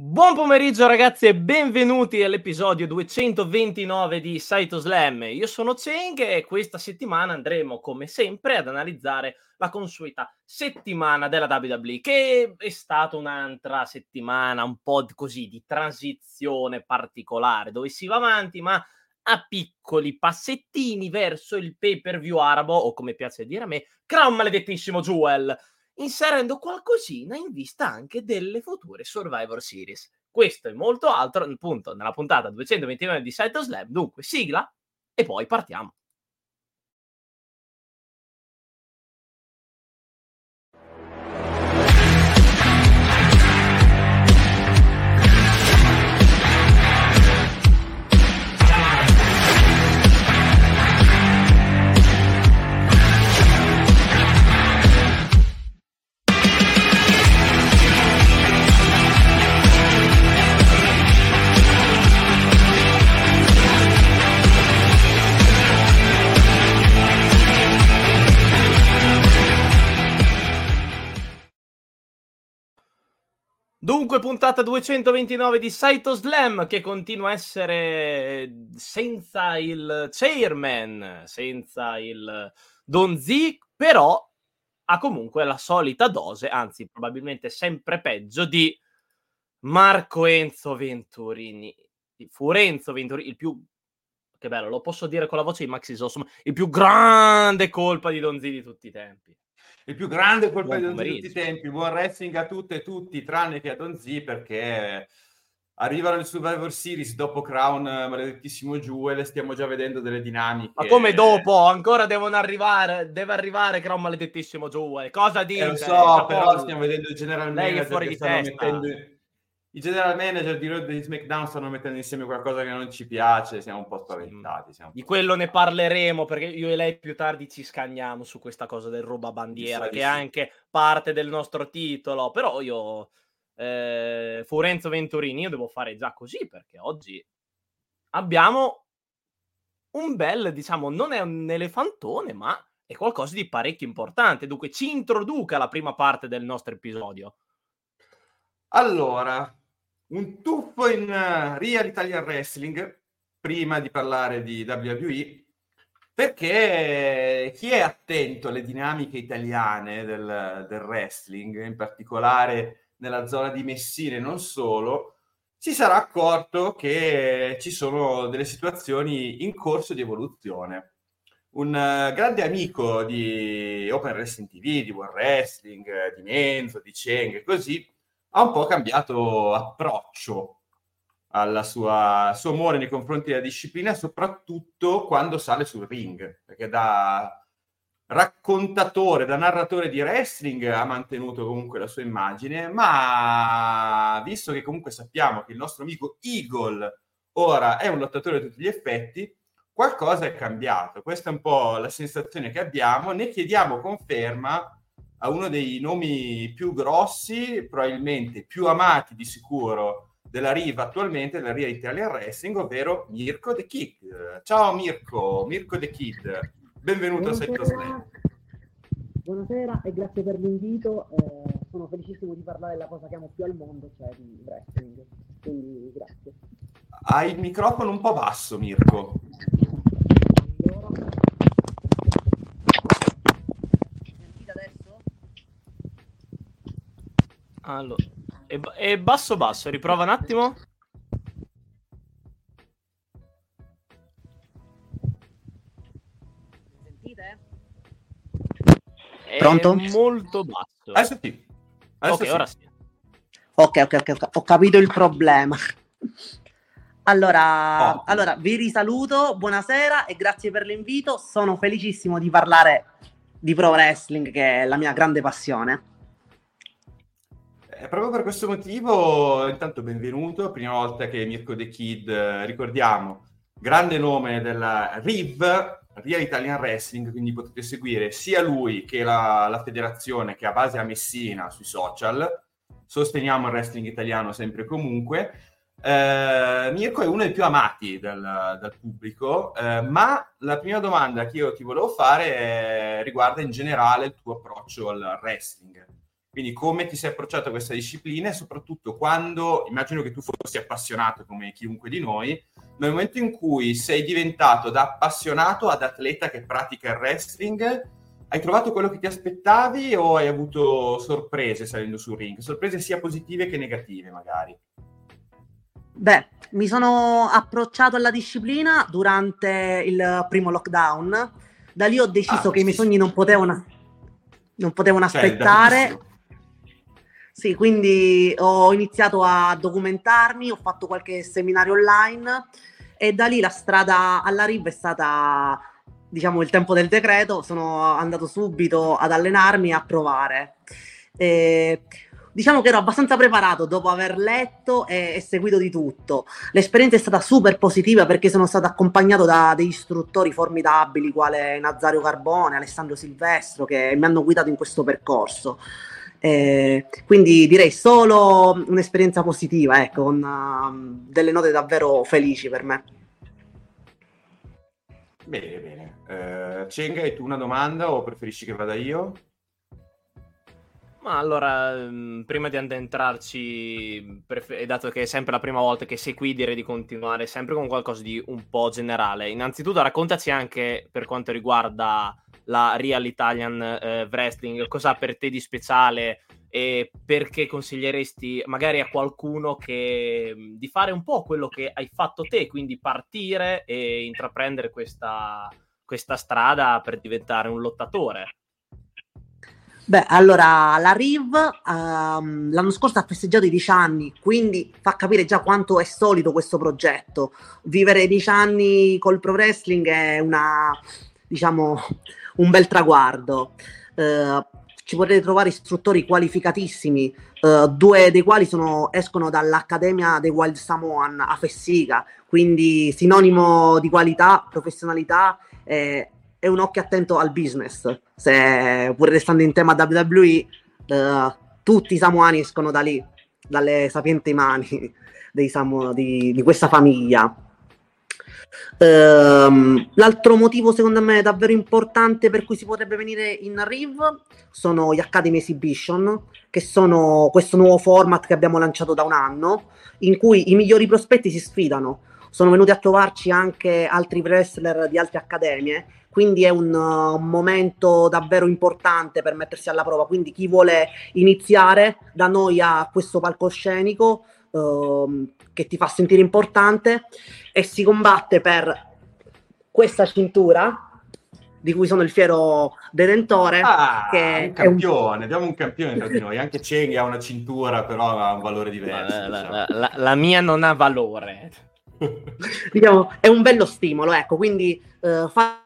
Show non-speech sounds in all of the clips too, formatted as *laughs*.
Buon pomeriggio ragazzi e benvenuti all'episodio 229 di Saito Slam. Io sono Cheng e questa settimana andremo come sempre ad analizzare la consueta settimana della WWE che è stata un'altra settimana un po' così di transizione particolare dove si va avanti ma a piccoli passettini verso il pay per view arabo o come piace dire a me, Crown maledettissimo Jewel inserendo qualcosina in vista anche delle future Survivor Series. Questo e molto altro, appunto, nella puntata 229 di Saito Slam. Dunque, sigla e poi partiamo. Dunque, puntata 229 di Saito Slam che continua a essere senza il chairman, senza il Don Z, però ha comunque la solita dose, anzi probabilmente sempre peggio, di Marco Enzo Venturini. Fu Renzo Venturini, il più... Che bello, lo posso dire con la voce di Maxi Sossum, il più grande colpa di Don Z di tutti i tempi il più grande colpo di tutti i tempi. Buon wrestling a tutte e tutti, tranne che a Don Z, perché arrivano il Survivor Series dopo Crown, maledettissimo Jewel, stiamo già vedendo delle dinamiche. Ma come dopo? Ancora devono arrivare, deve arrivare Crown, maledettissimo Jewel. Cosa dici? Eh, lo so, però stiamo vedendo il general Lei è fuori di testa. Mettendo i general manager di Raw di SmackDown stanno mettendo insieme qualcosa che non ci piace, siamo un po' spaventati. Po di quello ne parleremo perché io e lei più tardi ci scagniamo su questa cosa del ruba bandiera, che è anche parte del nostro titolo. Però io, eh, Forenzo Venturini, io devo fare già così perché oggi abbiamo un bel, diciamo, non è un elefantone, ma è qualcosa di parecchio importante. Dunque, ci introduca la prima parte del nostro episodio. Allora, un tuffo in uh, Real Italian Wrestling prima di parlare di WWE perché chi è attento alle dinamiche italiane del, del wrestling, in particolare nella zona di Messina e non solo, si sarà accorto che ci sono delle situazioni in corso di evoluzione. Un uh, grande amico di Open Wrestling TV, di World Wrestling, di Menzo, di Cheng e così, ha un po' cambiato approccio al suo amore nei confronti della disciplina, soprattutto quando sale sul ring, perché da raccontatore, da narratore di wrestling ha mantenuto comunque la sua immagine, ma visto che comunque sappiamo che il nostro amico Eagle ora è un lottatore a tutti gli effetti, qualcosa è cambiato. Questa è un po' la sensazione che abbiamo, ne chiediamo conferma a uno dei nomi più grossi, probabilmente più amati di sicuro della Riva attualmente, della Riva Italian Wrestling, ovvero Mirko The Kid. Ciao Mirko, Mirko The Kid, benvenuto Buonasera. a Setto Slam. Buonasera e grazie per l'invito. Eh, sono felicissimo di parlare della cosa che amo più al mondo, cioè di wrestling. Quindi grazie. Hai il microfono un po' basso, Mirko. Allora, e, e basso basso, riprova un attimo. Sentite? Pronto? molto basso. Adesso sì. Adesso ok, sì. ora sì. Ok, ok, ok, ho capito il problema. Allora, oh. allora, vi risaluto, buonasera e grazie per l'invito. Sono felicissimo di parlare di pro wrestling, che è la mia grande passione. Eh, proprio per questo motivo, intanto benvenuto, prima volta che Mirko The Kid, eh, ricordiamo, grande nome della RIV, Real Italian Wrestling, quindi potete seguire sia lui che la, la federazione che ha base a Messina sui social, sosteniamo il wrestling italiano sempre e comunque. Eh, Mirko è uno dei più amati dal, dal pubblico, eh, ma la prima domanda che io ti volevo fare è, riguarda in generale il tuo approccio al wrestling Quindi come ti sei approcciato a questa disciplina e soprattutto quando, immagino che tu fossi appassionato come chiunque di noi, nel momento in cui sei diventato da appassionato ad atleta che pratica il wrestling, hai trovato quello che ti aspettavi o hai avuto sorprese salendo sul ring? Sorprese sia positive che negative magari? Beh, mi sono approcciato alla disciplina durante il primo lockdown. Da lì ho deciso ah, che sì, i miei sogni non potevano, non potevano cioè, aspettare. Sì, quindi ho iniziato a documentarmi, ho fatto qualche seminario online e da lì la strada alla RIB è stata, diciamo, il tempo del decreto. Sono andato subito ad allenarmi e a provare. E diciamo che ero abbastanza preparato dopo aver letto e, e, seguito di tutto. L'esperienza è stata super positiva perché sono stato accompagnato da degli istruttori formidabili quale Nazario Carbone, Alessandro Silvestro che mi hanno guidato in questo percorso. Eh, quindi direi solo un'esperienza positiva, ecco, con uh, delle note davvero felici per me. Bene, bene. Uh, Cenga, hai tu una domanda o preferisci che vada io? Ma allora, mm, prima di addentrarci, e dato che è sempre la prima volta che sei qui, direi di continuare sempre con qualcosa di un po' generale. Innanzitutto, raccontaci anche per quanto riguarda la Real Italian eh, Wrestling, cosa per te di speciale e perché consiglieresti magari a qualcuno che, mm, di fare un po' quello che hai fatto te, quindi partire e intraprendere questa, questa strada per diventare un lottatore. Beh, allora la Riv um, l'anno scorso ha festeggiato i dieci anni, quindi fa capire già quanto è solido questo progetto. Vivere dieci anni col pro wrestling è una, diciamo, un bel traguardo. Uh, ci potete trovare istruttori qualificatissimi, uh, due dei quali sono, escono dall'Accademia dei Wild Samoan a Fessica, quindi sinonimo di qualità, professionalità. Eh, e un occhio attento al business. Se pur restando in tema WWE, uh, tutti i samuani escono da lì, dalle sapienti mani *laughs* Samu, di, di, questa famiglia. Um, l'altro motivo, secondo me, davvero importante per cui si potrebbe venire in Riv sono gli Academy Exhibition, che sono questo nuovo format che abbiamo lanciato da un anno, in cui i migliori prospetti si sfidano. Sono venuti a trovarci anche altri wrestler di altre accademie quindi è un, uh, momento davvero importante per mettersi alla prova. Quindi chi vuole iniziare da noi a questo palcoscenico uh, che ti fa sentire importante e si combatte per questa cintura di cui sono il fiero detentore. Ah, che un campione, un... abbiamo un campione tra di *laughs* noi. Anche Cenghi ha una cintura, però ha un valore diverso. La, diciamo. la, la, la mia non ha valore. *laughs* diciamo, è un bello stimolo, ecco, quindi uh, fa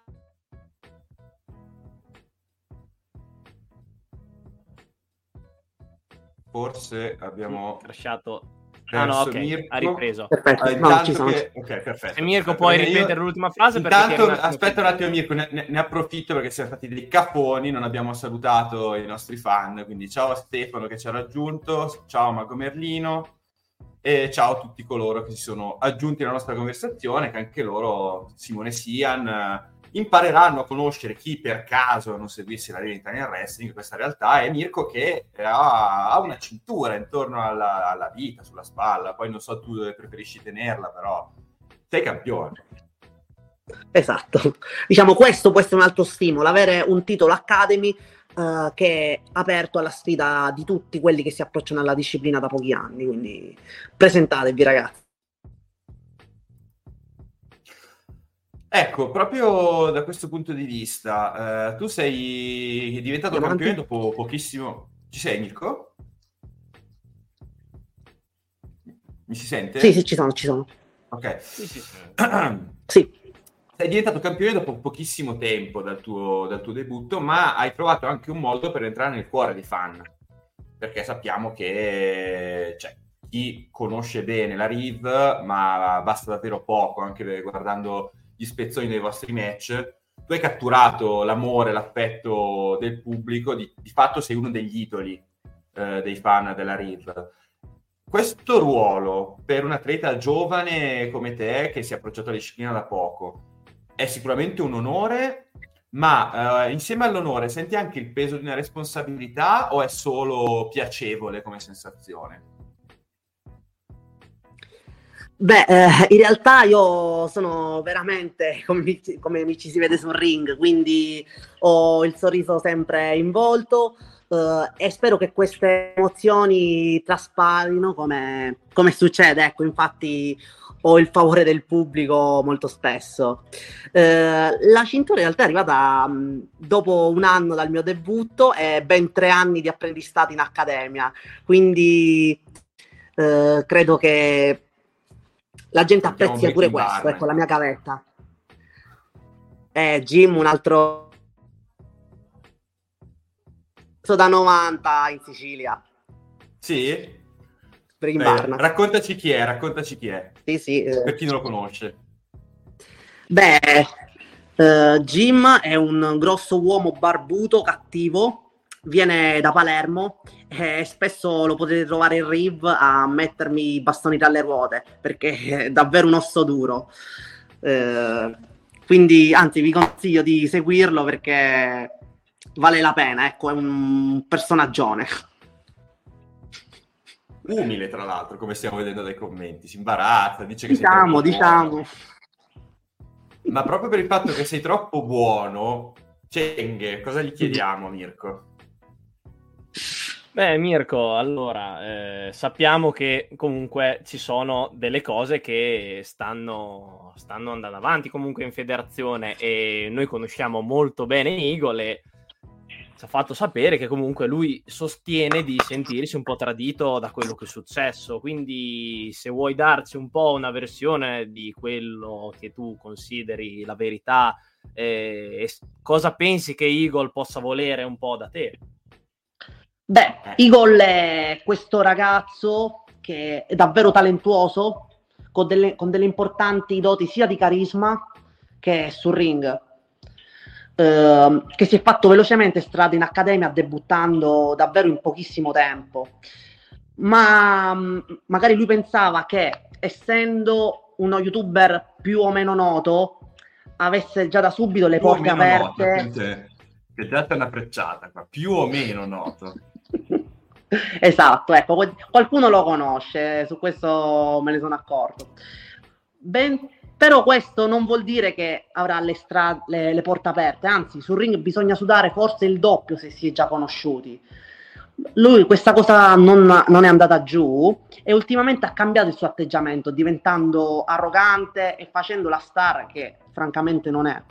forse abbiamo lasciato Ah no, ok, Mirko. ha ripreso. Perfetto, ah, no, ci sono. Ok, perfetto. Se Mirko puoi ripetere io... l'ultima frase Intanto, un aspetta un attimo Mirko, ne, ne, approfitto perché siamo stati dei caponi, non abbiamo salutato i nostri fan, quindi ciao a Stefano che ci ha raggiunto, ciao a Mago Merlino e ciao a tutti coloro che si sono aggiunti alla nostra conversazione, che anche loro, Simone Sian, impareranno a conoscere chi per caso non seguisse la linea Italian Wrestling, questa realtà è Mirko che ha, ha una cintura intorno alla, alla, vita, sulla spalla, poi non so tu dove preferisci tenerla, però sei campione. Esatto, diciamo questo può essere un altro stimolo, avere un titolo Academy uh, che è aperto alla sfida di tutti quelli che si approcciano alla disciplina da pochi anni, quindi presentatevi ragazzi. Ecco, proprio da questo punto di vista, eh, tu sei diventato Avanti. campione dopo pochissimo. Ci sei, Mirko? Mi si sente? Sì, sì, ci sono, ci sono. Ok. Sì, sì, *clears throat* sì. Sei diventato campione dopo pochissimo tempo dal tuo, dal tuo debutto, ma hai trovato anche un modo per entrare nel cuore dei fan. Perché sappiamo che cioè, chi conosce bene la Riv, ma basta davvero poco, anche guardando gli spezzoni dei vostri match, tu hai catturato l'amore, l'affetto del pubblico, di, di fatto sei uno degli idoli eh, dei fan della Riv. Questo ruolo per un atleta giovane come te, che si è approcciato alla disciplina da poco, è sicuramente un onore ma uh, insieme all'onore senti anche il peso di una responsabilità o è solo piacevole come sensazione? Beh, eh, in realtà io sono veramente *laughs* come come mi, ci si vede sul ring, quindi ho il sorriso sempre in volto eh, e spero che queste emozioni trasparino come, come succede. Ecco, infatti ho il favore del pubblico molto spesso. Eh, la cintura in realtà è arrivata mh, mm, dopo un anno dal mio debutto e ben tre anni di apprendistato in accademia, quindi eh, credo che la gente apprezza pure questo, ecco la mia gavetta. Eh, Jim, un altro da 90 in Sicilia. Sì? Beh, raccontaci chi è, raccontaci chi è. Sì, sì. Eh. Per chi non lo conosce. Beh, uh, Jim è un grosso uomo barbuto, cattivo, viene da Palermo e spesso lo potete trovare in Riv a mettermi i bastoni tra le ruote perché è davvero un osso duro. Eh, quindi, anzi, vi consiglio di seguirlo perché vale la pena. Ecco, è un personaggione. Umile, tra l'altro, come stiamo vedendo dai commenti. Si imbarazza, dice che diciamo, sei diciamo. Buono. Ma proprio per il fatto che sei troppo buono, Cenghe, cosa gli chiediamo, Mirko? Beh, Mirko, allora, eh, sappiamo che comunque ci sono delle cose che stanno, stanno, andando avanti comunque in federazione e noi conosciamo molto bene Eagle e ci ha fatto sapere che comunque lui sostiene di sentirsi un po' tradito da quello che è successo, quindi se vuoi darci un po' una versione di quello che tu consideri la verità eh, cosa pensi che Eagle possa volere un po' da te. Beh, Igor è questo ragazzo che è davvero talentuoso, con delle, con delle importanti doti sia di carisma che sul ring. Uh, che si è fatto velocemente strada in accademia debuttando davvero in pochissimo tempo. Ma um, magari lui pensava che essendo uno youtuber più o meno noto avesse già da subito le più porte aperte. Noto, che già c'è una frecciata qua, più o meno noto. *laughs* esatto, ecco, qualcuno lo conosce, su questo me ne sono accorto. Ben, però questo non vuol dire che avrà le, stra- le, le porte aperte, anzi sul ring bisogna sudare forse il doppio se si è già conosciuti. Lui questa cosa non, non, è andata giù e ultimamente ha cambiato il suo atteggiamento, diventando arrogante e facendo la star che francamente non è.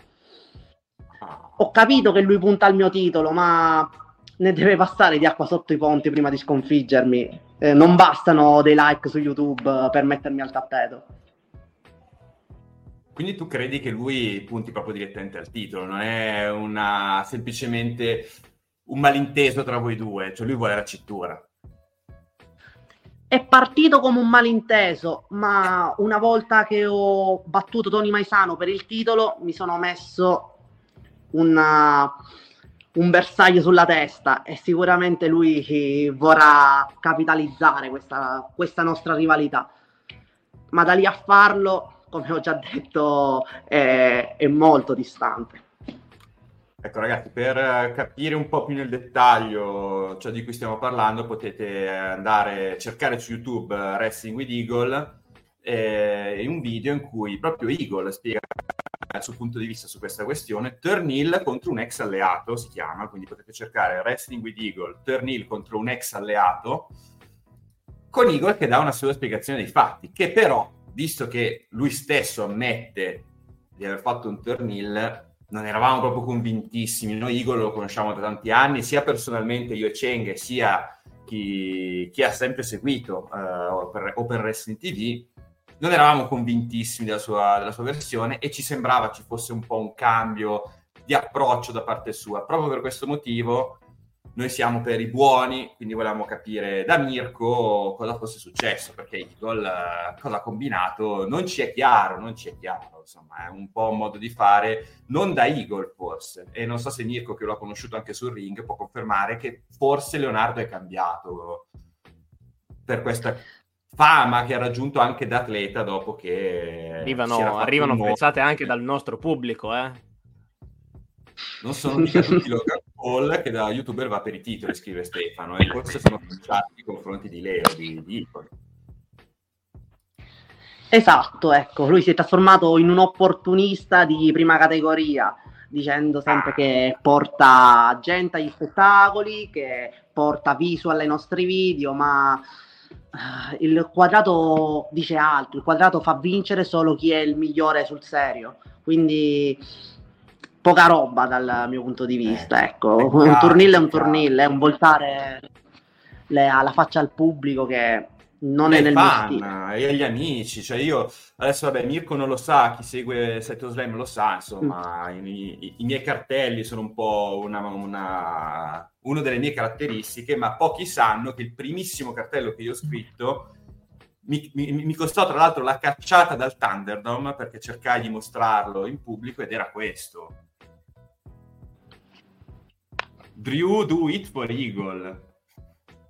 Ho capito che lui punta al mio titolo, ma ne deve passare di acqua sotto i ponti prima di sconfiggermi. Eh, non bastano dei like su YouTube per mettermi al tappeto. Quindi tu credi che lui punti proprio direttamente al titolo, non è una, semplicemente un malinteso tra voi due, cioè lui vuole la cintura. È partito come un malinteso, ma una volta che ho battuto Tony Maisano per il titolo mi sono messo una, un bersaglio sulla testa e sicuramente lui vorrà capitalizzare questa, questa nostra rivalità. Ma da lì a farlo, come ho già detto, è, è molto distante. Ecco ragazzi, per capire un po' più nel dettaglio ciò di cui stiamo parlando, potete andare a cercare su YouTube Wrestling with Eagle eh, un video in cui proprio Eagle spiega il suo punto di vista su questa questione. Turnhill contro un ex alleato si chiama, quindi potete cercare Wrestling with Eagle, Turnhill contro un ex alleato, con Eagle che dà una sua spiegazione dei fatti, che però, visto che lui stesso ammette di aver fatto un Turnhill, non eravamo proprio convintissimi. Noi Eagle lo conosciamo da tanti anni, sia personalmente io e Cheng, sia chi, chi ha sempre seguito uh, per Open Wrestling TV non eravamo convintissimi della sua, della sua versione e ci sembrava ci fosse un po' un cambio di approccio da parte sua. Proprio per questo motivo noi siamo per i buoni, quindi volevamo capire da Mirko cosa fosse successo, perché Eagle uh, cosa ha combinato non ci è chiaro, non ci è chiaro, insomma è un po' un modo di fare, non da Eagle forse, e non so se Mirko che l'ho conosciuto anche sul ring può confermare che forse Leonardo è cambiato per questa fama che ha raggiunto anche da atleta dopo che arrivano, arrivano apprezzate anche dal nostro pubblico eh? non sono mica *laughs* tutti Logan Paul che da youtuber va per i titoli, scrive Stefano, e forse sono cominciati nei confronti di Leo, di, di Icon. Esatto, ecco, lui si è trasformato in un opportunista di prima categoria, dicendo sempre che porta gente agli spettacoli, che porta visual ai nostri video, ma il quadrato dice altro, il quadrato fa vincere solo chi è il migliore sul serio, quindi poca roba dal mio punto di vista, eh, ecco, peccato, un turnille è un turnille, è un voltare le, alla faccia al pubblico che non è nel fan, mio stile. E agli amici, cioè io adesso vabbè Mirko non lo sa, chi segue Seto Slam lo sa, insomma mm. i, i, i, miei cartelli sono un po' una, una, una delle mie caratteristiche, ma pochi sanno che il primissimo cartello che io ho scritto mi, mi, mi, costò tra l'altro la cacciata dal Thunderdome perché cercai di mostrarlo in pubblico ed era questo. Drew do it for Eagle.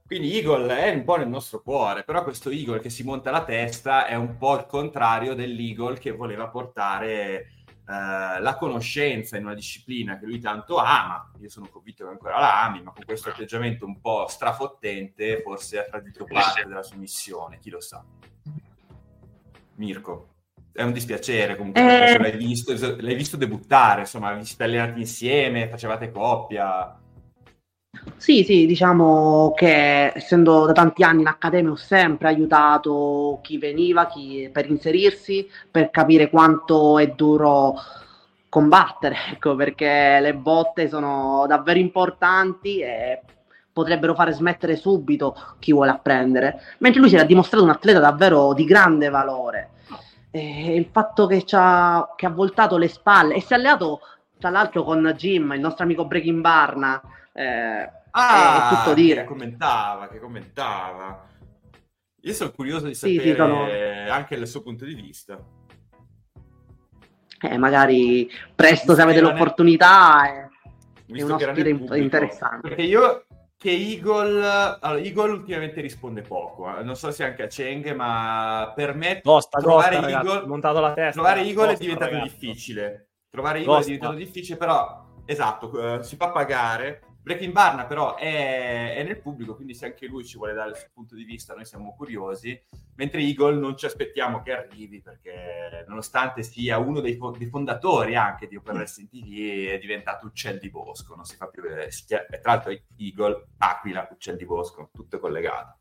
Quindi Eagle è un po' nel nostro cuore, però questo Eagle che si monta la testa è un po' il contrario dell'Eagle che voleva portare la conoscenza in una disciplina che lui tanto ama. Io sono convinto che ancora la ami, ma con questo atteggiamento un po' strafottente forse ha tradito parte della sua missione, chi lo sa. Mirko. È un dispiacere comunque, eh... l'hai, visto, l'hai visto debuttare, insomma, vi siete allenati insieme, facevate coppia. Sì, sì, diciamo che essendo da tanti anni in accademia ho sempre aiutato chi veniva chi, per inserirsi, per capire quanto è duro combattere, *laughs* ecco, perché le botte sono davvero importanti e potrebbero fare smettere subito chi vuole apprendere, mentre lui si era dimostrato un atleta davvero di grande valore. E il fatto che, ha, che ha voltato le spalle e si è alleato tra l'altro con Jim, il nostro amico Breaking Barna, eh, ah, è tutto dire. Che commentava, che commentava. Io sono curioso di sapere sì, sì, sono... anche il suo punto di vista. Eh, magari presto se avete l'opportunità è, è uno stile interessante. Perché io che Eagle, allora, Eagle ultimamente risponde poco, eh. non so se anche a Cheng, ma per me Costa, trovare, Costa, Eagle, ragazzi, montato la testa, trovare Eagle Costa, è diventato ragazzi. difficile. Trovare Eagle Costa. è diventato difficile, però esatto, uh, si fa pagare Breaking Barna però è, è, nel pubblico, quindi se anche lui ci vuole dare il suo punto di vista, noi siamo curiosi, mentre Eagle non ci aspettiamo che arrivi perché nonostante sia uno dei, fo- dei fondatori anche di Open Wrestling TV è diventato uccel di bosco, non si fa più vedere. Tra l'altro Eagle, Aquila, uccel di bosco, tutto collegato.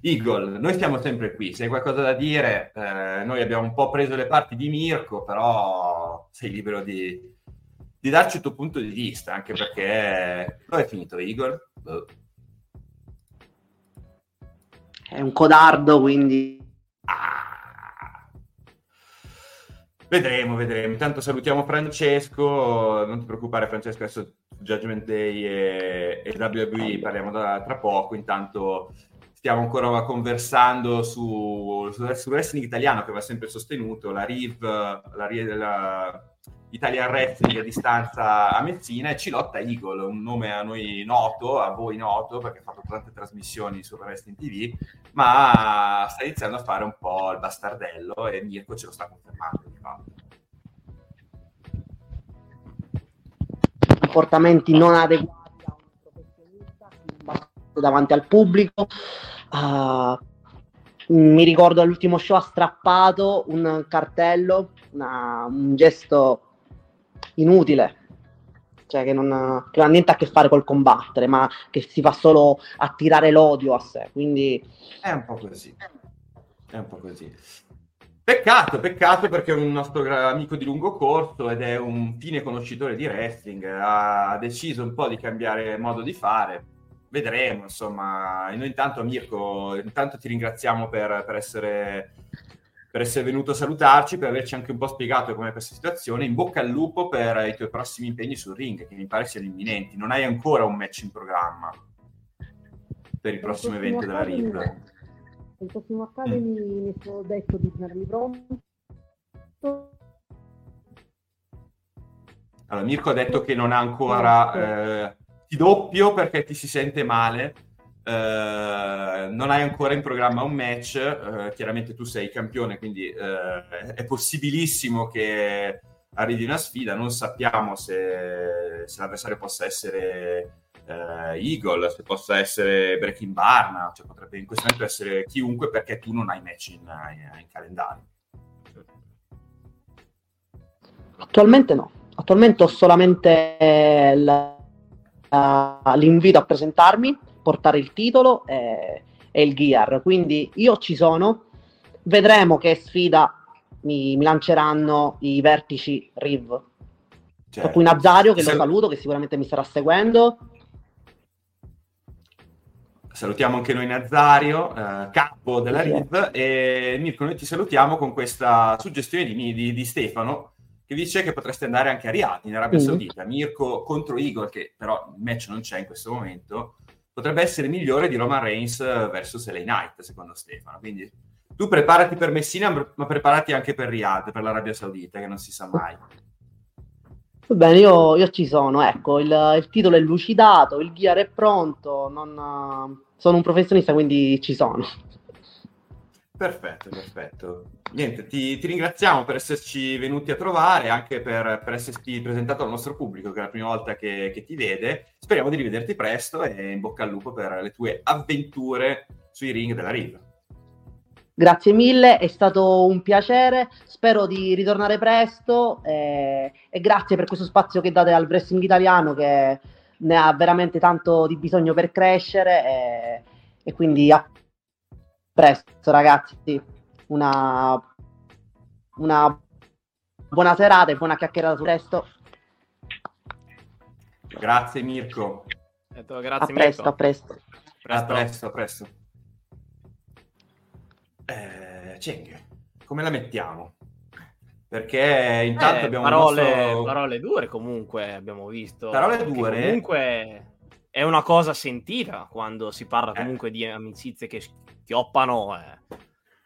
Eagle, noi stiamo sempre qui, se hai qualcosa da dire, eh, noi abbiamo un po' preso le parti di Mirko, però sei libero di, di darci il tuo punto di vista, anche perché dove è finito Igor? Boh. È un codardo, quindi... Ah. Vedremo, vedremo. Intanto salutiamo Francesco, non ti preoccupare Francesco, adesso Judgment Day e, e WWE parliamo da, tra poco, intanto stiamo ancora conversando su, su, su wrestling italiano che va sempre sostenuto, la RIV, la, la Italian Wrestling a distanza a Messina e ci lotta Eagle, un nome a noi noto, a voi noto perché ha fatto tante trasmissioni su Wrestling TV, ma sta iniziando a fare un po' il bastardello e Mirko ce lo sta confermando di fatto. Comportamenti non adeguati a un professionista davanti al pubblico. Uh, mi ricordo all'ultimo show ha strappato un cartello, una, un gesto inutile, cioè che non, che non, ha niente a che fare col combattere, ma che si fa solo attirare l'odio a sé. Quindi è un po' così. È un po' così. Peccato, peccato perché è un nostro amico di lungo corso ed è un fine conoscitore di wrestling, ha deciso un po' di cambiare modo di fare. Vedremo, insomma. Noi intanto, Mirko, intanto ti ringraziamo per, per essere per essere venuto a salutarci, per averci anche un po' spiegato com'è questa situazione. In bocca al lupo per i tuoi prossimi impegni sul ring, che mi pare siano imminenti. Non hai ancora un match in programma per il prossimo il evento della RIV. Il prossimo Academy mm. mi sono detto di tenermi pronto. Allora, Mirko ha detto che non ha ancora eh, ti doppio perché ti si sente male Uh, non hai ancora in programma un match, uh, chiaramente tu sei campione, quindi uh, è possibilissimo che arrivi una sfida, non sappiamo se, se l'avversario possa essere Eagle, se possa essere Breaking Barna, cioè potrebbe in questo momento essere chiunque perché tu non hai match in, in, in calendario. Attualmente no, attualmente ho solamente la, la, l'invito a presentarmi, portare il titolo e, e, il gear, quindi io ci sono, vedremo che sfida mi, mi lanceranno i vertici Riv. Certo. Tra cui Nazario, che Se... lo saluto, che sicuramente mi starà seguendo, Salutiamo anche noi Nazario, eh, capo della RIV, e Mirko, noi ti salutiamo con questa suggestione di, di, di Stefano, che dice che potreste andare anche a Riyadh, in Arabia mm-hmm. Saudita. Mirko contro Igor, che però il match non c'è in questo momento, potrebbe essere migliore di Roman Reigns versus LA Knight, secondo Stefano. Quindi tu preparati per Messina, ma preparati anche per Riyadh, per l'Arabia Saudita, che non si sa mai. Va bene, io, io ci sono, ecco, il, il, titolo è lucidato, il gear è pronto, non, sono un professionista, quindi ci sono. Perfetto, perfetto. Niente, ti, ti, ringraziamo per esserci venuti a trovare, anche per, per, esserti presentato al nostro pubblico, che è la prima volta che, che, ti vede. Speriamo di rivederti presto e in bocca al lupo per le tue avventure sui ring della Riva. Grazie mille, è stato un piacere, spero di ritornare presto eh, e grazie per questo spazio che date al wrestling italiano che ne ha veramente tanto di bisogno per crescere e, e quindi a presto ragazzi, una, una buona serata e buona chiacchierata su presto. Grazie Mirko. Grazie, a presto, Mirko. a presto. A presto, a presto. Eh, Ceng, come la mettiamo? Perché intanto eh, abbiamo parole, nostro... parole dure comunque abbiamo visto. Parole dure. Comunque è una cosa sentita quando si parla eh. comunque di amicizie che schioppano. Eh.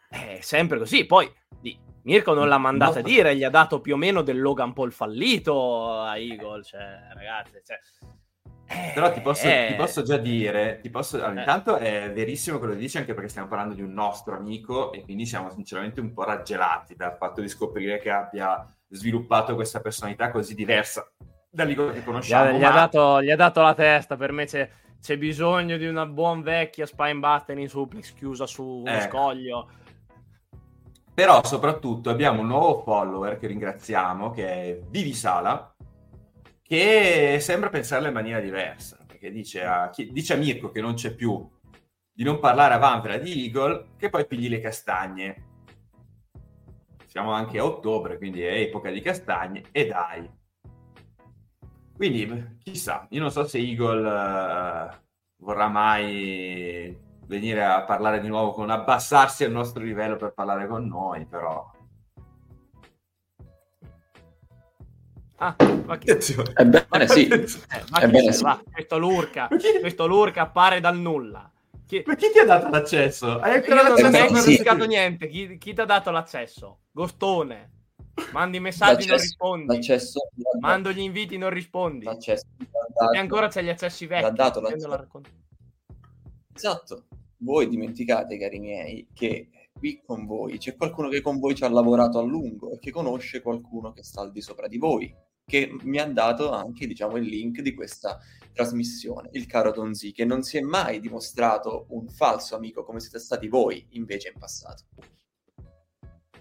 È sempre così. Poi di Mirko non l'ha mandata a dire, gli ha dato più o meno del Logan Paul fallito a Eagle. Cioè, ragazzi, cioè, eh, Però ti posso, eh, ti posso, già dire, ti posso, allora, eh. intanto è verissimo quello che dici anche perché stiamo parlando di un nostro amico e quindi siamo sinceramente un po' raggelati dal fatto di scoprire che abbia sviluppato questa personalità così diversa dall'Igo che conosciamo. Gli ha, gli, ha dato, gli ha, dato, la testa, per me c'è, c'è, bisogno di una buon vecchia spine button in suplex chiusa su uno ecco. scoglio. Però soprattutto abbiamo un nuovo follower che ringraziamo che è Vivi Sala che sembra pensarla in maniera diversa, perché dice a, dice a Mirko che non c'è più di non parlare a Vanvera di Eagle, che poi pigli le castagne. Siamo anche a ottobre, quindi è epoca di castagne, e dai. Quindi, chissà, io non so se Eagle uh, vorrà mai venire a parlare di nuovo con abbassarsi al nostro livello per parlare con noi, però Ah, ma che... Ebbene ma sì. Eh, ma Ebbene sì. Va, questo Lurca, questo Lurca appare dal nulla. Chi... Ma chi ti ha dato l'accesso? Hai ancora Io non ho cercato niente. Chi, chi ti ha dato l'accesso? Gostone. Mandi messaggi, non rispondi. L'accesso, Mando gli inviti, non rispondi. L'accesso, e ancora c'è gli accessi vecchi. L'ha dato l'accesso. Esatto. Voi dimenticate, cari miei, che qui con voi c'è qualcuno che con voi ci ha lavorato a lungo e che conosce qualcuno che sta al di sopra di voi che mi ha dato anche diciamo, il link di questa trasmissione, il caro Donzi, che non si è mai dimostrato un falso amico come siete stati voi invece in passato.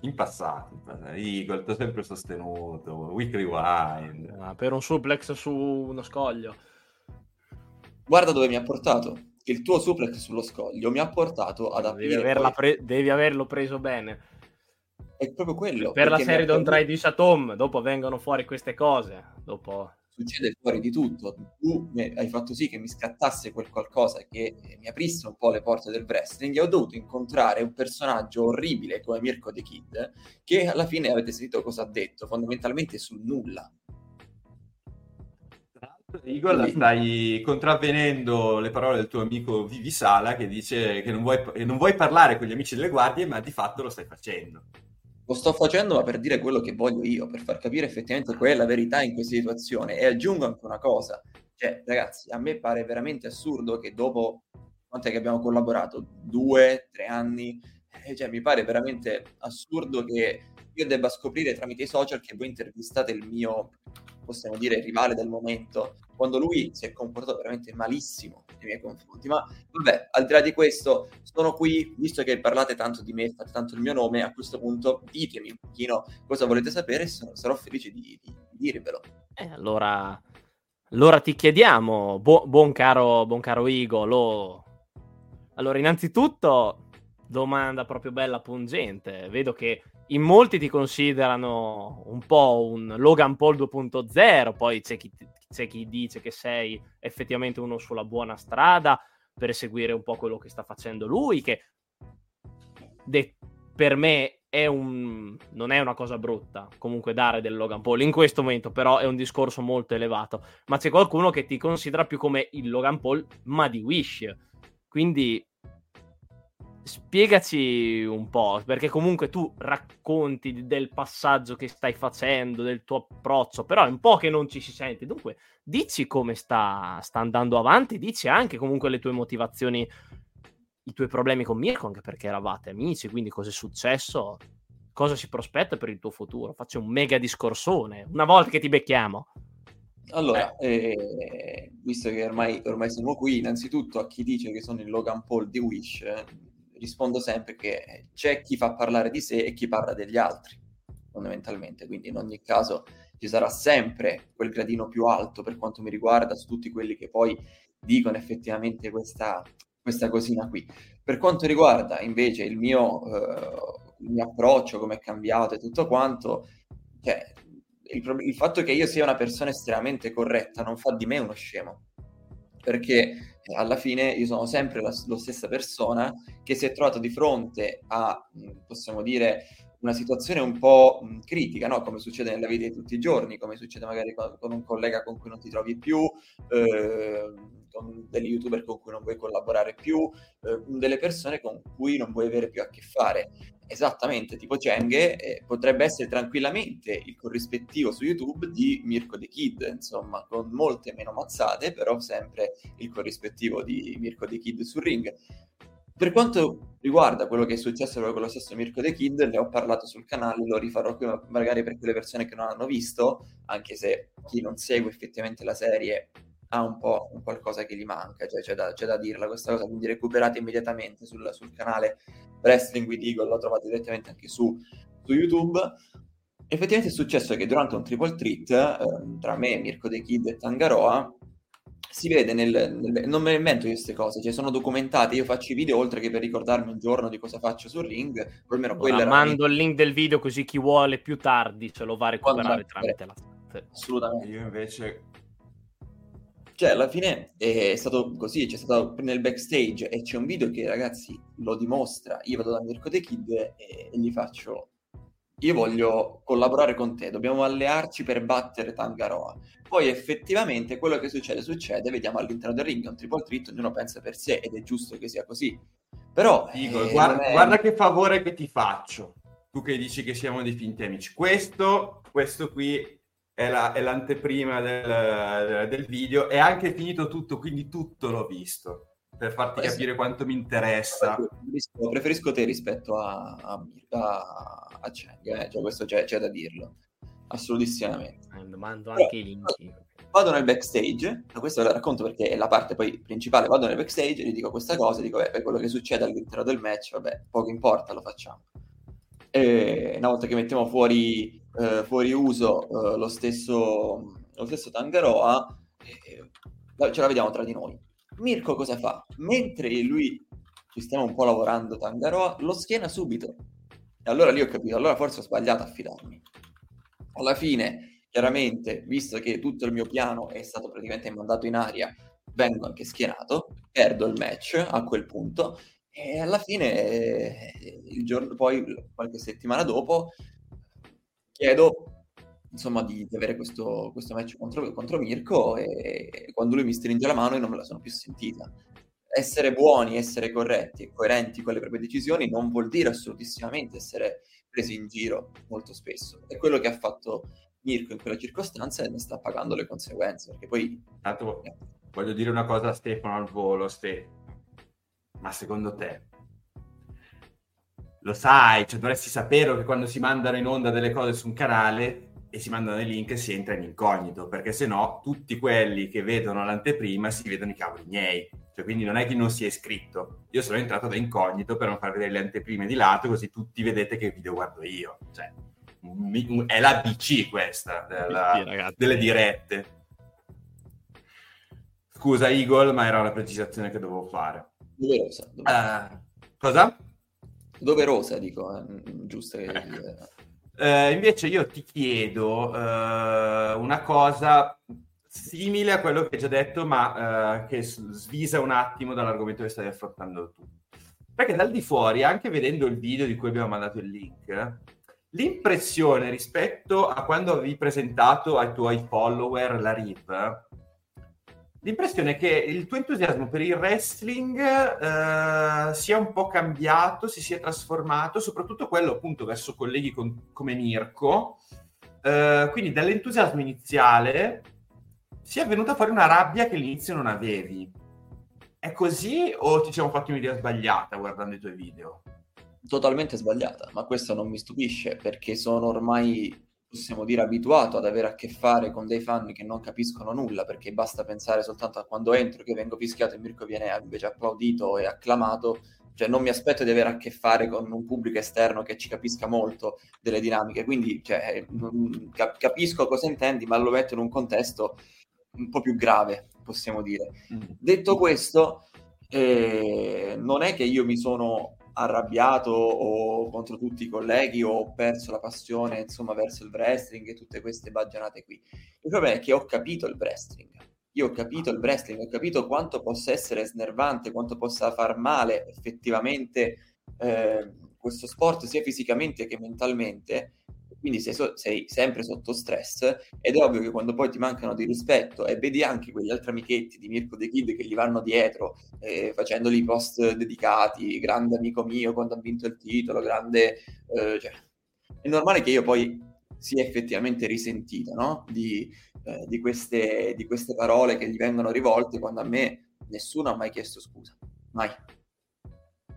In passato, Eagle, ti ho sempre sostenuto, Weekly Wine. Ah, per un suplex su uno scoglio. Guarda dove mi ha portato. Il tuo suplex sullo scoglio mi ha portato ad aprire... Devi, pre- devi averlo preso bene è proprio quello. Per la serie Don't Try This at Home, dopo vengono fuori queste cose. Dopo... Succede fuori di tutto. Tu hai fatto sì che mi scattasse quel qualcosa che mi aprisse un po' le porte del wrestling e ho dovuto incontrare un personaggio orribile come Mirko The Kid, che alla fine avete sentito cosa ha detto, fondamentalmente sul nulla. Igor, stai contravvenendo le parole del tuo amico Vivi Sala che dice che non vuoi, non vuoi parlare con gli amici delle guardie, ma di fatto lo stai facendo. Lo sto facendo ma per dire quello che voglio io, per far capire effettivamente qual è la verità in questa situazione. E aggiungo anche una cosa, cioè ragazzi, a me pare veramente assurdo che dopo quanto è che abbiamo collaborato? Due, tre anni? eh, cioè, mi pare veramente assurdo che io debba scoprire tramite i social che voi intervistate il mio, possiamo dire, rivale del momento, quando lui si è comportato veramente malissimo nei miei confronti. Ma vabbè, al di là di questo, sono qui, visto che parlate tanto di me, fate tanto il mio nome, a questo punto ditemi un pochino cosa volete sapere e sarò felice di, di, di dirvelo. Eh, allora, allora ti chiediamo, bu- buon, caro, buon caro Igo, lo... allora innanzitutto domanda proprio bella pungente, vedo che in molti ti considerano un po' un Logan Paul 2.0, poi c'è chi, c'è chi dice che sei effettivamente uno sulla buona strada per seguire un po' quello che sta facendo lui, che de- per me è un, non è una cosa brutta comunque dare del Logan Paul in questo momento, però è un discorso molto elevato. Ma c'è qualcuno che ti considera più come il Logan Paul, ma di Wish. Quindi spiegaci un po', perché comunque tu racconti del passaggio che stai facendo, del tuo approccio, però è un po' che non ci si sente. Dunque, dici come sta, sta andando avanti, dici anche comunque le tue motivazioni, i tuoi problemi con Mirko, anche perché eravate amici, quindi cosa è successo, cosa si prospetta per il tuo futuro. Faccio un mega discorsone, una volta che ti becchiamo. Allora, eh. Eh, visto che ormai, ormai, siamo qui, innanzitutto a chi dice che sono il Logan Paul di Wish, rispondo sempre che c'è chi fa parlare di sé e chi parla degli altri, fondamentalmente. Quindi in ogni caso ci sarà sempre quel gradino più alto per quanto mi riguarda su tutti quelli che poi dicono effettivamente questa, questa cosina qui. Per quanto riguarda invece il mio, eh, il mio approccio, come è cambiato e tutto quanto, cioè, il, il fatto che io sia una persona estremamente corretta non fa di me uno scemo perché alla fine io sono sempre la, la stessa persona che si è trovato di fronte a, possiamo dire, una situazione un po' critica, no? come succede nella vita di tutti i giorni, come succede magari con, con un collega con cui non ti trovi più, eh, con degli youtuber con cui non vuoi collaborare più, eh, delle persone con cui non vuoi avere più a che fare. Esattamente, tipo Cheng eh, potrebbe essere tranquillamente il corrispettivo su YouTube di Mirko The Kid, insomma, con molte meno mazzate, però sempre il corrispettivo di Mirko The Kid sul ring. Per quanto riguarda quello che è successo con lo stesso Mirko The Kid, ne ho parlato sul canale, lo rifarò qui magari per quelle persone che non hanno visto, anche se chi non segue effettivamente la serie ha un po' un qualcosa che gli manca, cioè c'è da, c'è da dirla questa cosa, quindi recuperate immediatamente sul, sul, canale Wrestling with Eagle, lo trovate direttamente anche su, su YouTube. Effettivamente è successo che durante un triple treat eh, tra me, Mirko De Kid e Tangaroa si vede nel, nel, non me ne invento queste cose, cioè sono documentate, io faccio i video oltre che per ricordarmi un giorno di cosa faccio sul ring, o almeno allora, mando il link del video così chi vuole più tardi ce lo va a recuperare tramite la... Assolutamente. Io invece cioè, alla fine è stato così, c'è stato nel backstage e c'è un video che, ragazzi, lo dimostra. Io vado da Mirko The Kid e, e gli faccio io voglio collaborare con te, dobbiamo allearci per battere Tangaroa. Poi effettivamente quello che succede, succede, vediamo all'interno del ring, è un triple threat, ognuno pensa per sé ed è giusto che sia così. Però... Dico, eh, guarda, è... guarda, che favore che ti faccio, tu che dici che siamo dei finti amici. Questo, questo qui è, la, è l'anteprima del, del, video, è anche finito tutto, quindi tutto l'ho visto, per farti eh, capire sì. quanto mi interessa. Preferisco, preferisco te rispetto a, a, a, a Cheng, eh? cioè, questo c'è, c'è, da dirlo, assolutissimamente. Eh, mando anche i link. Vado nel backstage, questo ve lo racconto perché è la parte poi principale, vado nel backstage e gli dico questa cosa, dico, beh, quello che succede all'interno del match, vabbè, poco importa, lo facciamo. E una volta che mettiamo fuori eh, fuori uso eh, lo, stesso, lo stesso Tangaroa, eh, ce la vediamo tra di noi. Mirko cosa fa? Mentre lui ci stiamo un po' lavorando Tangaroa, lo schiena subito. E allora lì ho capito, allora forse ho sbagliato a fidarmi. Alla fine, chiaramente, visto che tutto il mio piano è stato praticamente mandato in aria, vengo anche schienato, perdo il match a quel punto e alla fine, eh, il giorno, poi qualche settimana dopo, chiedo insomma di, di avere questo, questo, match contro, contro Mirko e quando lui mi stringe la mano io non me la sono più sentita. Essere buoni, essere corretti e coerenti con le proprie decisioni non vuol dire assolutissimamente essere presi in giro molto spesso. È quello che ha fatto Mirko in quella circostanza e ne sta pagando le conseguenze. Perché poi. Tanto voglio dire una cosa a Stefano al volo, Ste. Ma secondo te lo sai, cioè dovresti sapere che quando si mandano in onda delle cose su un canale e si mandano i link si entra in incognito, perché se no tutti quelli che vedono l'anteprima si vedono i cavoli miei. Cioè, quindi non è che non si è iscritto. Io sono entrato da incognito per non far vedere le anteprime di lato, così tutti vedete che video guardo io. Cioè, è la BC questa, della, delle dirette. Scusa Eagle, ma era una precisazione che dovevo fare. Doverosa. doverosa. Uh, cosa? Doverosa, dico, eh, giusto. Ecco. Uh, invece io ti chiedo uh, una cosa simile a quello che hai già detto, ma uh, che svisa un attimo dall'argomento che stai affrontando tu. Perché dal di fuori, anche vedendo il video di cui abbiamo mandato il link, l'impressione rispetto a quando avevi presentato ai tuoi follower la RIP L'impressione è che il tuo entusiasmo per il wrestling eh, sia un po' cambiato, si sia trasformato, soprattutto quello appunto verso colleghi con, come Mirko. Eh, quindi dall'entusiasmo iniziale sia venuta fuori una rabbia che all'inizio non avevi. È così o ti siamo fatti un'idea sbagliata guardando i tuoi video? Totalmente sbagliata, ma questo non mi stupisce perché sono ormai possiamo dire, abituato ad avere a che fare con dei fan che non capiscono nulla, perché basta pensare soltanto a quando entro, che vengo fischiato e Mirko viene invece applaudito e acclamato, cioè non mi aspetto di avere a che fare con un pubblico esterno che ci capisca molto delle dinamiche, quindi cioè, capisco cosa intendi, ma lo metto in un contesto un po' più grave, possiamo dire. Mm. Detto questo, eh, non è che io mi sono arrabbiato o contro tutti i colleghi o ho perso la passione insomma verso il wrestling e tutte queste baggianate qui. Il problema è che ho capito il wrestling. Io ho capito il wrestling, ho capito quanto possa essere snervante, quanto possa far male effettivamente eh, questo sport sia fisicamente che mentalmente quindi sei, so- sei, sempre sotto stress ed è ovvio che quando poi ti mancano di rispetto e vedi anche quegli altri amichetti di Mirko The Kid che gli vanno dietro eh, facendoli post dedicati, grande amico mio quando ha vinto il titolo, grande... Eh, cioè, è normale che io poi sia effettivamente risentito no? di, eh, di, queste, di queste parole che gli vengono rivolte quando a me nessuno ha mai chiesto scusa, mai.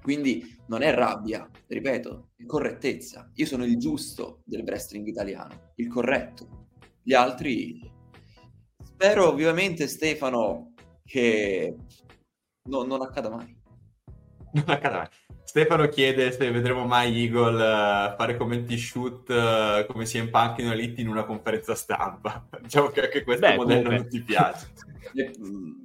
Quindi non è rabbia, ripeto, è correttezza. Io sono il giusto del wrestling italiano, il corretto. Gli altri... Spero vivamente, Stefano, che no, non accada mai. Non accada mai. Stefano chiede se vedremo mai Eagle uh, fare commenti shoot uh, come si Punk in Elite in una conferenza stampa. *laughs* Diciamo che anche questo Beh, modello comunque. non ti piace. *laughs*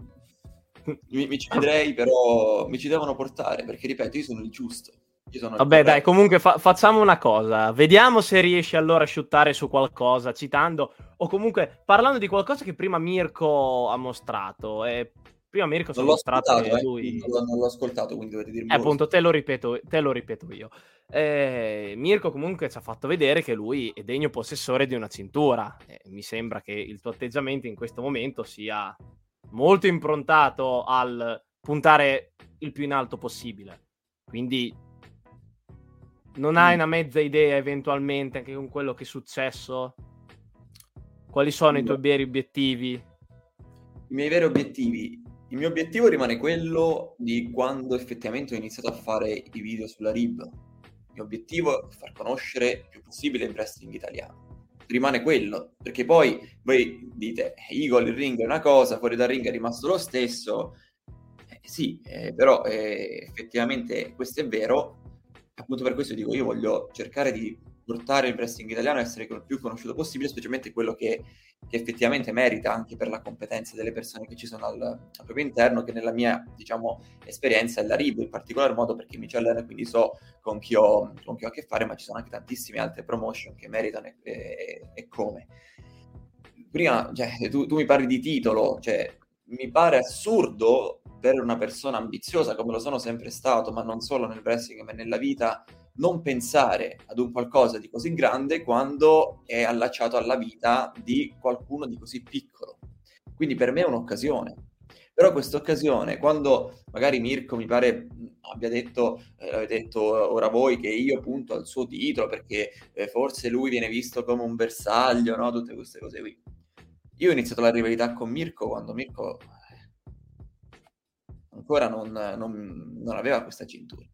Mi, mi, ci vedrei, però mi ci devono portare perché, ripeto, io sono il giusto. Sono Vabbè, dai, comunque fa- facciamo una cosa. Vediamo se riesci allora a shootare su qualcosa, citando o comunque parlando di qualcosa che prima Mirko ha mostrato. E prima Mirko ha mostrato che eh. lui... Non, l'ho ascoltato, quindi dovete dirmi. Eh, appunto, te lo ripeto, te lo ripeto io. Eh, Mirko comunque ci ha fatto vedere che lui è degno possessore di una cintura. Mi sembra che il tuo atteggiamento in questo momento sia molto improntato al puntare il più in alto possibile. Quindi non hai una mezza idea eventualmente anche con quello che è successo? Quali sono i tuoi veri obiettivi? I miei veri obiettivi. Il mio obiettivo rimane quello di quando effettivamente ho iniziato a fare i video sulla RIB. Il mio obiettivo è far conoscere il più possibile il wrestling italiano rimane quello, perché poi voi dite Eagle il ring è una cosa, fuori dal ring è rimasto lo stesso, eh, sì, eh, però eh, effettivamente questo è vero, appunto per questo dico io voglio cercare di portare il wrestling italiano a essere il più conosciuto possibile, specialmente quello che, che, effettivamente merita anche per la competenza delle persone che ci sono al, al, proprio interno, che nella mia diciamo, esperienza è la RIB in particolar modo perché mi ci alleno e quindi so con chi, ho, con chi, ho, a che fare, ma ci sono anche tantissime altre promotion che meritano e, e, e come. Prima, cioè, tu, tu mi parli di titolo, cioè, mi pare assurdo per una persona ambiziosa come lo sono sempre stato, ma non solo nel wrestling ma nella vita, non pensare ad un qualcosa di così grande quando è allacciato alla vita di qualcuno di così piccolo. Quindi per me è un'occasione. Però questa occasione, quando magari Mirko mi pare abbia detto, eh, detto ora voi, che io punto al suo titolo perché eh, forse lui viene visto come un bersaglio, no? tutte queste cose qui. Io ho iniziato la rivalità con Mirko quando Mirko eh, ancora non, non, non aveva questa cintura.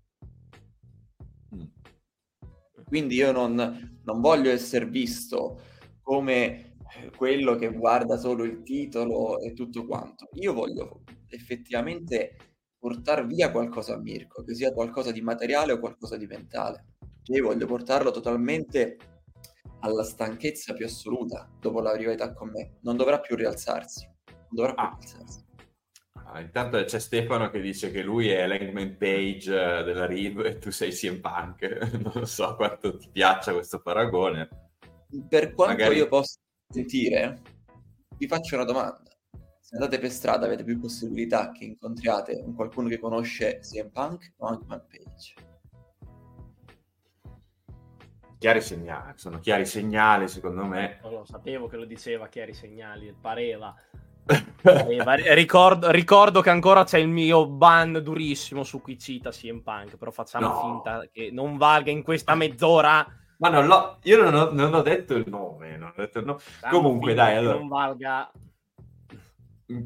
Quindi io non, non voglio essere visto come eh, quello che guarda solo il titolo e tutto quanto. Io voglio effettivamente portare via qualcosa a Mirko, che sia qualcosa di materiale o qualcosa di mentale. Io voglio portarlo totalmente alla stanchezza più assoluta dopo la rivalità con me. Non dovrà più rialzarsi. Non dovrà più Ah. rialzarsi. Ah, intanto c'è Stefano che dice che lui è l'Eggman Page eh, della Riv e tu sei CM Punk. *laughs* Non so quanto ti piaccia questo paragone. Per quanto Magari- io possa sentire, vi faccio una domanda. Se andate per strada avete più possibilità che incontriate un qualcuno che conosce CM Punk o Hangman Page? Chiari segnali, sono chiari segnali secondo me. Non lo sapevo che lo diceva chiari segnali, pareva. Ricordo, ricordo che ancora c'è il mio ban durissimo su chi cita CM Punk, però facciamo No. finta che non valga in questa mezz'ora. Ma non l'ho, io non ho, non ho detto il nome. non ho detto il nome. Comunque, dai, allora. Non valga.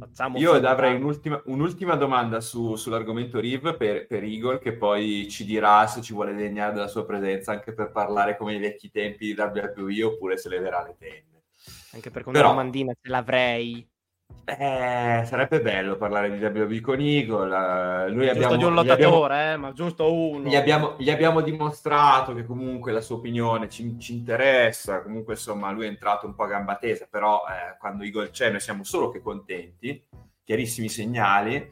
Facciamo Io avrei un'ultima, un'ultima domanda su- sull'argomento Riv per, per Igor, che poi ci dirà se ci vuole degnare della sua presenza anche per parlare come i vecchi tempi di WWE oppure se leverà le tende. Anche perché Però- una domandina ce l'avrei. Eh, sarebbe bello parlare di WWE con Lui Giusto abbiamo, di un gli abbiamo- lottatore, eh, ma giusto uno. Gli abbiamo, gli abbiamo dimostrato che comunque la sua opinione ci, ci interessa, comunque insomma lui è entrato un po' a gamba tesa, però eh, quando Igor c'è noi siamo solo che contenti, chiarissimi segnali.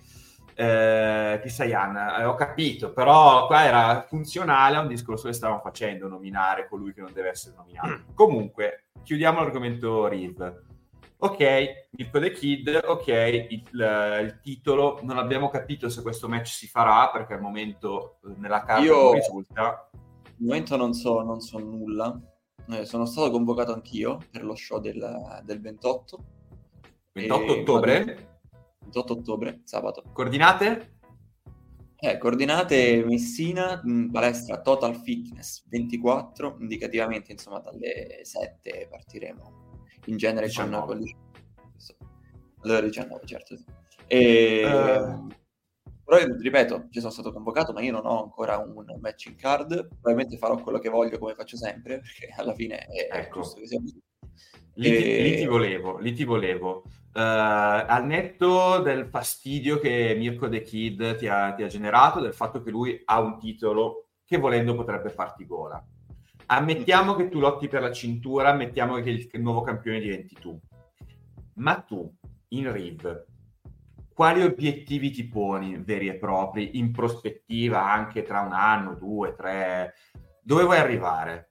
Eh, Kisayan, eh, ho capito, però qua era funzionale a un discorso che stavamo facendo, nominare colui che non deve essere nominato. Comunque, chiudiamo l'argomento Riv. Ok, Mirko The Kid, ok, il, il titolo, non abbiamo capito se questo match si farà perché al momento eh, nella carta Io- non risulta. Al momento non so, non so nulla. Eh, sono stato convocato anch'io per lo show del, del 28. 28 E- ottobre, 28 ottobre, sabato. coordinate? Eh, coordinate Messina, mh, palestra Total Fitness 24, indicativamente insomma dalle 7 partiremo. In genere con 19. con gli- alle ore 19, certo. sì. E, Eh. Però ripeto, ci sono stato convocato, ma io non ho ancora un match in card. Probabilmente farò quello che voglio come faccio sempre, *laughs* perché alla fine è, Ecco. giusto che sia così. Lì, ti- E- lì ti volevo, lì ti volevo. Eh, al netto del fastidio che Mirko The Kid ti ha, ti ha generato, del fatto che lui ha un titolo che volendo potrebbe farti gola. Ammettiamo che tu lotti per la cintura, ammettiamo che il, il nuovo campione diventi tu. Ma tu, in Riv, quali obiettivi ti poni veri e propri, in prospettiva anche tra un anno, due, tre? Dove vuoi arrivare?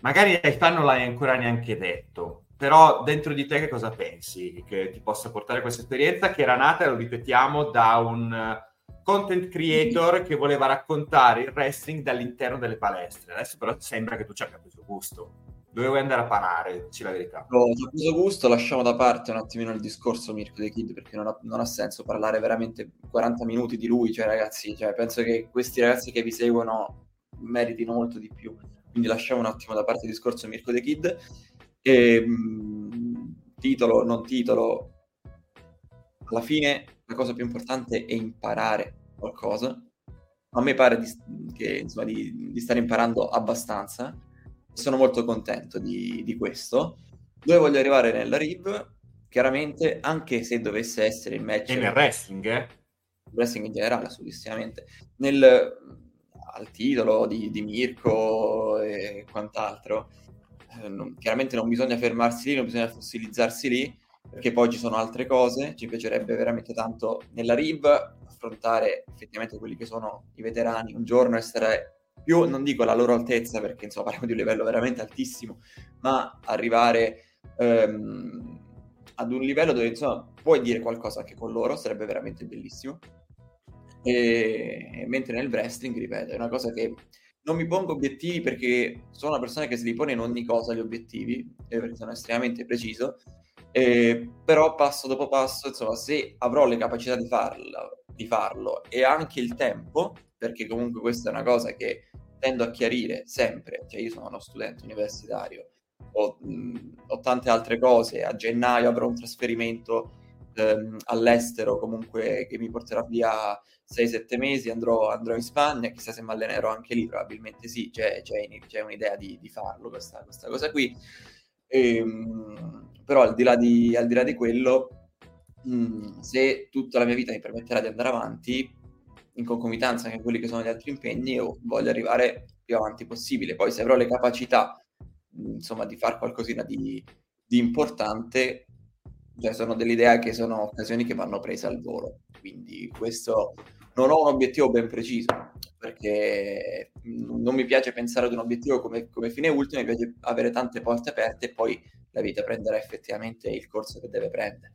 Magari ai fan non l'hai ancora neanche detto, però dentro di te che cosa pensi che ti possa portare questa esperienza che era nata, lo ripetiamo, da un content creator che voleva raccontare il wrestling dall'interno delle palestre. Adesso però sembra che tu ci abbia preso gusto. Dove andare a parare? Dici la verità. Ho ho preso gusto, lasciamo da parte un attimino il discorso Mirko The Kid perché non ha, non ha senso parlare veramente 40 minuti di lui, cioè ragazzi, cioè, penso che questi ragazzi che vi seguono meritino molto di più, quindi lasciamo un attimo da parte il discorso Mirko The Kid. E, mh, titolo, non titolo, alla fine la cosa più importante è imparare qualcosa. A me pare di, che, insomma, di, di stare imparando abbastanza sono molto contento di, di questo. Dove voglio arrivare nella Riv? Chiaramente, anche se dovesse essere il match E nel wrestling, eh? wrestling in generale, assolutissimamente, nel, al titolo di, di Mirko e quant'altro, eh, non- chiaramente non bisogna fermarsi lì, non bisogna fossilizzarsi lì, perché poi ci sono altre cose. Ci piacerebbe veramente tanto nella Riv affrontare effettivamente quelli che sono i veterani, un giorno essere più, non dico alla loro altezza, perché insomma parliamo di un livello veramente altissimo, ma arrivare ehm, ad un livello dove insomma puoi dire qualcosa anche con loro, sarebbe veramente bellissimo. E mentre nel wrestling, ripeto, è una cosa che non mi pongo obiettivi perché sono una persona che se li pone in ogni cosa gli obiettivi, eh, perché sono estremamente preciso, eh, però passo dopo passo, insomma, se avrò le capacità di farlo, di farlo e anche il tempo, perché comunque questa è una cosa che tendo a chiarire sempre, cioè io sono uno studente universitario, ho, mh, ho tante altre cose, a gennaio avrò un trasferimento ehm, all'estero comunque che mi porterà via 6-7 mesi, andrò, andrò, in Spagna, chissà se mi allenerò anche lì, probabilmente sì, c'è, c'è, c'è un'idea di, di farlo questa, questa, cosa qui. Ehm, però al di là di, di, là di quello, mh, mm, se tutta la mia vita mi permetterà di andare avanti, in concomitanza anche quelli che sono gli altri impegni, io voglio arrivare più avanti possibile. Poi se avrò le capacità, mh, insomma, di fare qualcosina di, di importante, cioè sono dell'idea che sono occasioni che vanno prese al volo. Quindi questo non ho un obiettivo ben preciso, perché non mi piace pensare ad un obiettivo come, come fine ultimo, mi piace avere tante porte aperte e poi la vita prenderà effettivamente il corso che deve prendere.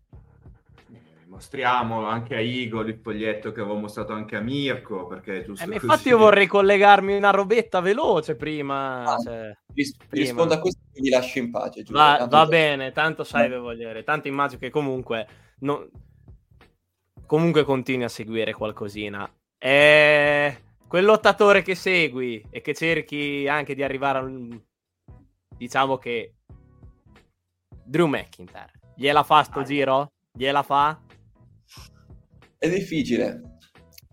Mostriamo anche a Igor il foglietto che avevo mostrato anche a Mirko perché giusto eh, infatti io vorrei collegarmi una robetta veloce prima, ah, cioè, ris- prima. rispondo a questo e vi lascio in pace va, va bene tanto sai che vogliere tanto immagino che comunque non... comunque continui a seguire qualcosina. E quel lottatore che segui e che cerchi anche di arrivare a un diciamo che Drew McIntyre gliela fa sto ah, giro? Gliela fa? È difficile.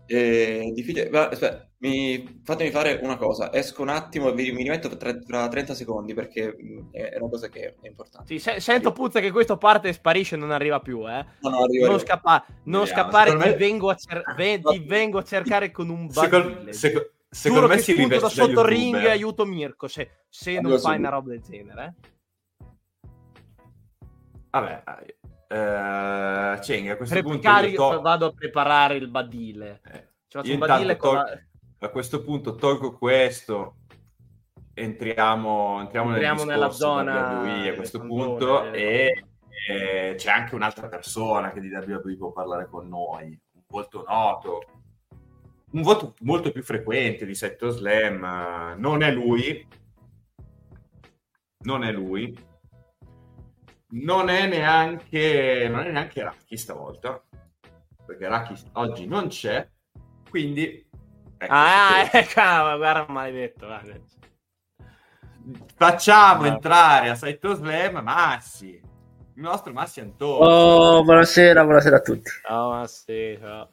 È difficile. Ma, aspetta, mi... fatemi fare una cosa. Esco un attimo e mi, rimetto tra, tra 30 secondi perché è una cosa che è importante. Sì, se, sento puzza che questo parte e sparisce e non arriva più, eh. No, no, arriva, non, scappa... non scappare, ti, me... vengo a cer... *laughs* ti vengo a cercare con un secondo, secondo, secondo me si spunto da sotto ring e aiuto Mirko se, se non fai una roba del genere. Eh. Vabbè, eh, Ceng, a questo Prepari, punto to... vado a preparare il badile. Eh, un badile tol- la... A questo punto tolgo questo, entriamo, entriamo, entriamo nella zona WWE a questo punto e, e, c'è anche un'altra persona che di WWE può parlare con noi, un volto noto, un voto molto più frequente di Setto Slam, non è lui, non è lui, non è neanche, non è neanche Raki stavolta, perché Raki oggi non c'è, quindi... Ecco, ah, ecco, guarda maledetto. Guarda. Facciamo no. entrare a Saito Slam Massi, il nostro Massi Antonio. Oh, buonasera, buonasera a tutti. Ciao Massi, ciao.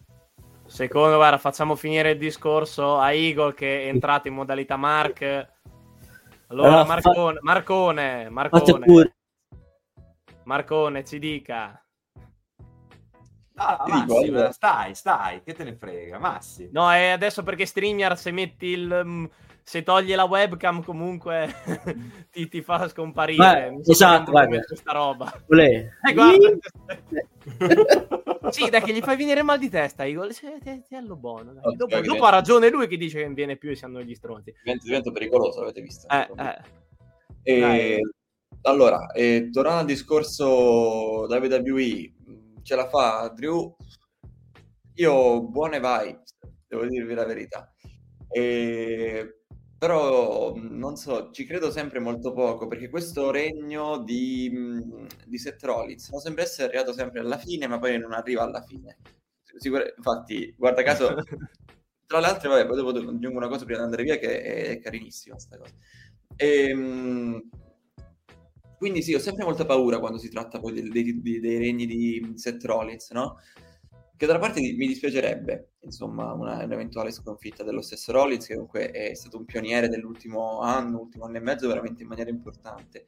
Secondo, guarda, facciamo finire il discorso a Eagle che è entrato in modalità Mark. Allora, Marcone, Marcone, Marcone. Marcone, ci dica. Ah, Massi, dico, stai, stai, che te ne frega, Massi. No, è adesso perché StreamYard se metti il... Mm, se toglie la webcam comunque *laughs* ti, ti, fa scomparire. Beh, esatto, guarda. Questa roba. *laughs* Eh, guarda. *laughs* sì, dai che gli fai venire mal di testa, Igor. Ti buono. Okay, dopo, okay. dopo, ha ragione lui che dice che viene più e si hanno gli stronzi. Diventa, diventa pericoloso, avete visto. Eh, eh. E... Allora, eh, tornando al discorso WWE, ce la fa Drew? Io buone vibes, devo dirvi la verità. E, però non so, ci credo sempre molto poco perché questo regno di, di Seth Rollins non sembra essere arrivato sempre alla fine, ma poi non arriva alla fine. Sicur- infatti, guarda caso, *laughs* tra le altre, vabbè, poi dopo aggiungo una cosa prima di andare via che è, è carinissima questa cosa. E, ehm, quindi sì, ho sempre molta paura quando si tratta poi dei, dei, dei regni di Seth Rollins, no? Che da una parte mi dispiacerebbe, insomma, una, un'eventuale sconfitta dello stesso Rollins, che comunque è stato un pioniere dell'ultimo anno, ultimo anno e mezzo, veramente in maniera importante.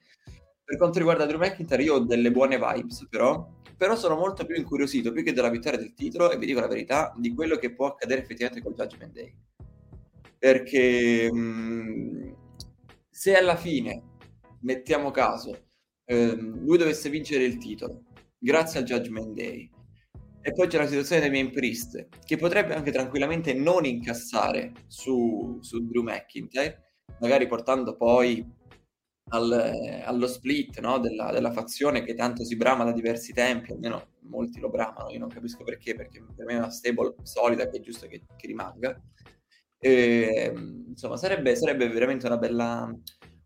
Per quanto riguarda Drew McIntyre, io ho delle buone vibes, però, però sono molto più incuriosito, più che della vittoria del titolo, e vi dico la verità, di quello che può accadere effettivamente col Judgment Day. Perché mh, se alla fine mettiamo caso, ehm, lui dovesse vincere il titolo grazie al Judgment Day e poi c'è la situazione dei main priest che potrebbe anche tranquillamente non incassare su, su Drew McIntyre magari portando poi al, allo split no? della, della, fazione che tanto si brama da diversi tempi almeno molti lo bramano io non capisco perché perché per me è una stable solida che è giusto che, che rimanga e, insomma sarebbe, sarebbe veramente una bella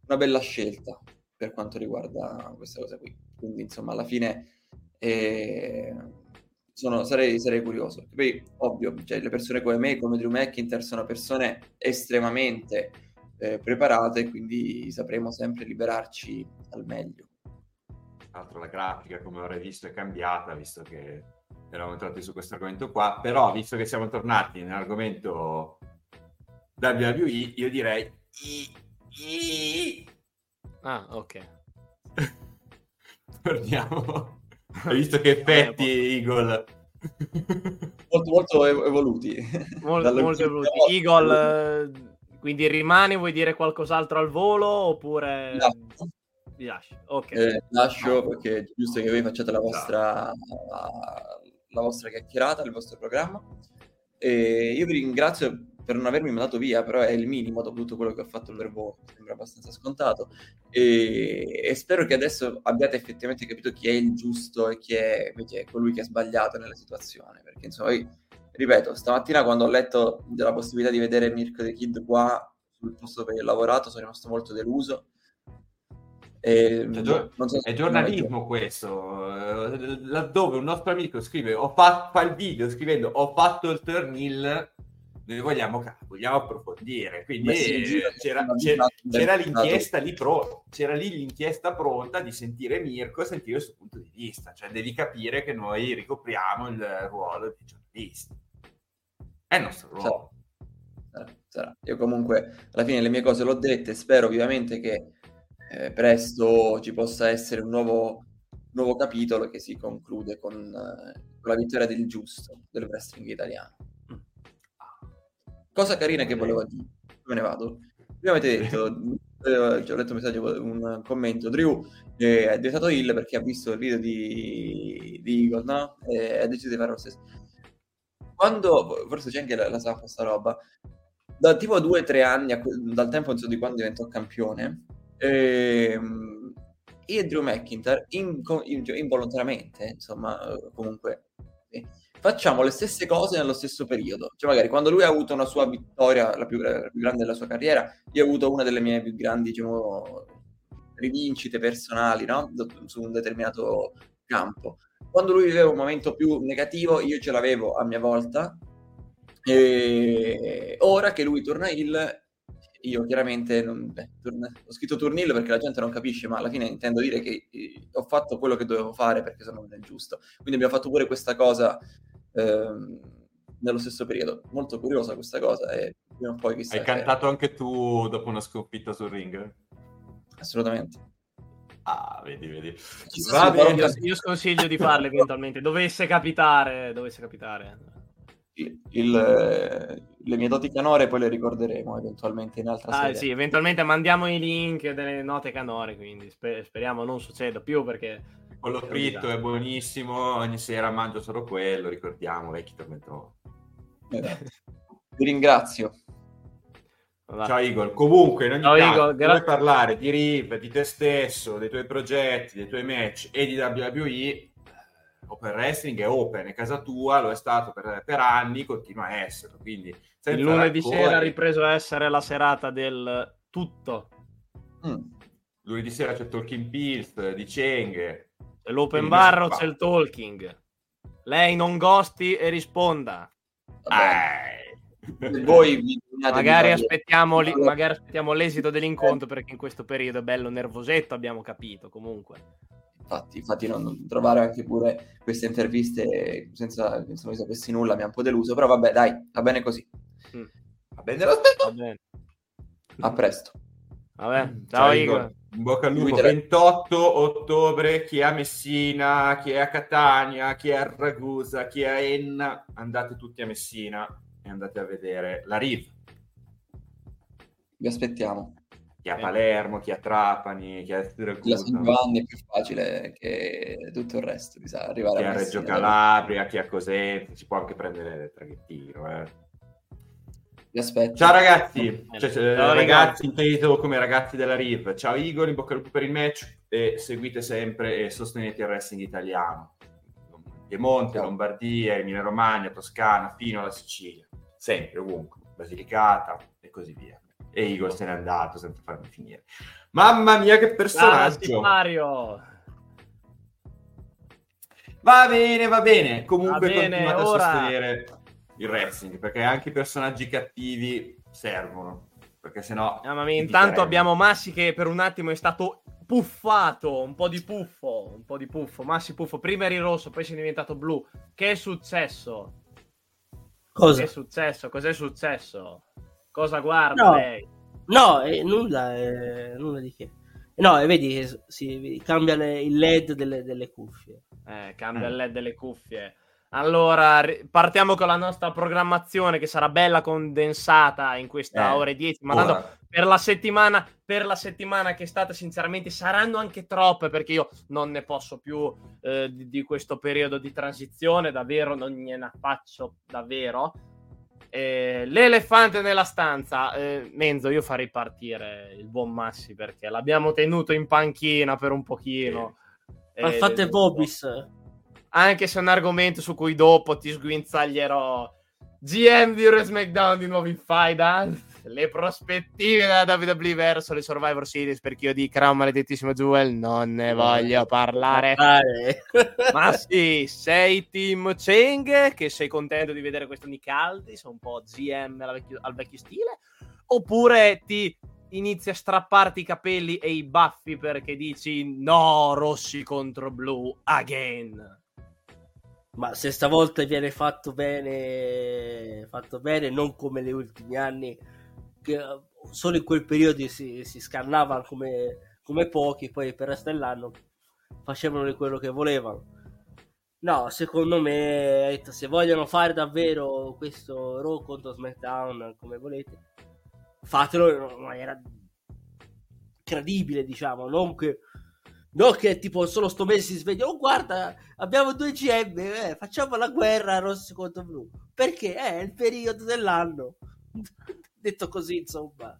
una bella scelta per quanto riguarda questa cosa qui. Quindi, insomma, alla fine eh, sono, sarei, sarei, curioso. Poi, ovvio, cioè, le persone come me, come Drew McIntyre, sono persone estremamente eh, preparate, quindi sapremo sempre liberarci al meglio. Tra l'altro la grafica, come avrei visto, è cambiata, visto che eravamo entrati su questo argomento qua. Però, visto che siamo tornati nell'argomento WWE, io direi... Ah, ok. *laughs* Torniamo. Hai visto che effetti, Eagle? molto, molto evoluti. Molto, molto evoluti. Eagle, eh, quindi rimane, vuoi dire qualcos'altro al volo oppure... No. Vi lascio. Ok. Eh, lascio perché è giusto che voi facciate la vostra, la vostra chiacchierata, il vostro programma. E io vi ringrazio per non avermi mandato via, però è il minimo dopo tutto quello che ho fatto per voi, sembra abbastanza scontato. E, e, spero che adesso abbiate effettivamente capito chi è il giusto e chi è invece colui che ha sbagliato nella situazione. Perché insomma, io, ripeto, stamattina quando ho letto della possibilità di vedere Mirko The Kid qua sul posto dove ho lavorato, sono rimasto molto deluso. E, cioè, so è giornalismo questo, laddove un nostro amico scrive ho fatto fa il video scrivendo ho fatto il turnil noi vogliamo, vogliamo approfondire. Quindi c'era, c'era, c'era, l'inchiesta lì pronta, c'era lì l'inchiesta pronta di sentire Mirko e sentire il suo punto di vista. Cioè devi capire che noi ricopriamo il ruolo di giornalisti. È il nostro ruolo. Sarà, sarà. Io comunque alla fine le mie cose l'ho dette, spero ovviamente che eh, presto ci possa essere un nuovo, nuovo capitolo che si conclude con, eh, con la vittoria del giusto del wrestling italiano. Cosa carina che volevo dire, me ne vado. Prima avete detto, eh, ho letto un messaggio, un commento, Drew eh, è diventato Hill perché ha visto il video di, di Eagle, no? E ha deciso di fare lo stesso. Quando, forse c'è anche la, la sa questa roba, da tipo due o tre anni, dal tempo so, di quando diventò campione, ehm, io e Drew McIntyre in, in, involontariamente, insomma, comunque... Eh, facciamo le stesse cose nello stesso periodo. Cioè, magari quando lui ha avuto una sua vittoria, la più, la più grande della sua carriera, io ho avuto una delle mie più grandi, diciamo, rivincite personali, no? Su un determinato campo. Quando lui viveva un momento più negativo, io ce l'avevo a mia volta. E ora che lui torna il io chiaramente non, beh, ho scritto turnillo perché la gente non capisce, ma alla fine intendo dire che eh, ho fatto quello che dovevo fare perché sono nel giusto. Quindi abbiamo fatto pure questa cosa nello stesso periodo. Molto curiosa questa cosa e prima o poi chissà Hai cantato anche tu dopo una sconfitta sul ring? Assolutamente. Ah, vedi, vedi. Va bene, io, io sconsiglio di farle eventualmente, dovesse capitare, dovesse capitare il, il, le mie doti canore poi le ricorderemo eventualmente in altra ah, serie. sì, eventualmente mandiamo i link delle note canore, quindi sper- speriamo non succeda più perché... Quello fritto è buonissimo, ogni sera mangio solo quello, ricordiamo, vecchi tormentori. Esatto. Vi ringrazio. Vabbè. Ciao Igor, comunque in ogni Ciao, caso Igor, gra- vuoi parlare di Riv, di te stesso, dei tuoi progetti, dei tuoi match e di WWE, Open Wrestling è open, è casa tua, lo è stato per, per anni, continua a esserlo. Quindi, il lunedì raccogli... sera ha ripreso a essere la serata del tutto. Mm. Lunedì sera c'è Talking Pills di Cheng. C'è l'open bar o c'è il talking? Lei non gosti e risponda. Eh. Voi magari aspettiamo, li, magari aspettiamo l'esito dell'incontro perché in questo periodo è bello nervosetto, abbiamo capito comunque. Infatti, infatti non, trovare anche pure queste interviste senza che non sapessi nulla mi ha un po' deluso, però vabbè, dai, va bene così. Mm. Va bene lo stesso. Bene. A presto. Vabbè, ciao, ciao Igor. Igor. In bocca al lupo, 28 ottobre, chi è a Messina, chi è a Catania, chi è a Ragusa, chi è a Enna, andate tutti a Messina e andate a vedere la RIV. Vi aspettiamo chi a Palermo, chi a Trapani, chi a Siracusa. La San Giovanni è più facile che tutto il resto, sa, arrivare chi a, a Reggio Calabria, chi a Cosenza, si può anche prendere il traghettino. Eh. Vi aspetto. Ciao ragazzi, cioè, Ciao, ragazzi, inteso come ragazzi della RIV. Ciao Igor, in bocca al lupo per il match e seguite sempre e sostenete il wrestling italiano. Piemonte, Lombardia, Emilia Romagna, Toscana, fino alla Sicilia. Sempre, ovunque. Basilicata e così via e Igor se n'è andato senza farmi finire. Mamma mia, che personaggio! Mario! Va bene, va bene. Comunque va bene, continuate ora... a sostenere il wrestling perché anche i personaggi cattivi servono. Perché sennò. Mamma mia, intanto abbiamo Massi che per un attimo è stato puffato, un po' di puffo, un po' di puffo, Massi puffo, prima eri rosso, poi sei diventato blu. Che è successo? Cosa? Che è successo? Cos'è successo? Cosa guarda No. lei? No, eh, nulla, eh, nulla di che. No, e vedi che si vedi, cambia le- il LED delle, delle cuffie. Eh, cambia Eh. il LED delle cuffie. Allora, partiamo con la nostra programmazione che sarà bella condensata in questa Eh, ora e dieci, ma tanto Ora, per la settimana per la settimana che è stata sinceramente saranno anche troppe perché io non ne posso più eh, di, di questo periodo di transizione davvero non gliene faccio davvero. Eh, l'elefante nella stanza eh, Menzo io farei partire il buon Massi perché l'abbiamo tenuto in panchina per un pochino. Ma Eh, fate Bobis. Anche se è un argomento su cui dopo ti sguinzaglierò. GM di Raw SmackDown di nuovo in faida. Le prospettive della WWE verso le Survivor Series perché io di Crown maledettissimo Jewel non ne voglio parlare. *laughs* Ma sì, sei Team Cheng che sei contento di vedere questo Nick Aldis, un po' GM alla vecchio- al vecchio stile, oppure ti inizi a strapparti i capelli e i baffi perché dici no, rossi contro blu again. Ma se stavolta viene fatto bene, fatto bene, non come negli ultimi anni, che solo in quel periodo si, si scannavano come, come pochi, poi per il resto dell'anno facevano quello che volevano. No, secondo me, se vogliono fare davvero questo Raw contro SmackDown, come volete, fatelo in una maniera credibile, diciamo, non che, non che tipo solo sto mese si sveglia, oh guarda, abbiamo due GM, eh, facciamo la guerra rosso contro blu, perché è il periodo dell'anno. *laughs* Detto così, insomma.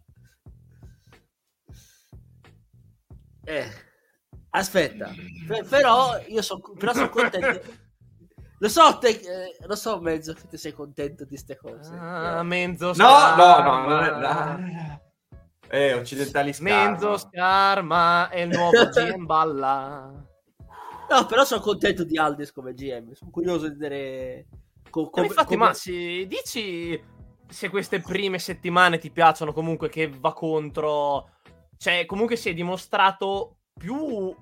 Eh, aspetta, pe- però io sono però son contento. *laughs* Lo so, te, eh, lo so, mezzo che ti sei contento di ste cose. Ah, Menzo no, no, no, non è- no. Eh, occidentali Menzo scarma. Scarma è il nuovo *laughs* GM Balla. No, però sono contento di Aldis come GM. Sono curioso di vedere. co- Ma come- infatti, come- Massi, dici se queste prime settimane ti piacciono comunque che va contro... Cioè, comunque si è dimostrato più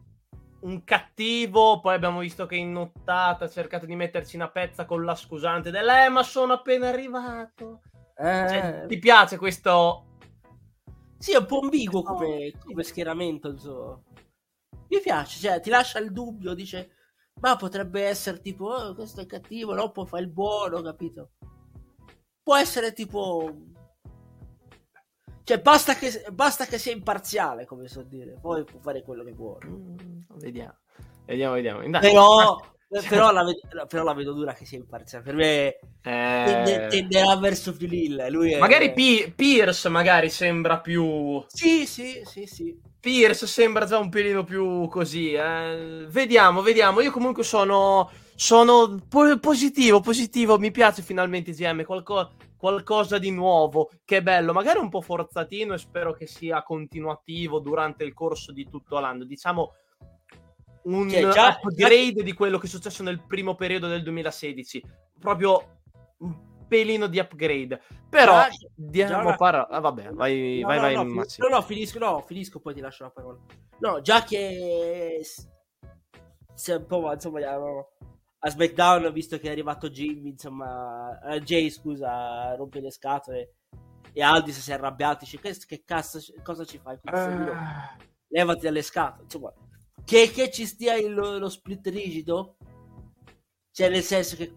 un cattivo, poi abbiamo visto che in nottata ha cercato di metterci una pezza con la scusante del eh, ma sono appena arrivato. Eh, Cioè, ti piace questo... Sì, è un po' ambiguo come, come schieramento. insomma. Mi piace, cioè, ti lascia il dubbio, dice. Ma potrebbe essere tipo, oh, questo è cattivo, no? Poi fa il buono, capito? Può essere tipo. Cioè, basta che, basta che sia imparziale, come so dire. Poi può fare quello che vuole. Mm, vediamo, vediamo, vediamo. Però, però, la vedo, però la vedo dura che sia imparziale. Per me Eh, tende- tenderà verso Filil. Lui è... Magari Pi- Pierce magari sembra più... Sì, sì, sì, sì. Pierce sembra già un pelino più così. eh. Vediamo, vediamo. Io comunque sono, sono po- positivo, positivo. Mi piace finalmente GM. Qualco- qualcosa di nuovo. Che bello. Magari un po' forzatino e spero che sia continuativo durante il corso di tutto l'anno. Diciamo un Cioè, già- upgrade di quello che è successo nel primo periodo del 2016. Proprio un pelino di upgrade. Però Già- diamo già parola. Ah, vabbè, vai, No, vai, no, vai, no, Massimo. no, no, finisco, no, finisco, poi ti lascio la parola. No, già che s- si è un po', insomma, a SmackDown, visto che è arrivato Jimmy, insomma, eh, Jay, scusa, a rompere le scatole e Aldis si è arrabbiato, dice, che, che cazzo, cosa ci fai? Ah, Levati dalle scatole, insomma, che, che ci stia il- lo split rigido? Cioè, nel senso che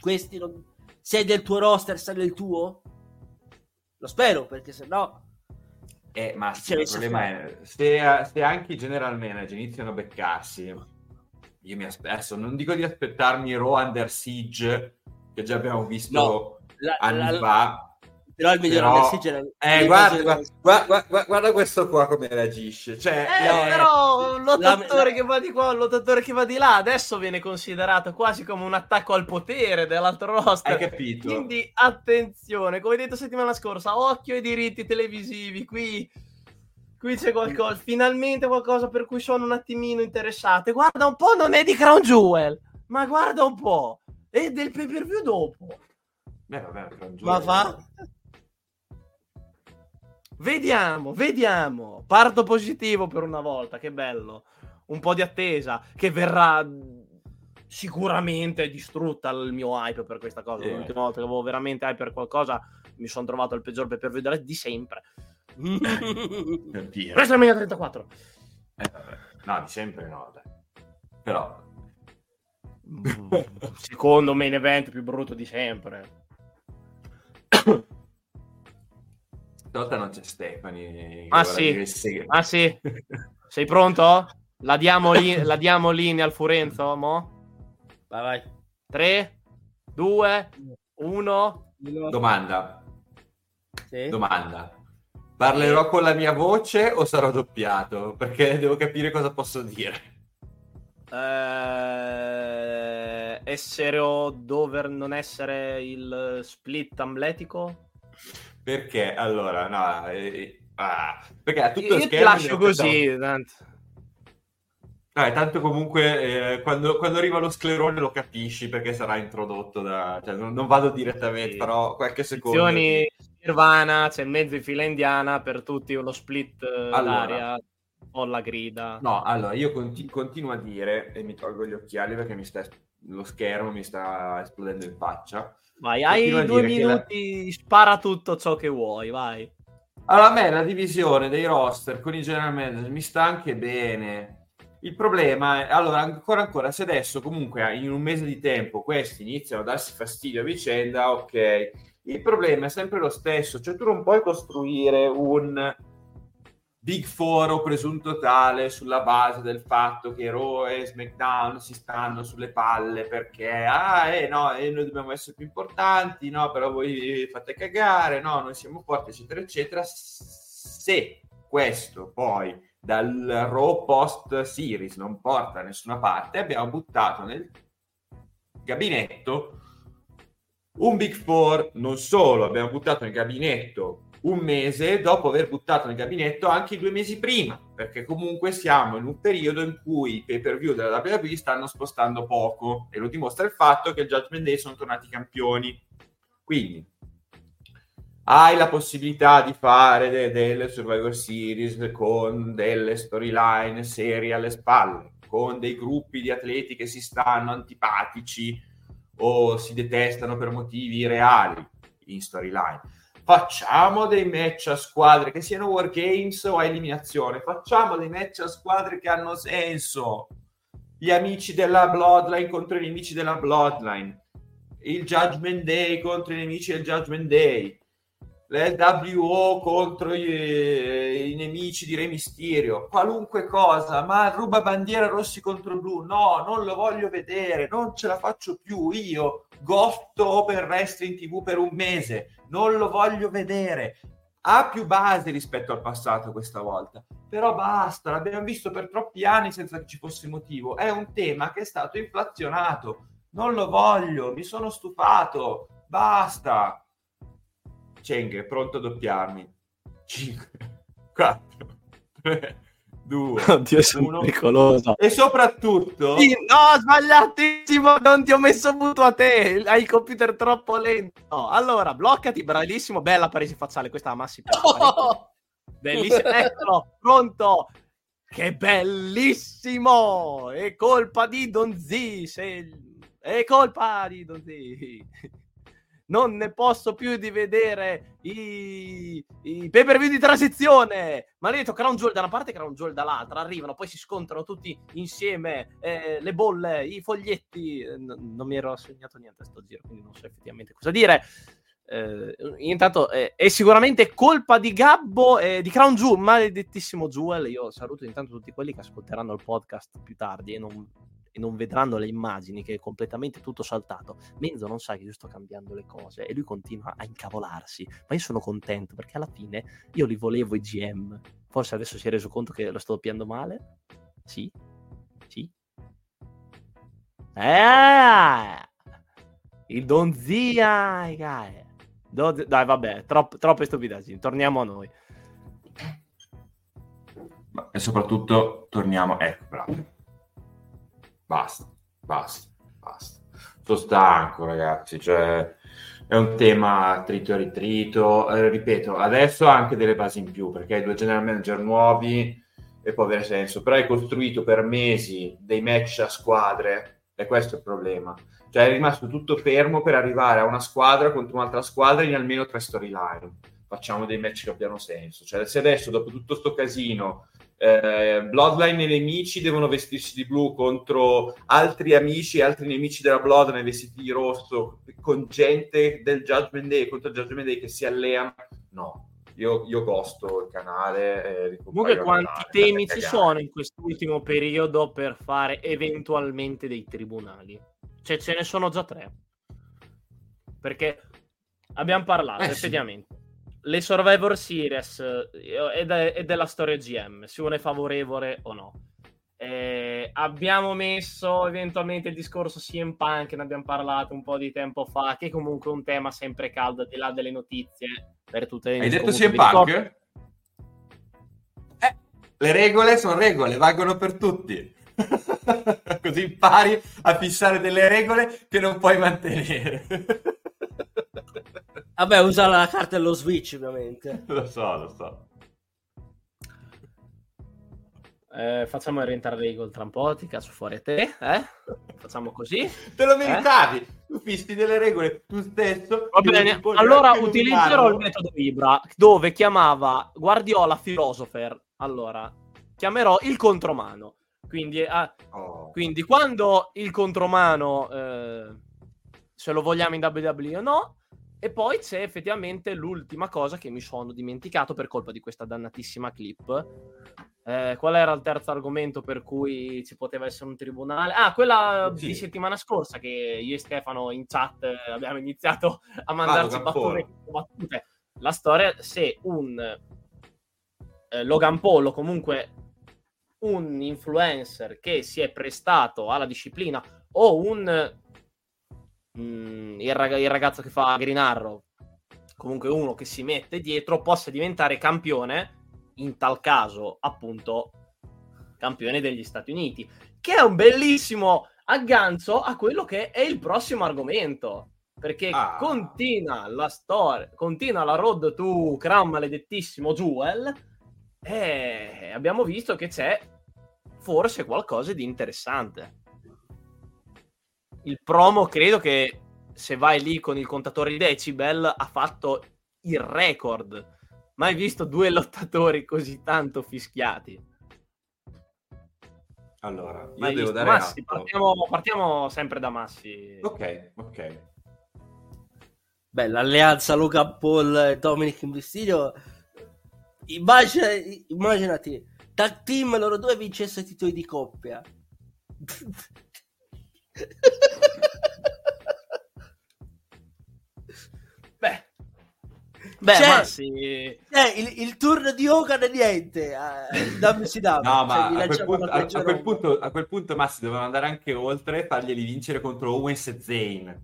questi non... Sei del tuo roster, sei del tuo? Lo spero, perché se no... Eh, ma sì, il l'avesse problema è se, se anche i general manager iniziano a beccarsi, io mi aspetto, non dico di aspettarmi Raw Under Siege, che già abbiamo visto No, La- anni la- fa. Però il miglior Però- era- Eh, guarda, guarda, guarda, guarda- guarda questo qua come reagisce. Cioè, Eh, No, però un lottatore la- che va di qua, un lottatore che va di là, adesso viene considerato quasi come un attacco al potere dell'altro roster. hai capito? Quindi attenzione, come detto settimana scorsa, occhio ai diritti televisivi, qui, qui c'è qualcosa, finalmente qualcosa per cui sono un attimino interessato. E Guarda un po', non è di Crown Jewel, ma guarda un po', è del pay per view dopo. Beh, vabbè, Crown Ma va? Vediamo, vediamo. Parto positivo per una volta, che bello. Un po' di attesa che verrà sicuramente distrutta il mio hype per questa cosa. Eh. L'ultima volta che avevo veramente hype per qualcosa mi sono trovato il peggior per view di sempre. WrestleMania 34. Eh, vabbè. no, di sempre no, dai. Però Secondo main event più brutto di sempre. *coughs* stavolta non c'è Stefani. Ah, sì. segreto. Ah sì? Sei pronto? La diamo, lì, la diamo linea al Furenzo, mo? Vai, vai. 3, 2, 1. Domanda, Sì? domanda. Parlerò con la mia voce o sarò doppiato? Perché devo capire cosa posso dire. Eh, essere o dover non essere il split amletico? Perché allora, no, eh, ah, perché a tutto Io ti schermo lascio in realtà- così. tanto. Eh, tanto comunque eh, quando, quando arriva lo sclerone lo capisci perché sarà introdotto da... Cioè, non, non vado direttamente, Sì. però qualche secondo... Posizioni Nirvana, c'è in mezzo in fila indiana per tutti lo split eh, Allora. d'aria o la grida. No, allora io conti- continuo a dire, e mi tolgo gli occhiali perché mi sta, lo schermo mi sta esplodendo in faccia. Vai, Continuo hai due che la- minuti, spara tutto ciò che vuoi, vai. Allora, a me la divisione dei roster con i general manager mi sta anche bene. Il problema è, allora, ancora ancora, se adesso comunque in un mese di tempo questi iniziano a darsi fastidio a vicenda, ok. Il problema è sempre lo stesso, cioè tu non puoi costruire un Big Four o presunto tale sulla base del fatto che Raw e SmackDown si stanno sulle palle perché, ah, eh, no, eh, noi dobbiamo essere più importanti, no, però voi fate cagare, no, noi siamo forti, eccetera, eccetera. Se questo poi dal Raw post series non porta da nessuna parte, abbiamo buttato nel gabinetto un Big Four, non solo, abbiamo buttato nel gabinetto un mese dopo aver buttato nel gabinetto anche i due mesi prima, perché comunque siamo in un periodo in cui i pay per view della WWE stanno spostando poco e lo dimostra il fatto che il Judgment Day sono tornati campioni. Quindi hai la possibilità di fare de- delle Survivor Series con delle storyline serie alle spalle, con dei gruppi di atleti che si stanno antipatici o si detestano per motivi reali in storyline facciamo dei match a squadre che siano war games o a eliminazione, facciamo dei match a squadre che hanno senso. Gli amici della Bloodline contro i nemici della Bloodline, il Judgment Day contro i nemici del Judgment Day, l'LWO contro i, i nemici di Re Mysterio, qualunque cosa, ma ruba bandiera rossi contro blu, no, non lo voglio vedere, non ce la faccio più io, gotto Open Wrestling TV per un mese, non lo voglio vedere. Ha più base rispetto al passato questa volta, però basta, l'abbiamo visto per troppi anni senza che ci fosse motivo. È un tema che è stato inflazionato. Non lo voglio, mi sono stufato. Basta. Cheng, è pronto a doppiarmi. 5, 4, 3, 2, Oddio, sono Uno. pericoloso. E soprattutto... Sì, no, sbagliatissimo, non ti ho messo muto a te, hai il computer troppo lento. Allora, bloccati, bravissimo, bella paresi facciale, questa la Massi. *laughs* Bellissimo, eccolo, pronto. Che bellissimo! È colpa di Don Z, se- è colpa di Don Z. Non ne posso più di vedere i, i pay per view di transizione. Maledetto Crown Jewel da una parte e Crown Jewel dall'altra. Arrivano, poi si scontrano tutti insieme. eh, le bolle, i foglietti. Eh, n- non mi ero segnato niente a sto giro, quindi non so effettivamente cosa dire. Eh, intanto eh, è sicuramente colpa di Gabbo e di Crown Jewel, maledettissimo Jewel. Io saluto intanto tutti quelli che ascolteranno il podcast più tardi e non, e non vedranno le immagini che è completamente tutto saltato. Menzo non sa che io sto cambiando le cose e lui continua a incavolarsi, ma io sono contento perché alla fine io li volevo i GM. Forse adesso si è reso conto che lo sto doppiando male? Sì? Sì? Eh! Il Don Zia! eh. Don- Dai, vabbè, tropp- troppe stupidaggini. Torniamo a noi. E soprattutto torniamo... Ecco, bravo. Basta, basta, basta. Sono stanco, ragazzi. Cioè, è un tema trito e ritrito. Eh, ripeto, adesso ha anche delle basi in più perché hai due general manager nuovi e può avere senso, però hai costruito per mesi dei match a squadre e questo è il problema. Cioè è rimasto tutto fermo per arrivare a una squadra contro un'altra squadra in almeno tre storyline. Facciamo dei match che abbiano senso. Cioè se adesso dopo tutto sto casino eh, Bloodline e nemici devono vestirsi di blu contro altri amici e altri nemici della Bloodline vestiti di rosso con gente del Judgment Day contro il Judgment Day che si alleano no io, io costo il canale eh, comunque quanti canale, temi ci sono in quest'ultimo periodo per fare eventualmente dei tribunali? Cioè ce ne sono già tre. Perché abbiamo parlato eh, effettivamente. sì le Survivor Series eh, e, de- e della storia GM, se uno è favorevole o no. Eh, abbiamo messo eventualmente il discorso CM Punk, ne abbiamo parlato un po' di tempo fa, che è comunque un tema sempre caldo, al di là delle notizie per tutte le Hai detto CM Punk? Eh, le regole sono regole, valgono per tutti. *laughs* Così impari a fissare delle regole che non puoi mantenere. *laughs* Vabbè, usa la carta dello Switch, ovviamente. *laughs* lo so, lo so. Eh, facciamo rientrare Regal tra un po', ti cazzo fuori a te, eh? Facciamo così. Te lo meritavi, eh? tu fissi delle regole tu stesso. Va bene, allora utilizzerò il metodo Vibra, dove chiamava Guardiola Philosopher. Allora, chiamerò il contromano. Quindi, eh, oh. quindi quando il contromano, eh, se lo vogliamo in WWE o no, e poi c'è effettivamente l'ultima cosa che mi sono dimenticato per colpa di questa dannatissima clip. Eh, qual era il terzo argomento per cui ci poteva essere un tribunale? Ah, quella sì. di settimana scorsa che io e Stefano in chat abbiamo iniziato a mandarci ah, battute, battute. La storia, se un eh, Logan Paul o comunque un influencer che si è prestato alla disciplina o un mh, mm, il, rag- il, ragazzo che fa Green Arrow, comunque uno che si mette dietro, possa diventare campione, in tal caso appunto campione degli Stati Uniti, che è un bellissimo aggancio a quello che è il prossimo argomento. Perché ah. continua la storia, continua la road to Crown maledettissimo Jewel. E abbiamo visto che c'è forse qualcosa di interessante il promo credo che se vai lì con il contatore di decibel ha fatto il record. Mai visto due *laughs* lottatori così tanto fischiati. Allora, io Mai devo visto. dare Massi, partiamo, partiamo, sempre da Massi. Ok, ok. Beh, l'alleanza Logan Paul e Dominic Mysterio Immagina, immaginati tag team loro due vincessero i titoli di coppia *laughs* Beh, Beh, cioè, ma sì. Eh, il, il, turno di Hogan è niente. Eh, dammi, si dà. *laughs* No, ma cioè, a, quel punto, a, a, quel punto, a quel punto Massi doveva andare anche oltre e farglieli vincere contro Owens e Zane.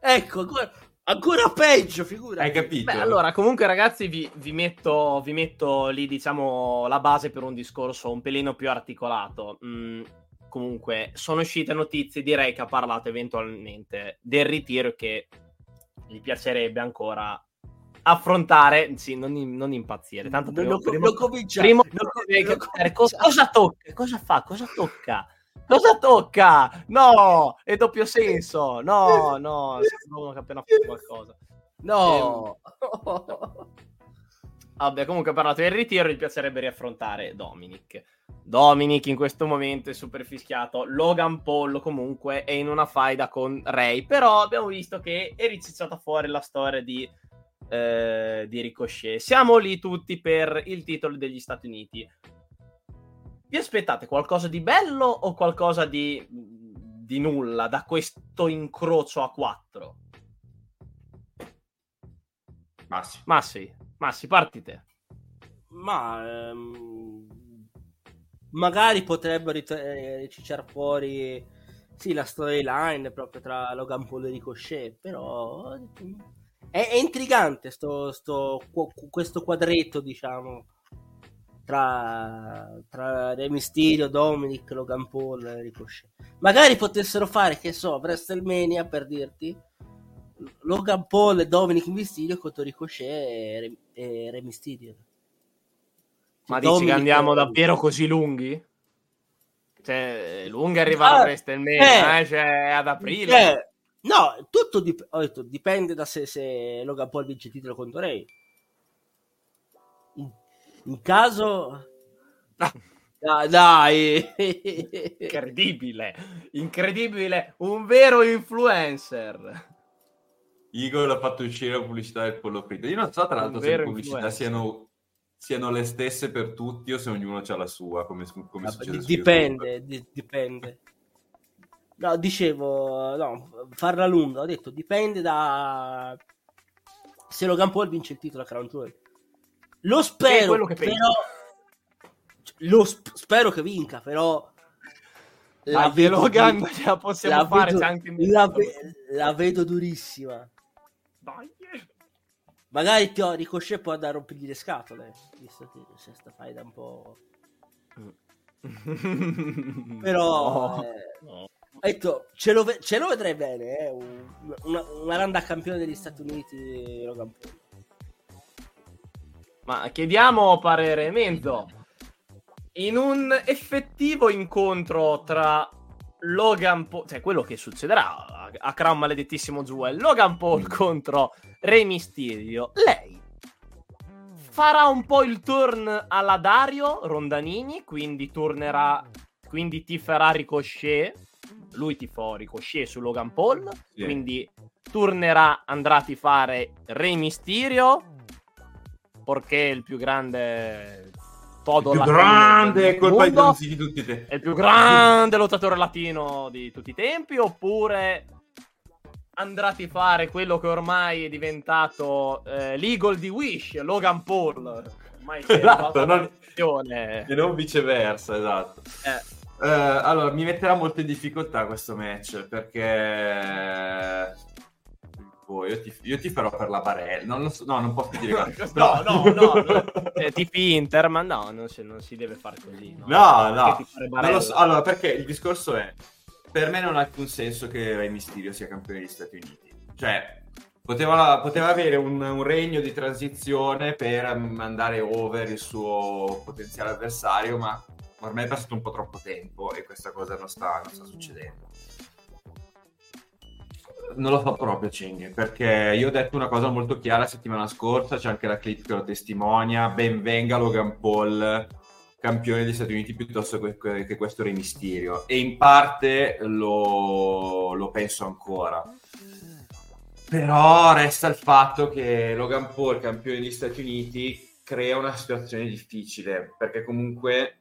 Ecco, ancora, ancora peggio, figura. Hai capito? Beh, allora, comunque, ragazzi, vi, vi, metto, vi metto lì, diciamo, la base per un discorso un pelino più articolato. Mm, comunque sono uscite notizie, direi che ha parlato eventualmente del ritiro che gli piacerebbe ancora affrontare, sì, non, non impazzire. Tanto prima, non, prima, non comincia. Prima non, non, cosa, cosa tocca? Cosa fa? Cosa tocca? Cosa tocca? No, è doppio senso. No, no, uno che ha appena fatto qualcosa. No. Ehm... *laughs* *laughs* Vabbè, comunque parlato del ritiro, gli piacerebbe riaffrontare Dominic. Dominic in questo momento è super fischiato. Logan Paul comunque è in una faida con Ray. Però abbiamo visto che è ricicciata fuori la storia di, eh, di Ricochet. Siamo lì tutti per il titolo degli Stati Uniti. Vi aspettate qualcosa di bello o qualcosa di, di nulla da questo incrocio a quattro? Massi. Massi. Massi, parti te. Ma ehm, magari potrebbero eh, cicciare fuori sì, la storyline proprio tra Logan Paul e Ricochet, però è, è intrigante sto, sto, questo quadretto, diciamo. tra, tra Re Mysterio, Dominic, Logan Paul e Ricochet. Magari potessero fare, che so, WrestleMania per dirti Logan Paul e Dominic Mysterio contro Ricochet e Re, e Re Mysterio. Ma Dominic dici che andiamo davvero così lunghi? Cioè, lunghi arrivare ah, a WrestleMania, eh, eh, cioè ad aprile. Eh, no, tutto dip- detto, dipende da se, se Logan Paul vince il titolo contro Ray. In, in caso... Dai, dai. incredibile, incredibile, un vero influencer. Eagle ha fatto uscire la pubblicità del pollo fritto. Io non so tra l'altro se le pubblicità siano, siano, le stesse per tutti o se ognuno ha la sua, come, come ah, succede Dipende, di, dipende. No, dicevo, no, farla lunga, ho detto, dipende da... Se Logan Paul vince il titolo a Crown Jewel. Lo spero, che però... Lo sp- spero che vinca, però... La vedo, Logan ce la possiamo la fare. Vedo, la, ve- la vedo durissima. Dai. Magari ti ho Ricochet può andare a rompergli le scatole, visto che se sta fai da un po'... *laughs* Però... No, eh, no. Detto, ce, lo ve- ce lo vedrei bene, eh? una, una randa campione degli Stati Uniti Logan Paul. Ma chiediamo parere Mento. In un effettivo incontro tra Logan Paul, cioè quello che succederà a Crown maledettissimo Jewel, Logan Paul contro Re Mysterio, lei farà un po' il turn alla Dario Rondanini, quindi tornerà, quindi ti farà Ricochet, lui ti fa Ricochet su Logan Paul, sì. quindi tornerà, andrà a fare Re Mysterio, perché il più grande todo il più grande colpa di tutti i tempi. È il più grande lottatore latino di tutti i tempi oppure andrà a fare quello che ormai è diventato eh, l'Eagle di Wish, Logan Paul. Ormai esatto, non... e non viceversa, esatto. Eh. Uh, allora, mi metterà molto in difficoltà questo match perché boh, io, ti, io ti farò per la barella. Non lo so, no, non posso dire *laughs* no, no, no, no, no. *laughs* Eh, tifi Inter, ma no, non si, non si deve fare così. No, no. no. So. Allora, perché il discorso è, per me non ha alcun senso che Rey Mysterio sia campione degli Stati Uniti. Cioè, poteva, poteva avere un, un, regno di transizione per mandare over il suo potenziale avversario, ma ormai è passato un po' troppo tempo e questa cosa non sta, non sta succedendo non lo fa proprio Cheng, perché io ho detto una cosa molto chiara la settimana scorsa, c'è anche la clip che lo testimonia, ben venga Logan Paul campione degli Stati Uniti piuttosto che, che questo Re Mysterio e in parte lo, lo penso ancora. Però resta il fatto che Logan Paul campione degli Stati Uniti crea una situazione difficile perché comunque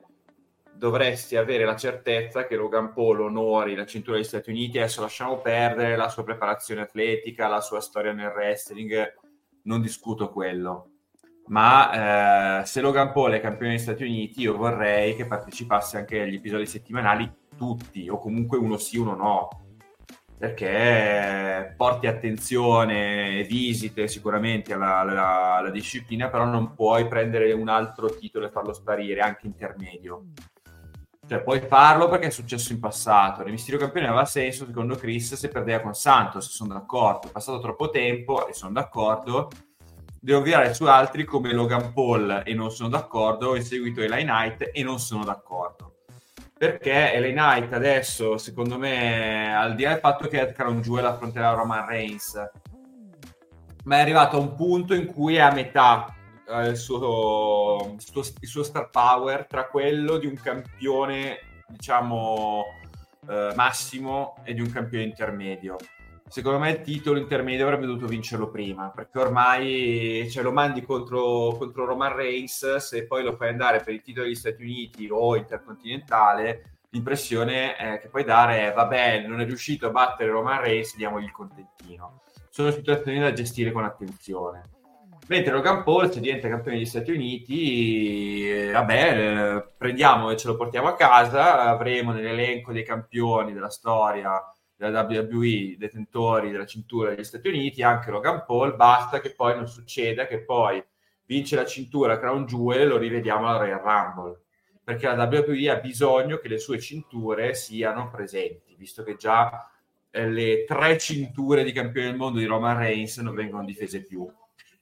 dovresti avere la certezza che Logan Paul onori la cintura degli Stati Uniti. Adesso lasciamo perdere la sua preparazione atletica, la sua storia nel wrestling, non discuto quello. Ma eh, se Logan Paul è campione degli Stati Uniti, io vorrei che partecipasse anche agli episodi settimanali tutti, o comunque uno sì, uno no. Perché porti attenzione e visite sicuramente alla, alla, alla disciplina, però non puoi prendere un altro titolo e farlo sparire anche intermedio. Cioè, puoi farlo perché è successo in passato. Il Mysterio campione aveva senso, secondo Chris, se perdeva con Santos, sono d'accordo. È passato troppo tempo e sono d'accordo. Devo virare su altri come Logan Paul e non sono d'accordo. Ho inseguito Eli Knight e non sono d'accordo. Perché Eli Knight adesso, secondo me, al di là del fatto che Crown Jewel affronterà Roman Reigns, ma è arrivato a un punto in cui è a metà eh, il, suo, suo, il, suo, star power tra quello di un campione, diciamo, eh, massimo e di un campione intermedio. Secondo me il titolo intermedio avrebbe dovuto vincerlo prima, perché ormai cioè, lo mandi contro, contro Roman Reigns, se poi lo fai andare per il titolo degli Stati Uniti o intercontinentale, l'impressione eh, che puoi dare è vabbè, non è riuscito a battere Roman Reigns, diamogli il contentino. Sono situazioni da gestire con attenzione. Mentre Logan Paul, se diventa campione degli Stati Uniti, vabbè, prendiamo e ce lo portiamo a casa, avremo nell'elenco dei campioni della storia della WWE, detentori della cintura degli Stati Uniti, anche Logan Paul, basta che poi non succeda che poi vince la cintura Crown Jewel e lo rivediamo alla Royal Rumble perché la WWE ha bisogno che le sue cinture siano presenti visto che già eh, le tre cinture di campione del mondo di Roman Reigns non vengono difese più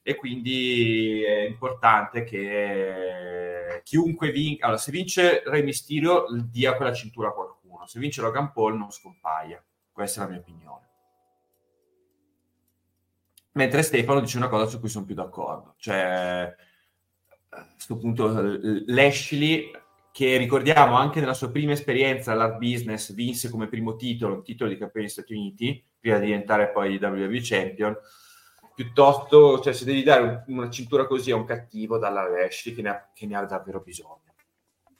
e quindi è importante che chiunque vinca allora se vince Re Mysterio dia quella cintura a qualcuno se vince Logan Paul non scompaia questa è la mia opinione. Mentre Stefano dice una cosa su cui sono più d'accordo cioè a questo punto Lashley che ricordiamo anche nella sua prima esperienza all'art business vinse come primo titolo, il titolo di campione degli Stati Uniti, prima di diventare poi WWE Champion, piuttosto, cioè se devi dare una cintura così a un cattivo, dalla Lashley che ne ha, che ne ha davvero bisogno.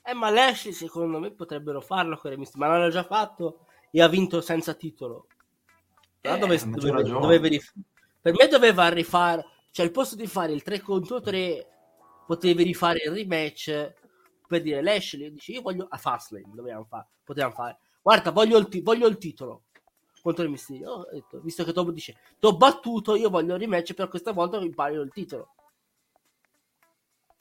Eh, ma Lashley secondo me potrebbero farlo con ma l'hanno già fatto e ha vinto senza titolo. Eh, dove, dove, dove rif- per me doveva rifare, cioè al posto di fare il 3 contro 3 potevi rifare il rematch per dire Lashley dice io voglio a Fastlane dovevamo fare potevamo fare guarda voglio il, ti- voglio il titolo contro il Mysterio ho detto, visto che dopo dice ti ho battuto io voglio il rematch per questa volta imparo il titolo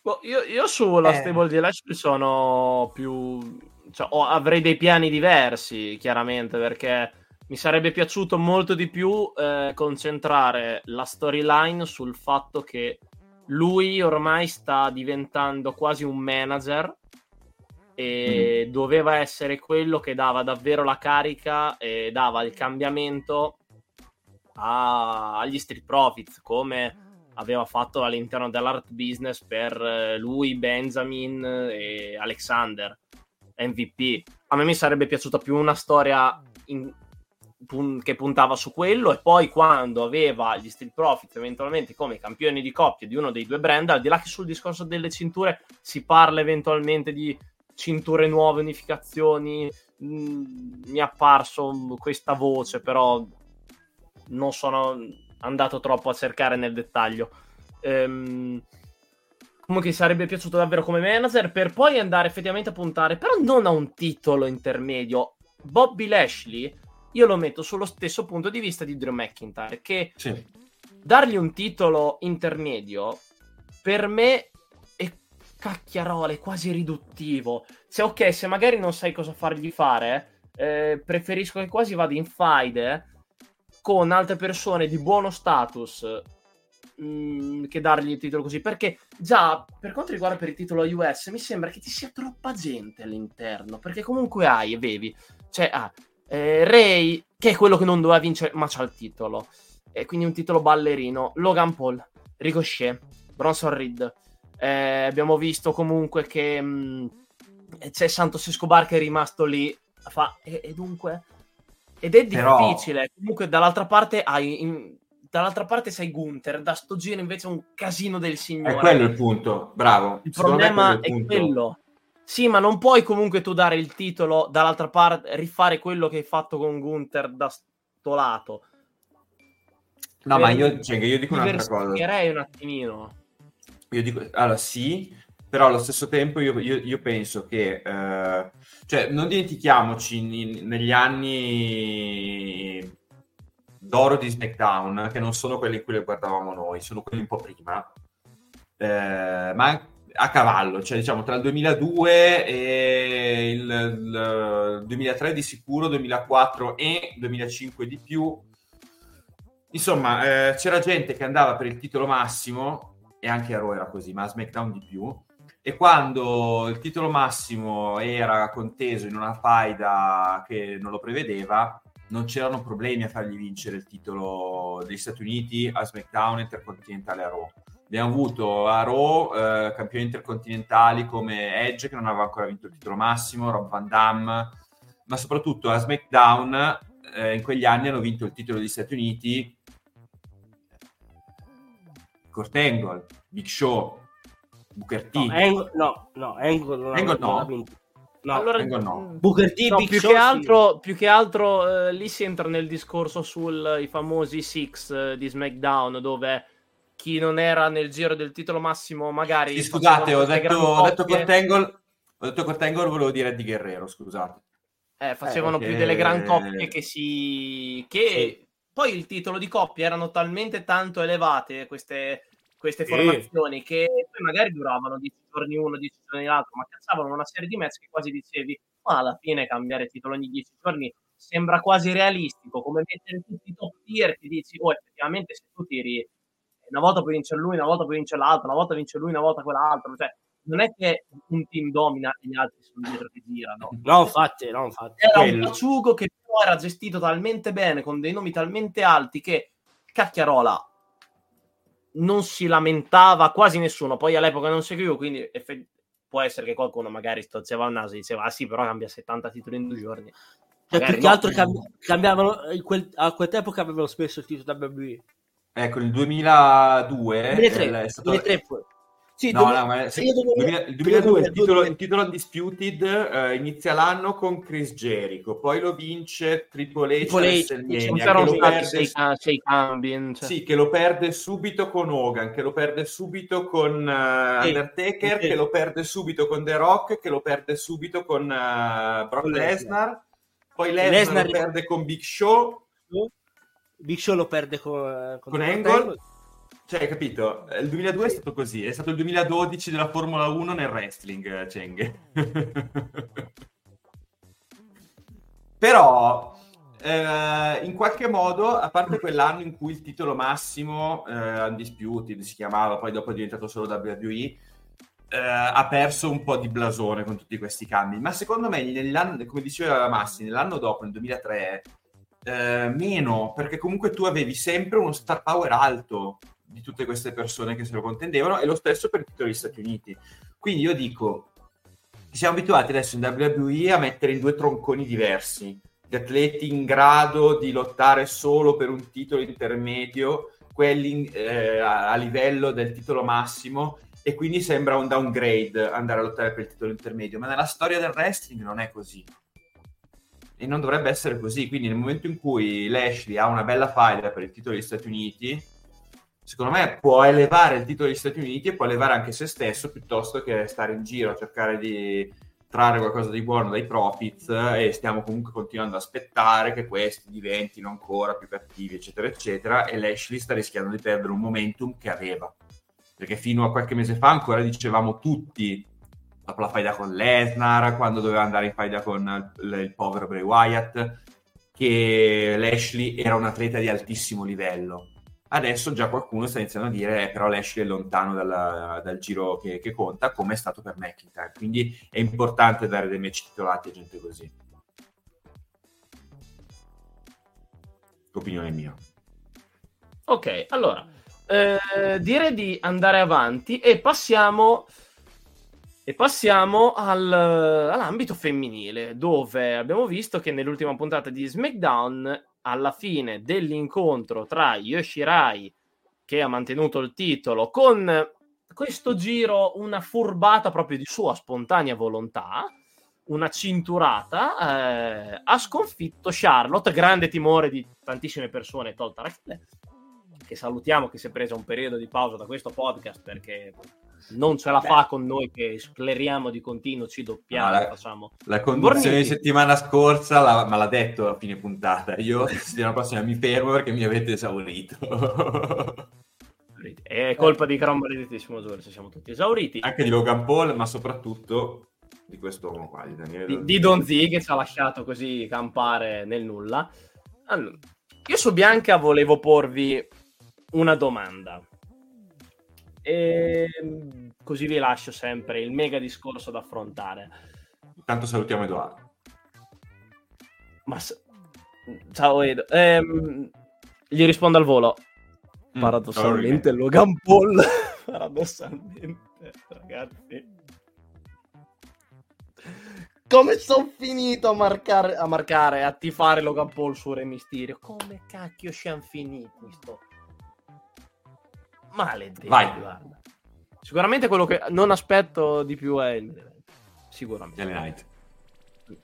boh, io, io sulla eh. stable di Lashley sono più cioè, oh, avrei dei piani diversi chiaramente perché mi sarebbe piaciuto molto di più eh, concentrare la storyline sul fatto che lui ormai sta diventando quasi un manager e mm. doveva essere quello che dava davvero la carica e dava il cambiamento a, agli street profits come aveva fatto all'interno dell'art business per eh, lui, Benjamin e Alexander MVP. A me mi sarebbe piaciuta più una storia in, pun- che puntava su quello e poi quando aveva gli Steel Profits eventualmente come campioni di coppia di uno dei due brand, al di là che sul discorso delle cinture si parla eventualmente di cinture nuove, unificazioni, mh, mm, mi è apparso questa voce, però non sono andato troppo a cercare nel dettaglio. Ehm, comunque sarebbe piaciuto davvero come manager per poi andare effettivamente a puntare, però non a un titolo intermedio. Bobby Lashley io lo metto sullo stesso punto di vista di Drew McIntyre, che sì. dargli un titolo intermedio per me cacchiarole, quasi riduttivo. Se ok, se magari non sai cosa fargli fare, eh, preferisco che quasi vada in faide con altre persone di buono status mm, che dargli il titolo così perché già per quanto riguarda per il titolo US mi sembra che ci sia troppa gente all'interno perché comunque hai avevi cioè ah, eh, Ray, che è quello che non doveva vincere, ma c'ha il titolo. E quindi un titolo ballerino. Logan Paul, Ricochet, Bronson Reed. Eh, abbiamo visto comunque che mh, mm, c'è Santos Escobar che è rimasto lì. Fa, e, e dunque... Ed è difficile. Però... Comunque dall'altra parte hai... In, dall'altra parte sei Gunther, da sto giro invece è un casino del signore. È quello il punto, bravo. Il Secondo problema è, è quello. Sì, ma non puoi comunque tu dare il titolo dall'altra parte, rifare quello che hai fatto con Gunther da sto lato. No, per... ma io, cioè, io dico un'altra cosa. un attimino. Io dico, allora sì, però allo stesso tempo io, io, io penso che, eh, cioè, non dimentichiamoci in, negli anni d'oro di SmackDown, che non sono quelli in cui le guardavamo noi, sono quelli un po' prima, eh, ma a cavallo, cioè diciamo tra il 2002 e il, il 2003 di sicuro, 2004 e 2005 di più. Insomma, eh, c'era gente che andava per il titolo massimo, e anche a Raw era così, ma a SmackDown di più, e quando il titolo massimo era conteso in una faida che non lo prevedeva, non c'erano problemi a fargli vincere il titolo degli Stati Uniti a SmackDown Intercontinentale a Raw. Abbiamo avuto a Raw eh, campioni intercontinentali come Edge che non aveva ancora vinto il titolo massimo, Rob Van Damme, ma soprattutto a SmackDown eh, in quegli anni hanno vinto il titolo degli Stati Uniti Kurt Angle, Big Show, Booker T. No, Angle no, no, Angle, non Angle no. No, allora, no. Booker T, no, più, Show, che altro, sì. più che altro eh, lì si entra nel discorso sui famosi Six eh, di SmackDown dove chi non era nel giro del titolo massimo magari... Sì, scusate, ho detto, ho detto Cortangle, ho detto Cortangle, volevo dire di Guerrero, scusate. Eh, facevano eh, più delle gran coppie che si... che sì. Poi il titolo di coppia erano talmente tanto elevate queste queste Sì. formazioni che poi magari duravano 10 giorni uno, 10 giorni l'altro, ma cazzavano una serie di match che quasi dicevi, ma alla fine cambiare titolo ogni 10 giorni sembra quasi realistico, come mettere tutti i top tier che dici, oh effettivamente se tu tiri una volta poi vince lui, una volta poi vince l'altro, una volta vince lui, una volta quell'altro, cioè non è che un team domina e gli altri sono dietro che girano. No, infatti, no, infatti. Era un paciugo che era gestito talmente bene, con dei nomi talmente alti che cacchiarola non si lamentava quasi nessuno. Poi all'epoca non seguivo, quindi effe- può essere che qualcuno magari stozzeva il naso e diceva: Ah sì, però cambia 70 titoli in due giorni. Cioè, Magari più che no. altro cambi- cambiavano in quel- a quel tempo cambiavano spesso il titolo WWE. Ecco, nel 2002 2003, eh, è stato... 2003 poi. Sì, No, dove- no, ma se- io dovevo- 2000 il io 2002 il titolo, il titolo Undisputed eh, inizia l'anno con Chris Jericho, poi lo vince Triple H c'erano lo stati perde- sei, sei cambi. cioè. Sì, che lo perde subito con Hogan, che lo perde subito con eh, Sì, Undertaker, che lo perde subito con The Rock, che lo perde subito con eh, Brock Con Lesnar, poi Lesnar, lo perde con Big Show, Big Show lo perde con, con The Angle. Cioè, hai capito? Il 2002 è stato così, è stato il 2012 della Formula 1 nel wrestling, eh, Cheng. *laughs* Però, eh, in qualche modo, a parte quell'anno in cui il titolo massimo, eh, Undisputed si chiamava, poi dopo è diventato solo WWE, eh, ha perso un po' di blasone con tutti questi cambi. Ma secondo me, come diceva Massi, nell'anno dopo, nel 2003, eh, meno, perché comunque tu avevi sempre uno star power alto di tutte queste persone che se lo contendevano e lo stesso per il titolo degli Stati Uniti. Quindi io dico, siamo abituati adesso in WWE a mettere in due tronconi diversi, gli atleti in grado di lottare solo per un titolo intermedio, quelli eh, a, livello del titolo massimo e quindi sembra un downgrade andare a lottare per il titolo intermedio, ma nella storia del wrestling non è così. E non dovrebbe essere così, quindi nel momento in cui Lashley ha una bella fight per il titolo degli Stati Uniti, secondo me può elevare il titolo degli Stati Uniti e può elevare anche se stesso piuttosto che stare in giro a cercare di trarre qualcosa di buono dai profits e stiamo comunque continuando ad aspettare che questi diventino ancora più cattivi eccetera eccetera e Lashley sta rischiando di perdere un momentum che aveva. Perché fino a qualche mese fa ancora dicevamo tutti dopo la faida con Lesnar quando doveva andare in faida con il, il povero Bray Wyatt che Lashley era un atleta di altissimo livello adesso già qualcuno sta iniziando a dire eh, però Lashley è lontano dalla- dal giro che, che conta come è stato per McIntyre. Quindi è importante dare dei match titolati a gente così. Opinione mia. Ok, allora eh, direi di andare avanti e passiamo, e passiamo al- all'ambito femminile, dove abbiamo visto che nell'ultima puntata di SmackDown, alla fine dell'incontro tra Yoshirai, che ha mantenuto il titolo, con questo giro una furbata proprio di sua spontanea volontà, una cinturata, eh, ha sconfitto Charlotte, grande timore di tantissime persone, tolta Rachele, che salutiamo che si è presa un periodo di pausa da questo podcast perché non ce la fa con noi che scleriamo di continuo, ci doppiamo, No, la- facciamo... La condizione di settimana scorsa la- me l'ha detto a fine puntata. Io *laughs* settimana prossima mi fermo perché mi avete esaurito. È colpa di Gran Maledetissimo Giorgio, siamo tutti esauriti. Anche di Logan Paul, ma soprattutto di quest'uomo qua, di Daniele Di, Don di Don Z che ci ha lasciato così campare nel nulla. Allora, io su Bianca volevo porvi una domanda. E così vi lascio sempre il mega discorso da affrontare. Intanto salutiamo Edoardo. Ma s- ciao Edo. Ehm, gli rispondo al volo. Mm, Paradossalmente Logan Paul. *laughs* Paradossalmente, ragazzi. Come sono finito a marcare, a marcare, a tifare Logan Paul su Re Mysterio? Come cacchio siamo finiti? Sto... Maledetto, Vai. guarda. Sicuramente quello che non aspetto di più è il... Sicuramente. Delle Night.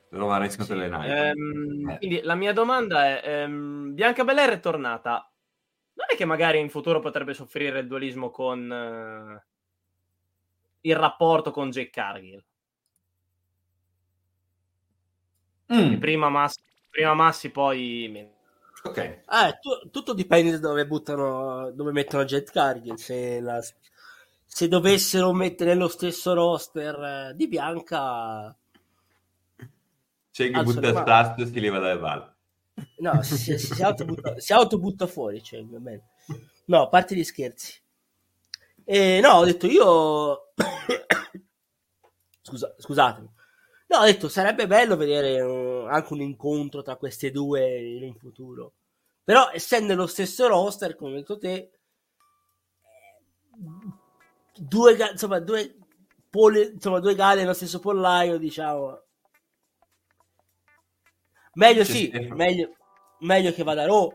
Contro Sì, le Night. ehm, Eh. Quindi la mia domanda è: ehm, Bianca Belair è tornata. Non è che magari in futuro potrebbe soffrire il dualismo con eh, il rapporto con Jake Cargill? Mm. Prima Massi, prima Massi, poi. Ok. Eh, tu- tutto dipende da dove buttano, dove mettono Jet Cargill. Se, la- se dovessero mettere nello stesso roster eh, di Bianca, C'è chi butta il tasto e si leva dalle balle. no, si, si, si, si autobutta, si autobutta fuori. Cioè. No, a parte gli scherzi. E, no, ho detto io. *coughs* Scusa, scusatemi. No, ho detto sarebbe bello vedere eh, anche un incontro tra queste due in un futuro. Però, essendo lo stesso roster, come hai detto te, eh, due, insomma, due, pole, insomma, due gare nello stesso pollaio, diciamo. Meglio C'è sì, Stefano. meglio, meglio che vada Raw.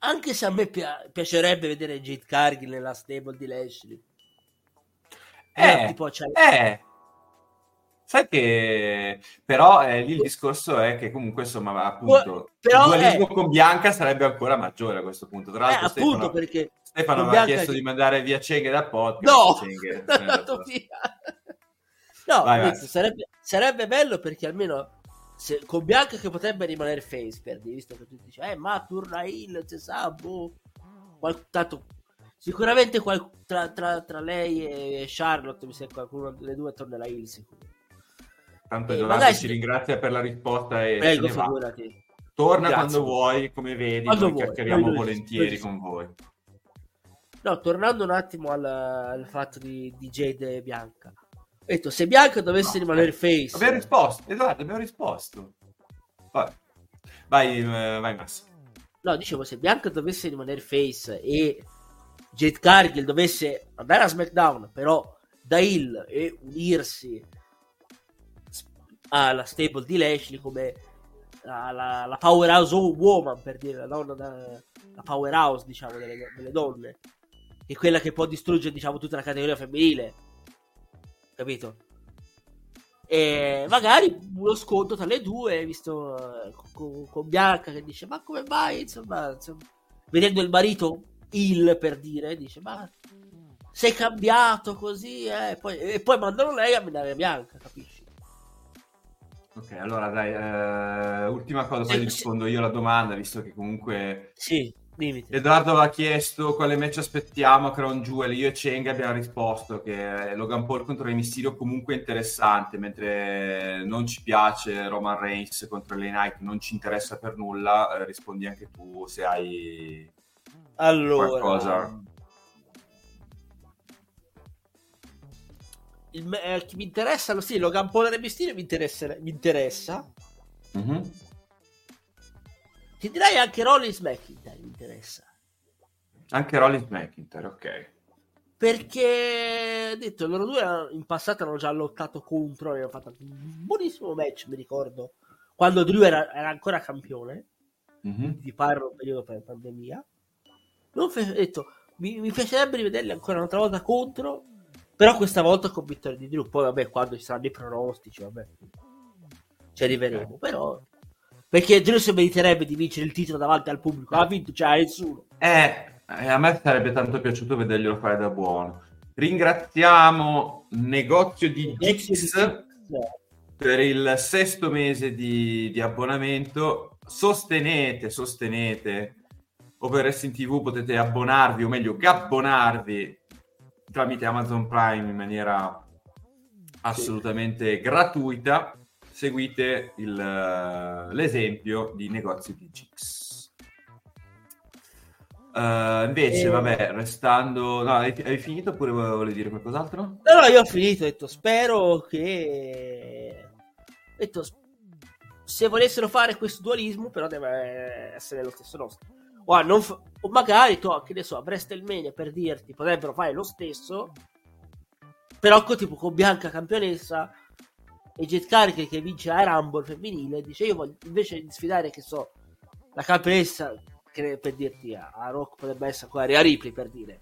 Anche se a me pia- piacerebbe vedere Jade Cargill nella stable di Lashley. Però, Eh, tipo, c'è- eh. Sai che però eh, lì il discorso è che comunque insomma appunto Però, il dualismo eh. con Bianca sarebbe ancora maggiore a questo punto. Tra eh, l'altro appunto Stefano, perché Stefano aveva Bianca chiesto di mandare via Cenghe dal podcast. No! Cenghe, *laughs* È andato via. No, Vai, vai. sarebbe, sarebbe bello perché almeno se, con Bianca che potrebbe rimanere face per dire, visto che tu dici, eh, ma torna in, si sa, boh. Qual- tanto, sicuramente qual- tra, tra- tra lei e Charlotte mi sa che qualcuno delle due tornerà in sicuro. Tanto Eh, Giovanni magari ci ringrazia per la risposta e Prego, figurati. Torna Grazie. quando vuoi, come vedi, Quando noi chiacchieriamo noi- noi- volentieri con voi. No, tornando un attimo al, al fatto di, di Jade e Bianca. Ho detto, se Bianca dovesse No, rimanere eh, face... Abbiamo risposto, Edoardo, abbiamo risposto. Vai, vai, eh, vai Mass. No, dicevo, se Bianca dovesse rimanere face e Jade Cargill dovesse andare a SmackDown, però da Hill e unirsi alla stable di Lashley come la, la- la powerhouse woman, per dire, la donna da- la powerhouse, diciamo, delle, delle donne, che è quella che può distruggere, diciamo, tutta la categoria femminile, capito? E magari uno scontro tra le due, visto eh, con, con Bianca che dice: Ma come mai? Insomma, insomma, vedendo il marito il per dire, dice: Ma sei cambiato così, eh? E poi, e poi mandano lei a menare Bianca, capisci? Ok, allora dai, eh, ultima cosa, poi Sì, rispondo io alla domanda, visto che comunque Sì, limiti. Edoardo aveva chiesto quale match aspettiamo a Crown Jewel, io e Cheng abbiamo risposto che Logan Paul contro Rey Mysterio comunque interessante, mentre non ci piace Roman Reigns contro LA Knight, non ci interessa per nulla, eh, rispondi anche tu se hai Allora, qualcosa. Il, eh, mi interessa, lo sì, Logan Paul e Mysterio mi interessa, mi interessa. Mhm. Ti direi anche Rollins McIntyre mi interessa. Anche Rollins McIntyre, ok. Perché detto loro due in passato hanno già lottato contro e hanno fatto un buonissimo match, mi ricordo. Quando Drew era, era ancora campione, Mhm. ti parlo periodo per pandemia. Non fe- detto, mi, mi piacerebbe rivederli ancora un'altra volta contro, però questa volta con vittoria di Drew. Poi vabbè, quando ci saranno i pronostici, vabbè, ci arriveremo. Però, perché Drew si meriterebbe di vincere il titolo davanti al pubblico. Ha vinto, cioè nessuno. Eh, eh, a me sarebbe tanto piaciuto vederglielo fare da buono. Ringraziamo Negozio di Gix per il sesto mese di, di abbonamento. Sostenete, sostenete. Over Wrestling TV potete abbonarvi, o meglio, gabbonarvi tramite Amazon Prime in maniera assolutamente gratuita. Seguite il, eh, l'esempio di Negozio di Gix. Eh, invece, Eh. vabbè, restando... No, hai, hai finito oppure volevi dire qualcos'altro? No, no, io ho finito, ho detto, spero che... ho detto, se volessero fare questo dualismo, però deve essere lo stesso nostro. O, non fa- o magari, tu, che ne so, a WrestleMania, per dirti, potrebbero fare lo stesso, però con, tipo con Bianca campionessa e Jet Cargill che vince la Rumble femminile, dice io voglio, invece di sfidare, che so, la campionessa, che per dirti, a, a Rock potrebbe essere ancora a Ripley, per dire.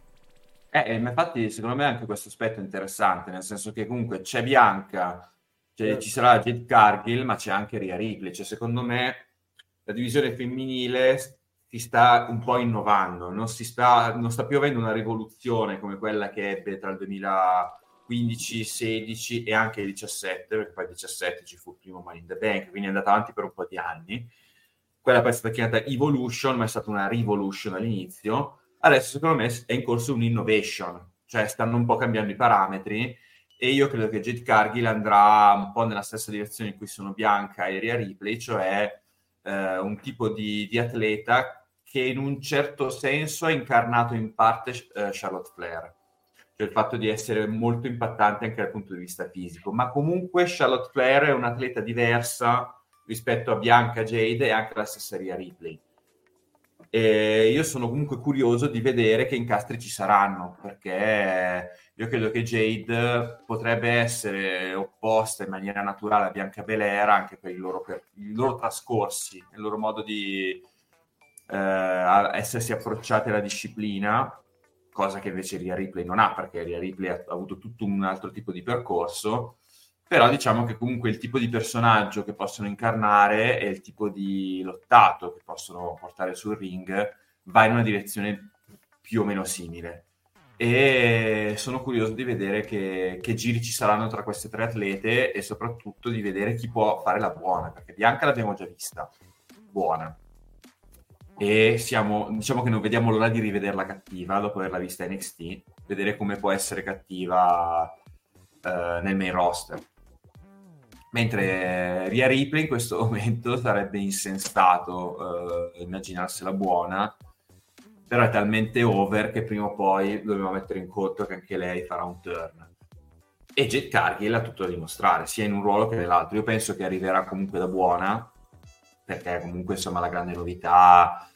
Eh, eh, ma infatti, secondo me anche questo aspetto è interessante, nel senso che comunque c'è Bianca, Eh. ci sarà Jade Cargill, ma c'è anche Rhea Ripley. Cioè, secondo me, la divisione femminile si sta un po' innovando, non, si sta, non sta più avendo una rivoluzione come quella che ebbe tra il 2015, 16 e anche il 17, perché poi il 17 ci fu il primo in the Bank, quindi è andata avanti per un po' di anni. quella poi è stata chiamata Evolution, ma è stata una Revolution all'inizio. Adesso secondo me è in corso un'innovation, cioè stanno un po' cambiando i parametri e io credo che Jade Cargill andrà un po' nella stessa direzione in cui sono Bianca e Ria Ripley, cioè eh, un tipo di, di, atleta che in un certo senso ha incarnato in parte eh, Charlotte Flair, cioè il fatto di essere molto impattante anche dal punto di vista fisico, ma comunque Charlotte Flair è un'atleta diversa rispetto a Bianca Jade e anche la stessa Ria Ripley. E io sono comunque curioso di vedere che incastri ci saranno, perché io credo che Jade potrebbe essere opposta in maniera naturale a Bianca Belair anche per loro, per i loro trascorsi, il loro modo di eh, essersi approcciati alla disciplina, cosa che invece Ria Ripley non ha, perché Ria Ripley ha avuto tutto un altro tipo di percorso però diciamo che comunque il tipo di personaggio che possono incarnare e il tipo di lottato che possono portare sul ring va in una direzione più o meno simile. E sono curioso di vedere che, che, giri ci saranno tra queste tre atlete e soprattutto di vedere chi può fare la buona perché Bianca l'abbiamo già vista buona e siamo, diciamo che non vediamo l'ora di rivederla cattiva dopo averla vista NXT vedere come può essere cattiva eh, nel main roster. Mentre Ria Ripley in questo *laughs* momento sarebbe insensato eh, immaginarsela buona però è talmente over che prima o poi dobbiamo mettere in conto che anche lei farà un turn. E Jet Cargill ha tutto da dimostrare sia in un ruolo che nell'altro. Io penso che arriverà comunque da buona perché comunque insomma la grande novità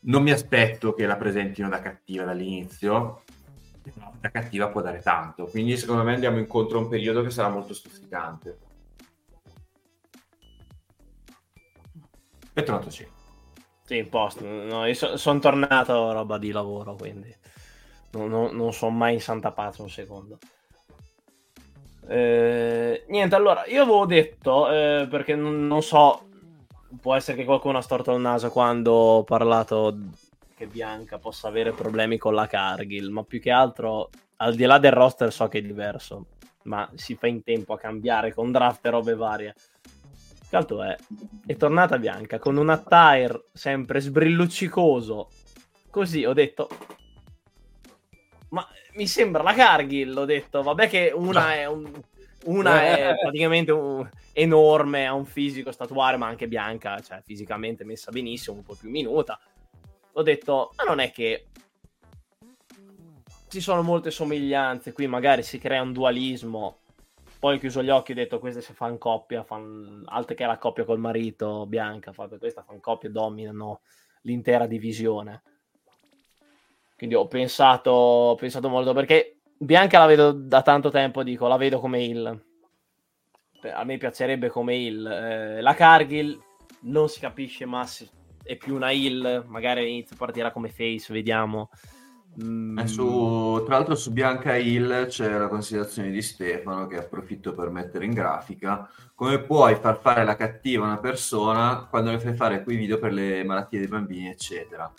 non mi aspetto che la presentino da cattiva dall'inizio da cattiva può dare tanto. Quindi secondo me andiamo incontro a un periodo che sarà molto stuzzicante. Bentornato sì. Sì, in posto. No, so, sono tornato roba di lavoro, quindi non, non, non sono mai in santa pace un secondo. Eh, niente, allora, io avevo detto, eh, perché non, non, so, può essere che qualcuno ha storto il naso quando ho parlato che Bianca possa avere problemi con la Cargill, ma più che altro, al di là del roster so che è diverso, ma si fa in tempo a cambiare con draft e robe varie. Che altro è? È tornata Bianca con un attire sempre sbrilluccicoso. Così ho detto, ma mi sembra la Cargill, ho detto, vabbè che una è un... Una è praticamente un, enorme, ha un fisico statuario, ma anche bianca, cioè fisicamente messa benissimo, un po' più minuta ho detto, ma non è che ci sono molte somiglianze, qui magari si crea un dualismo. Poi ho chiuso gli occhi e ho detto, queste si fanno coppia, fan... altre che la coppia col marito, Bianca, fa... questa fanno coppia, dominano l'intera divisione. Quindi ho pensato, ho pensato molto, perché Bianca la vedo da tanto tempo, dico, la vedo come il... A me piacerebbe come il... Eh, la Cargill non si capisce ma è più una heal, magari inizia partirà come face, vediamo. Mm. Su, tra l'altro su Bianca Hill c'è la considerazione di Stefano che approfitto per mettere in grafica come puoi far fare la cattiva a una persona quando le fai fare quei video per le malattie dei bambini eccetera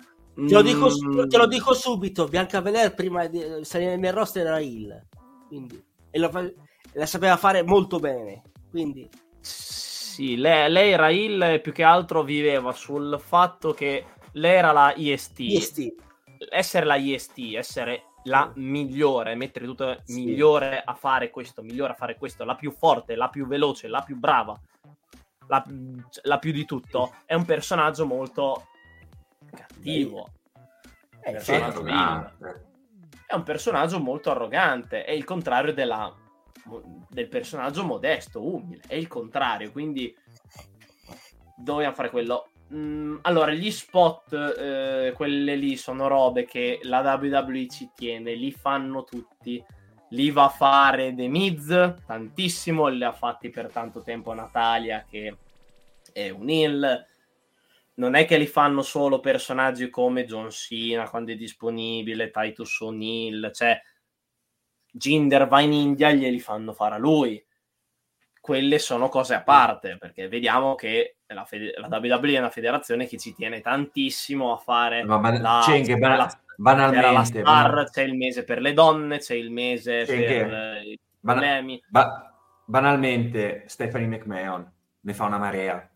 te lo dico, mm. te lo dico subito Bianca Belair prima di salire nel roster era Hill quindi, e la, la sapeva fare molto bene quindi sì, lei, lei era il più che altro viveva sul fatto che lei era la IST. IST. Essere la IST, essere la migliore, mettere tutto sì. migliore a fare questo, migliore a fare questo, la più forte, la più veloce, la più brava, la, la più di tutto, è un personaggio molto cattivo. È, personaggio è un personaggio molto arrogante, è il contrario della del personaggio modesto, umile, è il contrario, quindi dobbiamo fare quello. Mm, allora, gli spot, eh, quelle lì sono robe che la WWE ci tiene, li fanno tutti. Li va a fare The Miz tantissimo, li ha fatti per tanto tempo Natalia che è un heel. Non è che li fanno solo personaggi come John Cena quando è disponibile, Titus O'Neill, cioè Ginder va in India e glieli fanno fare a lui. Quelle sono cose a parte, perché vediamo che la, fede- la WWE è una federazione che ci tiene tantissimo a fare Ma ban- la, Cenghe, ban- la, banalmente, la star, banal- c'è il mese per le donne, c'è il mese Cenghe, per eh, i problemi. Ba- banalmente, Stephanie McMahon ne fa una marea.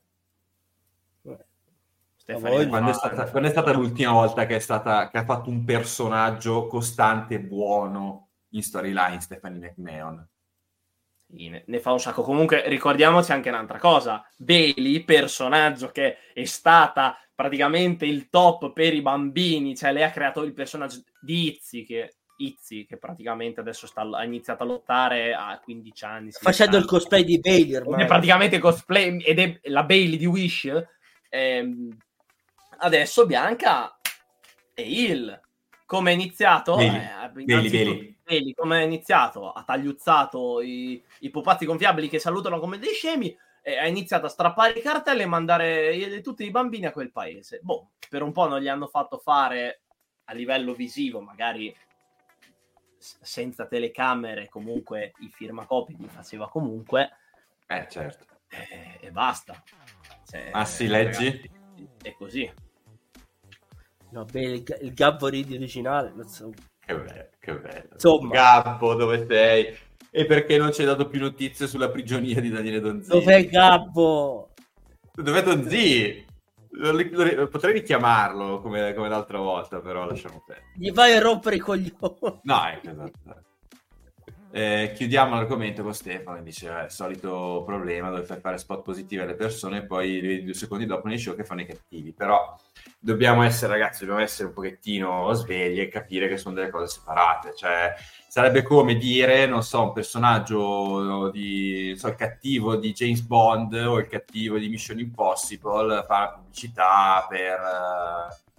Stephanie Quando è, stata, quando è stata l'ultima volta che, è stata, che ha fatto un personaggio costante e buono in storyline Stephanie McMahon? Ne, ne fa un sacco. Comunque ricordiamoci anche un'altra cosa. Bailey, personaggio che è stata praticamente il top per i bambini, cioè lei ha creato il personaggio di Izzy, che, Izzy, che praticamente adesso sta- ha iniziato a lottare a 15 anni. 16 Facendo il anni. cosplay di Bailey ormai. è praticamente cosplay ed è la Bailey di Wish. Ehm, adesso Bianca e Hill. Come è iniziato? Bailey. Eh, Bailey, Bailey. Bailey, come è iniziato? Ha tagliuzzato i, i pupazzi gonfiabili che salutano come dei scemi. E ha iniziato a strappare i cartelli e mandare tutti i bambini a quel paese. Boh, per un po' non gli hanno fatto fare a livello visivo, magari senza telecamere, comunque i firmacopi li faceva comunque Eh, certo. e, e basta. Cioè, Ah, sì, leggi? È così. No, Bailey, il, il Gabbo Reed originale. so. Che bello, che bello. Insomma. Gabbo, dove sei? E perché non ci hai dato più notizie sulla prigionia di Daniele Donzini? Dov'è Gabbo? Dov'è lo- Potrei richiamarlo come, come l'altra volta, però lasciamo perdere. Gli vai a rompere i coglioni. No, esatto. Eh, chiudiamo l'argomento con Stefano che dice eh, solito problema dove fai fare spot positivi alle persone e poi due secondi dopo nei show che fanno i cattivi. Però dobbiamo essere ragazzi dobbiamo essere un pochettino svegli e capire che sono delle cose separate. Cioè sarebbe come dire non so un personaggio di so, il cattivo di James Bond o il cattivo di Mission Impossible fa la pubblicità per eh,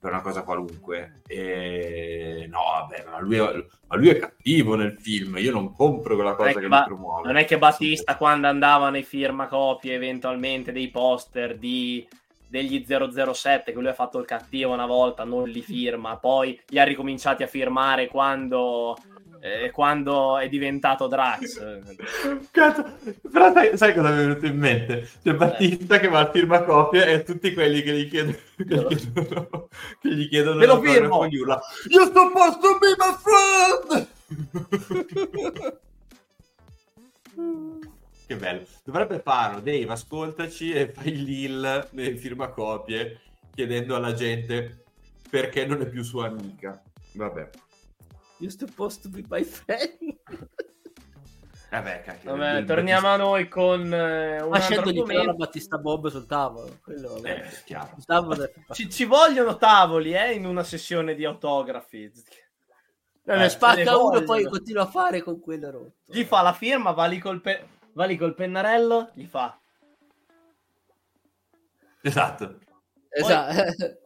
per una cosa qualunque. E no, vabbè, ma lui, è, ma lui è cattivo nel film. Io non compro quella cosa che che ba- promuove. Non è che Battista, quando andava nei firmacopie, eventualmente dei poster di degli 007 che lui ha fatto il cattivo una volta, non li firma, poi li ha ricominciati a firmare quando, eh, quando è diventato Drax. *laughs* Cazzo, però sai, sai cosa mi è venuto in mente? C'è Battista che va al firmacopia e tutti quelli che gli chiedono, *laughs* che gli chiedono, che gli chiedono Ve lo firmo! gli urla, You're supposed to be my friend! *laughs* che bello. Dovrebbe farlo, Dave, ascoltaci e fai l'IL nelle firmacopie chiedendo alla gente perché non è più sua amica. Vabbè. You're supposed to be my friend. Vabbè, cacchio. Vabbè, torniamo a noi con eh, un scendo di argomento. Battista Bob sul tavolo. Quello, Eh, tavolo Ci, ci vogliono tavoli eh, in una sessione di autografi. Eh, ne spacca uno e poi continua a fare con quello rotto. Gli fa la firma, va lì col, pe- va lì col pennarello, gli fa. Esatto. Esatto.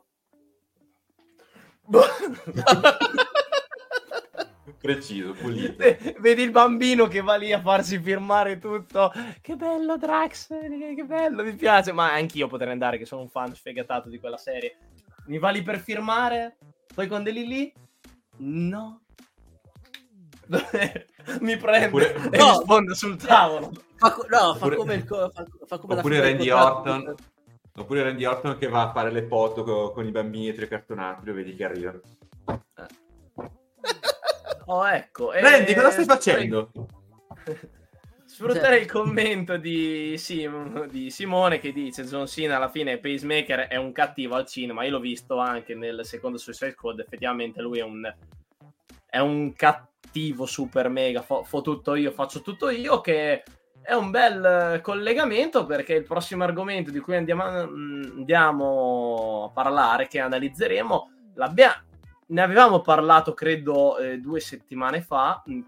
*laughs* *laughs* Preciso, pulito. Vedi il bambino che va lì a farsi firmare tutto. Che bello, Drax! Che bello, mi piace. Ma anch'io potrei andare, che sono un fan sfegatato di quella serie. Mi va lì per firmare, poi quando è lì lì, no. *laughs* mi prende Oppure- e No. sfonda sul tavolo. Fa, co- no, fa Oppure- come, il co- fa, fa come la Oppure figura Randy. Orton. Oppure Randy Orton che va a fare le foto co- con, i bambini tricartonati, lo vedi che arrivano. Oh, ecco. e- Randy, cosa stai facendo? *laughs* Sfruttare il commento di, Sim- di Simone che dice John Cena alla fine Pacemaker è un cattivo al cinema. Io l'ho visto anche nel secondo Suicide Squad. Effettivamente lui è un, è un cattivo super mega. Fo, fo tutto io, faccio tutto io. Che è un bel eh, collegamento perché il prossimo argomento di cui andiamo, a- andiamo a parlare, che analizzeremo, l'abbia- ne avevamo parlato credo eh, due settimane fa. mh,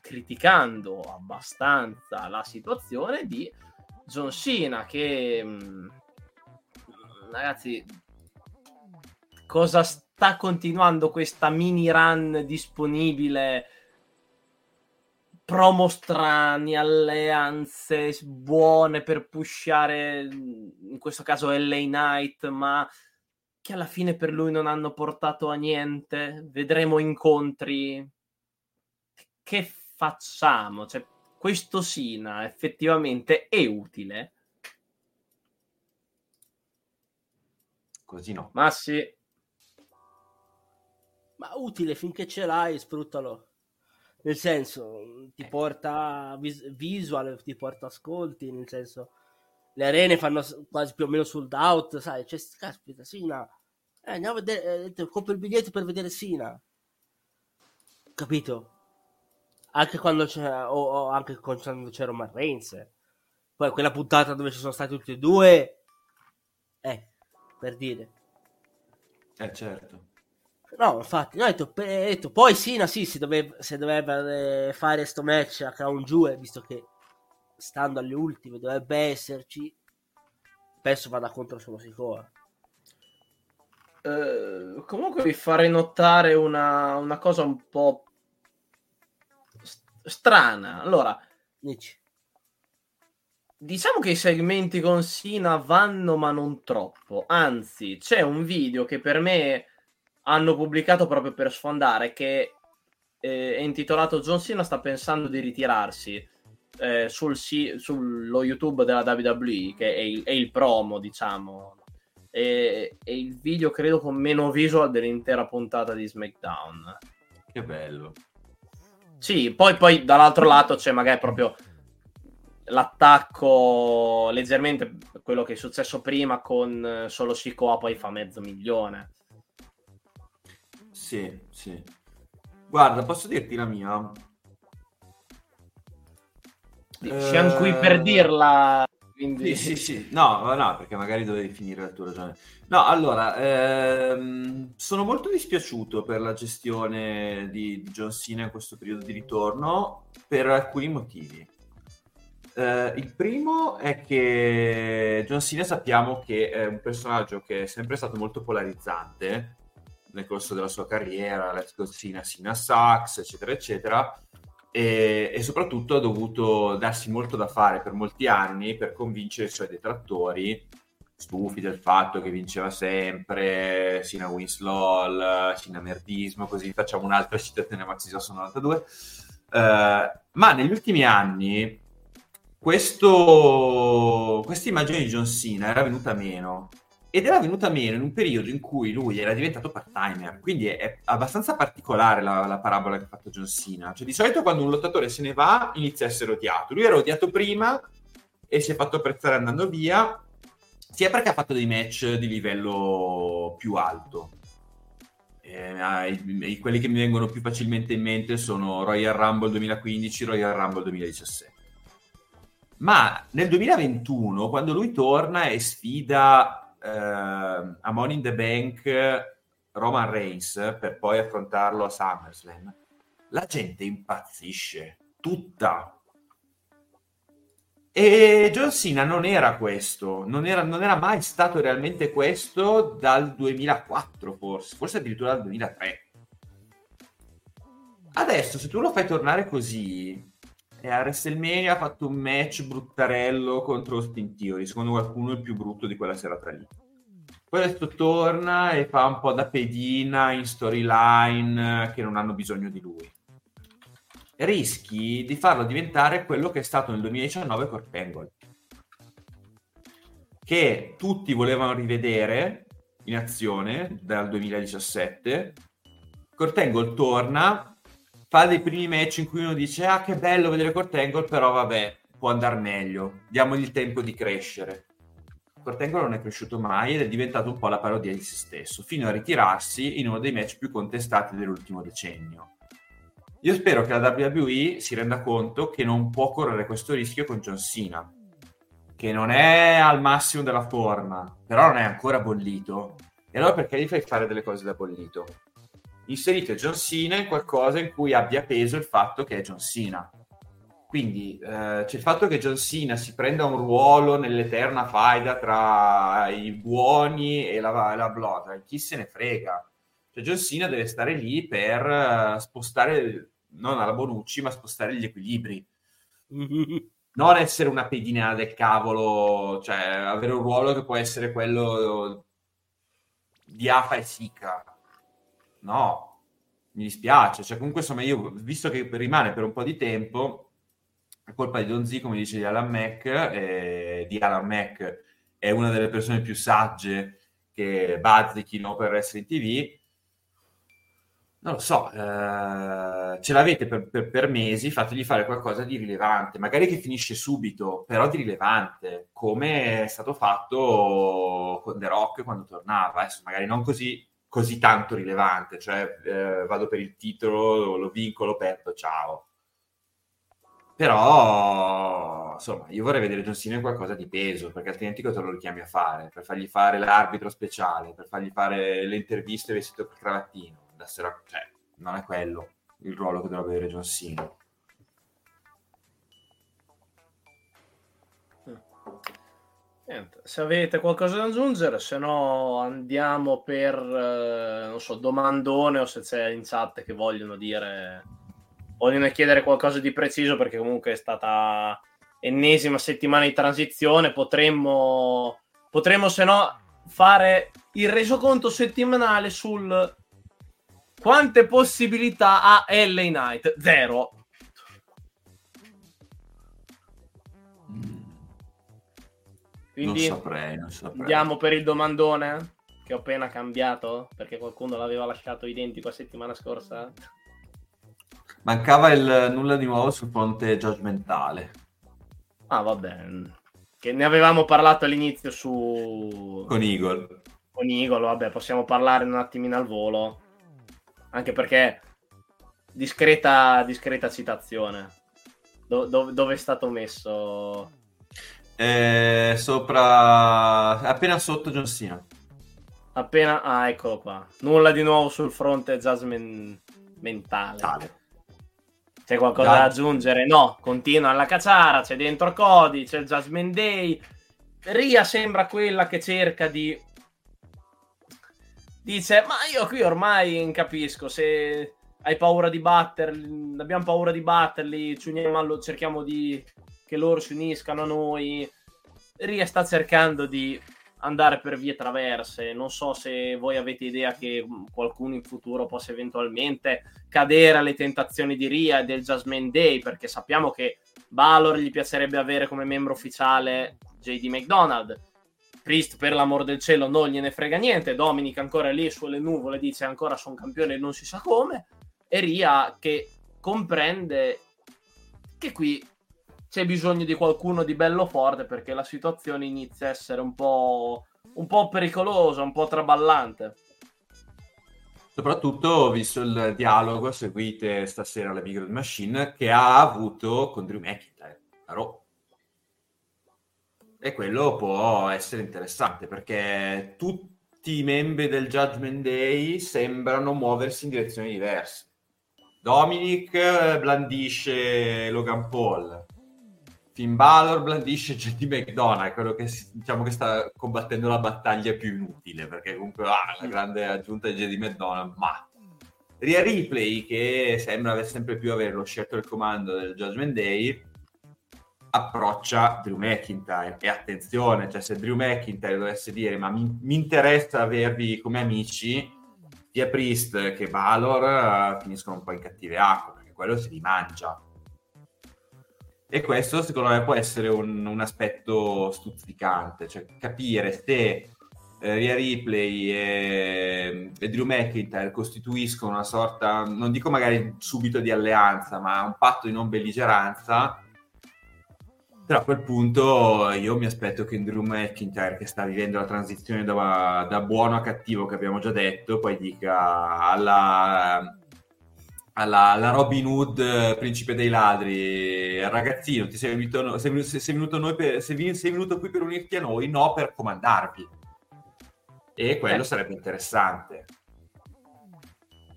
criticando abbastanza la situazione di John Cena che mh, ragazzi cosa sta continuando questa mini run disponibile promo strani alleanze buone per pushare in questo caso LA Knight ma che alla fine per lui non hanno portato a niente vedremo incontri che facciamo? Cioè, questo Sina effettivamente è utile? Così no. Ma sì, Ma utile finché ce l'hai, sfruttalo. Nel senso, ti porta vis- visual, ti porta ascolti, nel senso... le arene fanno quasi più o meno sold out, sai, c'è, caspita, Sina, eh, andiamo a vedere, eh, compro il biglietto per vedere Sina, capito? Anche quando c'è, o, o anche quando c'è Roman Reigns, poi quella puntata dove ci sono stati tutti e due, eh, per dire. Eh, certo. No, infatti, no, ho detto, ho detto, poi Sina sì, si doveva, si doveva eh, fare sto match a Crown Jewel, visto che stando alle ultime dovrebbe esserci, penso vada contro solo Sikoa. Uh, comunque vi farei notare una, una cosa un po' strana. Allora, Dici. diciamo che i segmenti con Sina vanno, ma non troppo. Anzi, c'è un video che per me hanno pubblicato proprio per sfondare che eh, è intitolato John Cena sta pensando di ritirarsi eh, sul, sullo YouTube della WWE che è il, è il promo diciamo è, è, il video credo con meno visual dell'intera puntata di SmackDown che bello sì poi, poi dall'altro lato c'è magari proprio l'attacco leggermente quello che è successo prima con solo Sikoa poi fa mezzo milione sì, sì. Guarda, posso dirti la mia? Siamo eh... qui per dirla. Quindi... Sì, sì, sì. No, no, perché magari dovevi finire la tua ragione. No, allora, ehm, sono molto dispiaciuto per la gestione di, John Cena in questo periodo di ritorno per alcuni motivi. Uh, il primo è che John Cena sappiamo che è un personaggio che è sempre stato molto polarizzante nel corso della sua carriera, Let's Go Sina, Sina Sax, eccetera, eccetera, e, e, soprattutto ha dovuto darsi molto da fare per molti anni per convincere i suoi detrattori, stufi del fatto che vinceva sempre, Sina Winslow, Sina Merdismo, così facciamo un'altra citazione a Maxi Johnson 92. Uh, ma negli ultimi anni questa immagine di John Cena era venuta meno ed era venuta meno in un periodo in cui lui era diventato part-timer, quindi è, abbastanza particolare la, la, parabola che ha fatto John Cena. Cioè, di solito quando un lottatore se ne va inizia a essere odiato. Lui era odiato prima e si è fatto apprezzare andando via, sia perché ha fatto dei match di livello più alto. Eh, i, quelli che mi vengono più facilmente in mente sono Royal Rumble 2015, Royal Rumble 2017. Ma nel 2021, quando lui torna e sfida eh, a Money in the Bank Roman Reigns per poi affrontarlo a SummerSlam, la gente impazzisce, tutta. E John Cena non era questo, non era, non era mai stato realmente questo dal 2004 forse, forse addirittura dal 2003. Adesso se tu lo fai tornare così, e a WrestleMania ha fatto un match bruttarello contro Austin Theory, secondo qualcuno il più brutto di quella serata lì. Poi adesso torna e fa un po' da pedina in storyline che non hanno bisogno di lui. Rischi di farlo diventare quello che è stato nel 2019 Kurt Angle, che tutti volevano rivedere in azione dal 2017. Kurt Angle torna fa dei primi match in cui uno dice ah che bello vedere Kurt Angle, però vabbè, può andare meglio, diamogli il tempo di crescere. Kurt Angle non è cresciuto mai ed è diventato un po' la parodia di se stesso, fino a ritirarsi in uno dei match più contestati dell'ultimo decennio. Io spero che la WWE si renda conto che non può correre questo rischio con John Cena, che non è al massimo della forma, però non è ancora bollito. E allora perché gli fai fare delle cose da bollito? Inserite John Cena in qualcosa in cui abbia peso il fatto che è John Cena. Quindi eh, c'è il fatto che John Cena si prenda un ruolo nell'eterna faida tra i buoni e la, la Blood, chi se ne frega. Cioè John Cena deve stare lì per uh, spostare, non alla Bonucci, ma spostare gli equilibri. *laughs* non essere una pedina del cavolo, cioè avere un ruolo che può essere quello di Afa e Sika no, mi dispiace. Cioè, comunque, insomma, io, visto che rimane per un po' di tempo, è colpa di Don Z, come dice di Alan Mac, eh, di Alan Mac è una delle persone più sagge che bazzichino per essere in TV. non lo so, eh, ce l'avete per, per, per, mesi, fategli fare qualcosa di rilevante, magari che finisce subito, però di rilevante, come è stato fatto con The Rock quando tornava, adesso magari non così, così tanto rilevante, cioè eh, vado per il titolo, lo vinco, lo perdo, ciao. Però, insomma, io vorrei vedere John Cena in qualcosa di peso, perché altrimenti cosa lo richiami a fare? Per fargli fare l'arbitro speciale, per fargli fare le interviste vestito per cravattino essere, cioè, non è quello il ruolo che dovrebbe avere John Cena. Niente. Se avete qualcosa da aggiungere, se no andiamo per, eh, non so, domandone o se c'è in chat che vogliono dire, vogliono chiedere qualcosa di preciso perché comunque è stata ennesima settimana di transizione, potremmo, potremmo se no fare il resoconto settimanale sul quante possibilità ha LA Knight? Zero. Quindi non saprei, non saprei. andiamo per il domandone che ho appena cambiato perché qualcuno l'aveva lasciato identico la settimana scorsa. Mancava il nulla di nuovo sul fronte judgmentale. Ah, vabbè. Che ne avevamo parlato all'inizio su... Con Eagle. Con Eagle, vabbè, possiamo parlare un attimino al volo anche perché discreta, discreta citazione. Do, do, dove è stato messo? Eh, sopra, appena sotto John Cena. Appena, ah, eccolo qua. Nulla di nuovo sul fronte Jasmine mentale. Tale. C'è qualcosa da aggiungere? No, continua alla cacciara, c'è dentro Cody, c'è il Jasmine Day. Ria sembra quella che cerca di dice: Ma io qui ormai capisco se hai paura di batterli, abbiamo paura di batterli, ci uniamo, cerchiamo di che loro si uniscano a noi. Ria sta cercando di andare per vie traverse. Non so se voi avete idea che qualcuno in futuro possa eventualmente cadere alle tentazioni di Ria e del Jasmine Day, perché sappiamo che Balor gli piacerebbe avere come membro ufficiale JD McDonald. Priest per l'amor del cielo non gliene frega niente, Dominic ancora lì sulle nuvole dice ancora sono campione e non si sa come, e Ria che comprende che qui c'è bisogno di qualcuno di bello forte perché la situazione inizia a essere un po', un po pericolosa, un po' traballante. Soprattutto visto il dialogo, seguite stasera la Big Machine, che ha avuto con Drew McIntyre. Però e quello può essere interessante perché tutti i membri del Judgment Day sembrano muoversi in direzioni diverse. Dominic blandisce Logan Paul, Finn Balor blandisce JD McDonald, quello che diciamo che sta combattendo la battaglia più inutile perché comunque ah, la grande aggiunta di JD McDonald, ma Ria Ripley che sembra sempre più aver lo scelto il comando del Judgment Day approccia Drew McIntyre. E attenzione, cioè se Drew McIntyre dovesse dire ma mi, mi interessa avervi come amici sia Priest che Valor uh, finiscono un po' in cattive acque perché quello si rimangia e questo secondo me può essere un, un aspetto stuzzicante cioè capire se eh, Rhea Ripley e, e Drew McIntyre costituiscono una sorta, non dico magari subito di alleanza ma un patto di non belligeranza però a quel punto io mi aspetto che Drew McIntyre, che sta vivendo la transizione da, da buono a cattivo, che abbiamo già detto, poi dica alla, alla, alla, Robin Hood, principe dei ladri, ragazzino, ti sei venuto, sei, sei, venuto per, sei, sei venuto qui per unirti a noi, no per comandarvi. E quello eh. sarebbe interessante.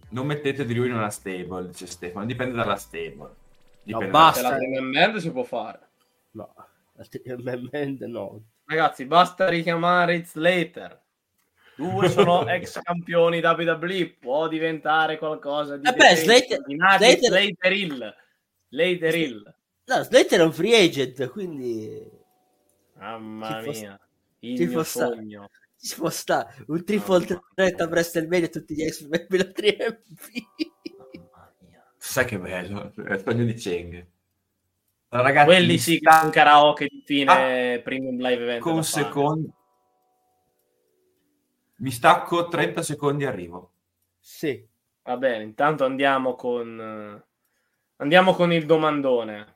Non mettete di lui in una stable, dice Stefano, dipende dalla stable. Dipende no, basta, dalla... la si può fare. No, *laughs* ultimamente no. Ragazzi, basta richiamare It's Later. Due sono ex campioni WWE, può diventare qualcosa di... Vabbè, Slater... Slater... Slater Hill. Slater Hill. No, Slater è un free agent, quindi... Mamma ci mia, il ci mio sogno. Ci può stare un triple threat a WrestleMania tutti gli ex membri da 3MP. Sai che bello, è il sogno di Cheng. Ragazzi, Quelli sì che un karaoke di fine ah, premium live event. Con secondi. Mi stacco 30 secondi arrivo. Sì. Va bene, intanto andiamo con andiamo con il domandone.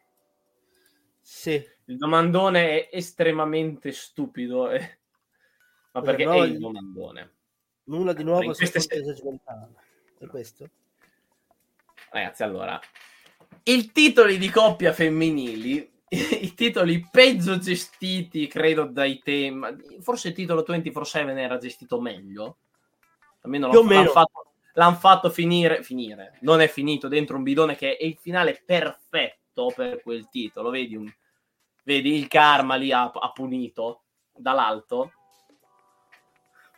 Sì. Il domandone è estremamente stupido, eh. ma perché no, è il il- domandone. Nulla di nuovo In su se-. È questo? Ragazzi, allora, i titoli di coppia femminili, *laughs* i titoli peggio gestiti, credo, dai temi. Forse il titolo 24-7 era gestito meglio. Almeno l'hanno, l'hanno fatto, l'hanno fatto finire, finire. Non è finito dentro un bidone che è il finale perfetto per quel titolo. Vedi, un- vedi il karma lì ha, ha punito dall'alto.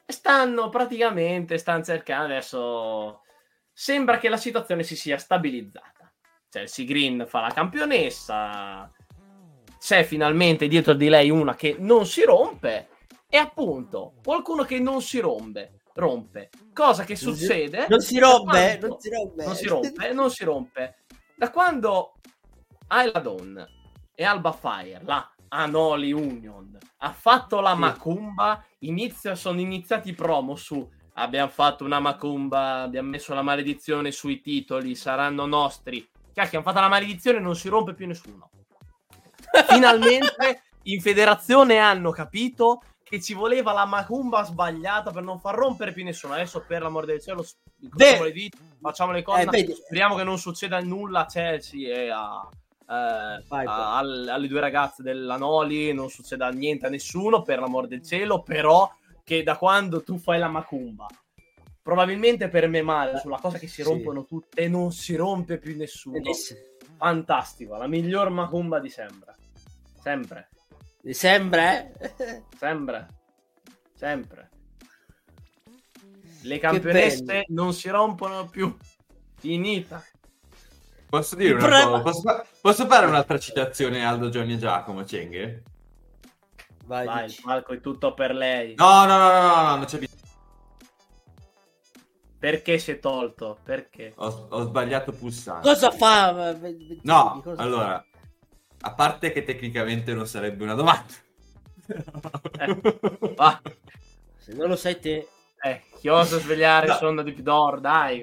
Stanno praticamente, stanno cercando adesso sembra che la situazione si sia stabilizzata. Chelsea Green fa la campionessa, c'è finalmente dietro di lei una che non si rompe e appunto qualcuno che non si rompe, rompe. Cosa che succede? Non si rompe, quando- non si rompe. non si rompe, non si rompe. Da quando Ayla Dawn e Alba Fire, la Anoli Union, ha fatto la Sì. macumba, inizia, sono iniziati i promo su abbiamo fatto una macumba, abbiamo messo la maledizione sui titoli, saranno nostri. Cacchio, hanno fatto la maledizione non si rompe più nessuno. Finalmente in federazione hanno capito che ci voleva la macumba sbagliata per non far rompere più nessuno. Adesso, per l'amor del cielo, incrociamo le dita, facciamo le cose. Eh. Speriamo che non succeda nulla a Chelsea e a, eh, Vai, a- al- alle due ragazze della Noli. Non succeda niente a nessuno, per l'amor del cielo. Però, che da quando tu fai la macumba, probabilmente per me male, sulla cosa che si Sì. rompono tutte e non si rompe più nessuno. Fantastico, la miglior macumba di sempre. Sempre, eh? sempre, sempre. Le campionesse non si rompono più. Finita. Posso dire una problema- cosa? Posso, fa- posso fare un'altra citazione Aldo, Gianni e Giacomo, Cenghe? Vai, Vai, il palco è tutto per lei. No, no, no, no, no, no, non c'è bisogno. Perché si è tolto? Perché? Ho, ho sbagliato pulsante. Cosa fa? No, Cosa- allora, a parte che tecnicamente non sarebbe una domanda. Eh, va. Se non lo sai te, Eh, chi osa *laughs* svegliare No. il sonno di Pidor, dai.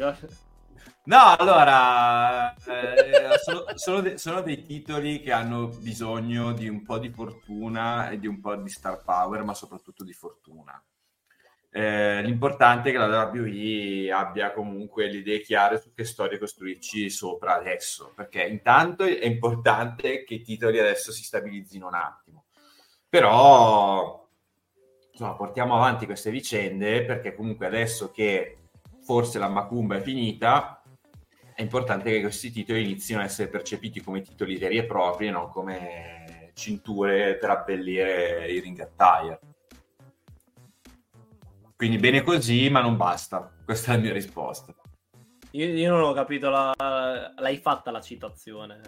No, allora, eh, sono, sono de- sono dei titoli che hanno bisogno di un po' di fortuna e di un po' di star power, ma soprattutto di fortuna. Eh, l'importante è che la WWE abbia comunque le idee chiare su che storie costruirci sopra adesso, perché intanto è importante che i titoli adesso si stabilizzino un attimo. Però, insomma, portiamo avanti queste vicende perché comunque adesso che forse la Macumba è finita, è importante che questi titoli inizino a essere percepiti come titoli veri e propri e non come cinture per abbellire il ring attire. Quindi bene così, ma non basta. Questa è la mia risposta. Io, io non ho capito, la... l'hai fatta la citazione.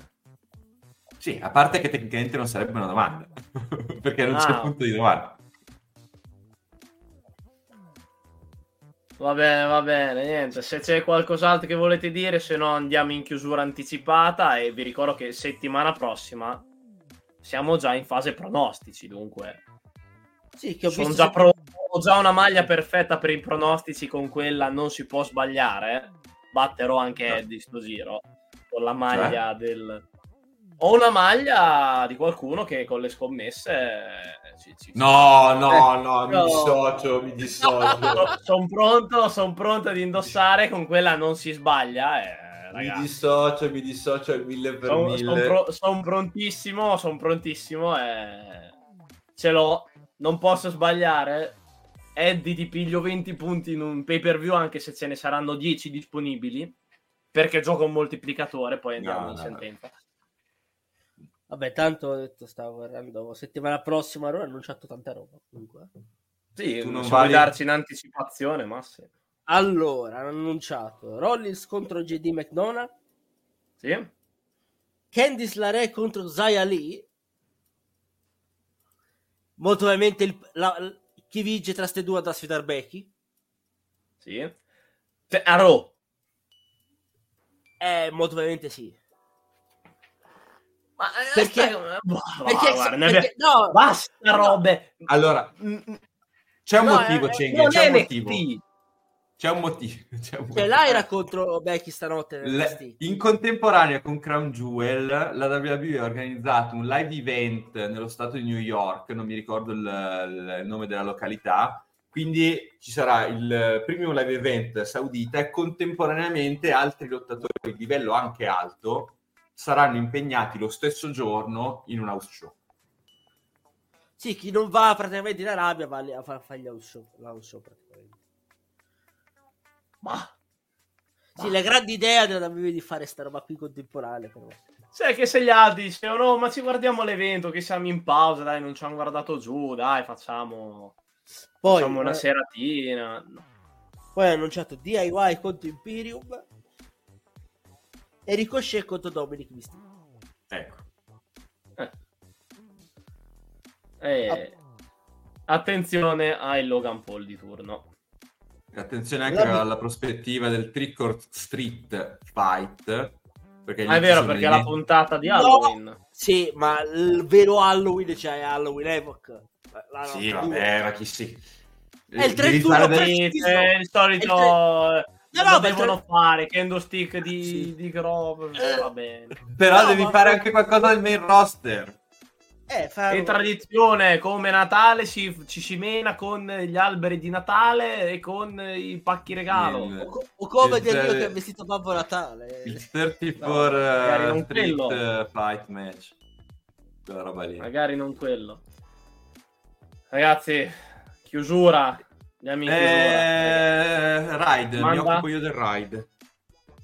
Sì, a parte che tecnicamente non sarebbe una domanda, *laughs* perché non c'è Ah. punto di domanda. Va bene, va bene, niente. Se c'è qualcos'altro che volete dire, se no andiamo in chiusura anticipata e vi ricordo che settimana prossima siamo già in fase pronostici, dunque sì, che ho sono visto già pronto. Ho già una maglia perfetta per i pronostici con quella non si può sbagliare. Batterò anche No. Eddie sto giro con la maglia del ho una maglia di qualcuno che con le scommesse eh, ci, ci- No, no, no, mi no. dissocio, mi dissocio. sono pronto, son pronto ad indossare, con quella non si sbaglia. Eh, mi dissocio, mi dissocio al mille per Sono mille. prontissimo, sono prontissimo e ce l'ho, non posso sbagliare. Eddie ti piglio 20 punti in un pay per view anche se ce ne saranno 10 disponibili perché gioco un moltiplicatore poi andiamo No, in no, sentenza. Vabbè, tanto ho detto, stavo guardando settimana prossima, allora ho annunciato tanta roba. Comunque. Sì, Tu non vali- vuoi darci in anticipazione, ma sì. Allora, hanno annunciato Rollins contro JD McDonough, Sì? Candice LaRe contro Zaya Lee. Molto probabilmente il- la- chi vince tra ste due andrà a sfidare Becky. Sì. Cioè, a Raw. Eh, molto probabilmente sì. Ma eh, Perché- aspetta, boh, Perché, guarda, ne perché- no, Basta robe. Allora, Mm, mm, c'è un no, motivo, eh, non c'è è un motivo. C'è un motivo. *laughs* C'è un Cioè, motivo. l'Aira contro Becky stanotte Le- in contemporanea con Crown Jewel, la WWE ha organizzato un live event nello stato di New York, non mi ricordo il, il- nome della località, quindi ci sarà il primo live event saudita e contemporaneamente altri lottatori di livello anche alto saranno impegnati lo stesso giorno in un house show. Sì, chi non va praticamente in Arabia va a fa- fare gli house show, l'house show praticamente. Ma Sì, la grande idea della WWE di fare sta roba qui contemporanea, però. sai che se gli altri dicevano, "No, ma ci guardiamo l'evento, che siamo in pausa, dai, non ci hanno guardato giù, dai, facciamo, Poi, facciamo una eh, seratina. No. poi ha annunciato DIY contro Imperium e Ricochet contro Dominic Mysterio. Ecco. Eh, attenzione ai Logan Paul di turno. Attenzione anche La- alla prospettiva del Trick or Street Fight. Perché Ah, è vero, perché è la puntata di No! Halloween. Sì, ma il vero Halloween c'è Halloween Evoc. La Sì, vabbè, ma chi si... È il Devi 31 fare per- del- Sì, preciso. è il solito... No, No, no, lo ma devono tre- fare kendo stick di, Sì. di Grove Eh. va bene Però No, devi ma- fare anche qualcosa del main roster. Eh, fa... e tradizione come Natale si, ci si mena con gli alberi di Natale e con i pacchi regalo Il- o, co- o come Del Rio che ha vestito Babbo Natale. Il 34 No, uh, Street quello. uh, Fight Match. Quella roba lì. magari non quello ragazzi chiusura andiamo in chiusura Eh, ride, mi Manda. occupo io del ride.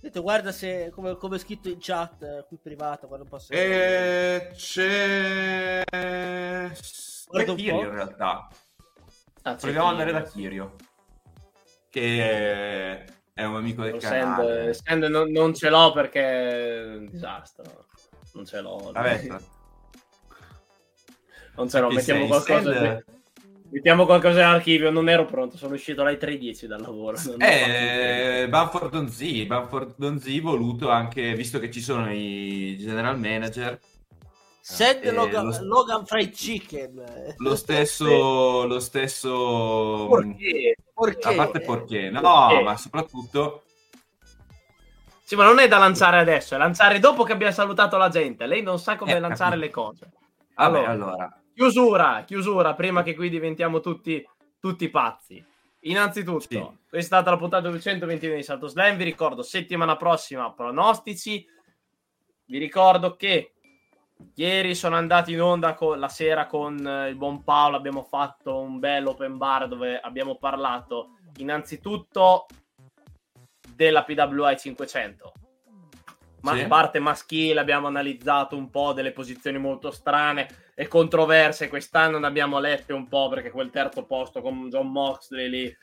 Detto, guarda se come, come è scritto in chat eh, qui privato quando posso Eh, c'è... Guarda C'è un Kirio po'. in realtà. Ah, Proviamo ad andare da Kirio. Che è un amico del canale. Send non, non ce l'ho perché è un disastro non ce l'ho Vabbè, *laughs* non ce l'ho mettiamo qualcosa Send- Mettiamo qualcosa in archivio, non ero pronto, sono uscito alle 3.10 dal lavoro. Eh, Bamford Donzi, Bamford Donzi voluto anche, visto che ci sono i general manager, Send Eh, Logan, lo- Logan Fried Chicken. lo stesso, *laughs* lo stesso, Perché? Perché? a parte perché, no, Perché? ma soprattutto, Sì, ma non è da lanciare adesso, è lanciare dopo che abbia salutato la gente. Lei non sa come Eh, lanciare capito. le cose. vabbè, Allora. Chiusura, chiusura, prima che qui diventiamo tutti, tutti pazzi. Innanzitutto, Sì. questa è stata la puntata 229 di Salto Slam. Vi ricordo, settimana prossima, pronostici. Vi ricordo che ieri sono andati in onda con- la sera con eh, il buon Paolo. Abbiamo fatto un bel open bar dove abbiamo parlato innanzitutto della PWI 500. Ma Sì. parte maschile abbiamo analizzato un po' delle posizioni molto strane e controverse. Quest'anno ne abbiamo lette un po' perché quel terzo posto con John Moxley lì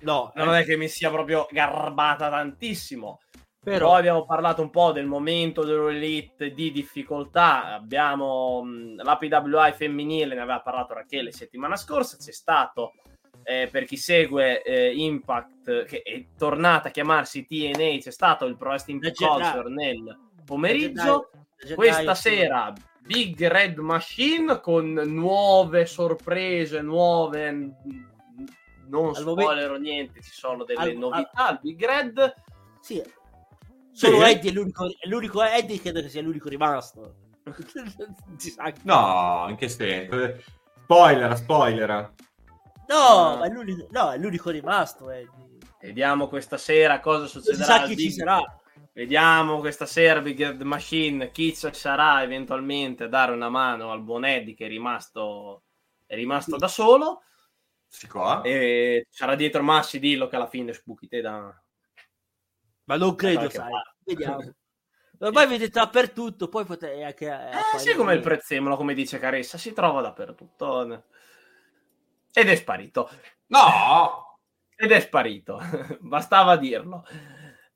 No, non è che mi sia proprio garbata tantissimo. Però però abbiamo parlato un po' del momento dell'elite di difficoltà. Abbiamo la PWI femminile, ne aveva parlato Rachele settimana scorsa. C'è stato eh, per chi segue eh, Impact, che è tornata a chiamarsi TNA. C'è stato il Pro Wrestling. Culture nel pomeriggio. Questa sera Big Red Machine con nuove sorprese, nuove non spoilerò niente, ci sono delle Al- novità al Big Red. Sì. Solo Sì. Eddie è l'unico, è l'unico Eddie credo che sia l'unico rimasto. *laughs* No, in che senso? Spoiler, spoiler. No, ma è l'unico, no, è l'unico rimasto Eddie. Vediamo questa sera cosa Non si succederà. sa chi Big- ci sarà. Vediamo questa sera Big Red Machine, chi ci sarà eventualmente a dare una mano al buon Eddie che è rimasto, è rimasto da solo. Si qua? E sarà dietro Massi, dillo che alla fine sbuchi te da... Ma non credo, qualche sai. parte. Vediamo. *laughs* Ormai vedete dappertutto, poi potete anche... Eh, sì, come il prezzemolo, come dice Caressa, si trova dappertutto. Ed è sparito. No! Ed è sparito, *laughs* bastava dirlo.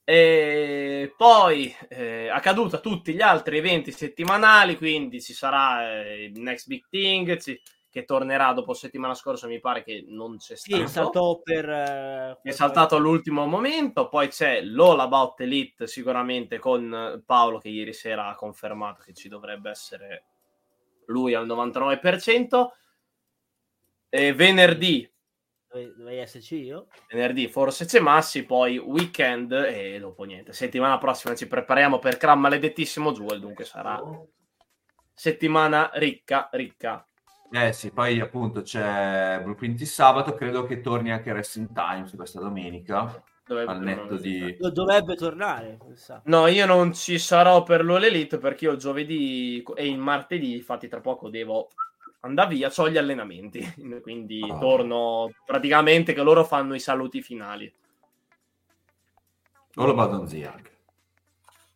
E poi eh, accaduto a tutti gli altri eventi settimanali, quindi ci sarà eh, il Next Big Thing ci- che tornerà dopo settimana scorsa, mi pare che non c'è Sì, stato. saltò per... eh, è saltato all'ultimo momento, poi c'è l'All About Elite sicuramente con Paolo che ieri sera ha confermato che ci dovrebbe essere lui al 99%. E venerdì dovrei esserci io. Venerdì forse c'è Massi, poi weekend e dopo niente. Settimana prossima ci prepariamo per Cram maledettissimo Jewel, dunque sarà settimana ricca, ricca. Eh sì, poi appunto c'è Blueprint il sabato, credo che torni anche Wrestling Times questa domenica. Dovrebbe al netto di... Dovrebbe tornare. No, io non ci sarò per l'All Elite perché io giovedì e il martedì, infatti tra poco devo andare via, ho gli allenamenti, *laughs* quindi Oh. torno praticamente che loro fanno i saluti finali. O lo Badonzi anche.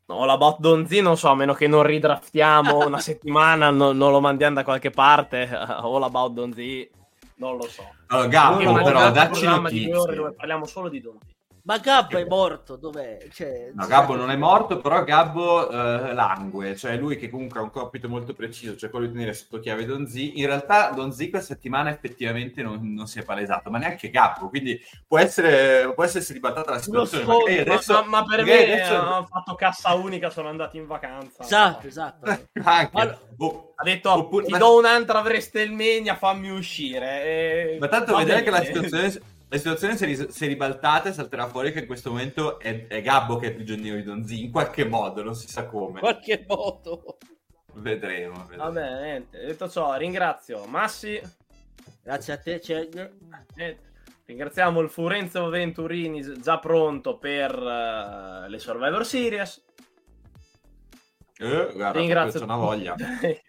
No, la bot Donzi non so, a meno che non ridraftiamo *laughs* una settimana, no- non lo mandiamo da qualche parte, *laughs* o la bot Donzi, non lo so. Allora, ho però, dacci notizie. parliamo solo di Donzi. Ma Gabbo è morto, dov'è? Cioè, No, Gabbo non è morto, però Gabbo eh, langue, cioè lui che comunque ha un compito molto preciso, cioè quello di tenere sotto chiave Donzi. In realtà Donzi questa settimana effettivamente non, non si è palesato, ma neanche Gabbo, quindi può essere, può essersi ribaltata la situazione. so, Ma, adesso, ma- ma per me adesso- hanno fatto cassa unica, sono andati in vacanza. Esatto, esatto. *laughs* anche. Ma- Oh, Ha detto, Oppure- ti ma- do un'altra WrestleMania, fammi uscire. E... Ma tanto vedrai che la situazione, la situazione si, è ris- si è ribaltata e salterà fuori che in questo momento è, è Gabbo che è prigioniero di Donzi, in qualche modo, non si sa In come. qualche modo. Vedremo. vedremo. Vabbè, niente. Detto ciò, ringrazio Massi. Grazie a te, Ceg. Niente. Ringraziamo il Furenzo Venturini già pronto per eh, le Survivor Series. Eh, guarda, Ringrazio una voglia. *laughs*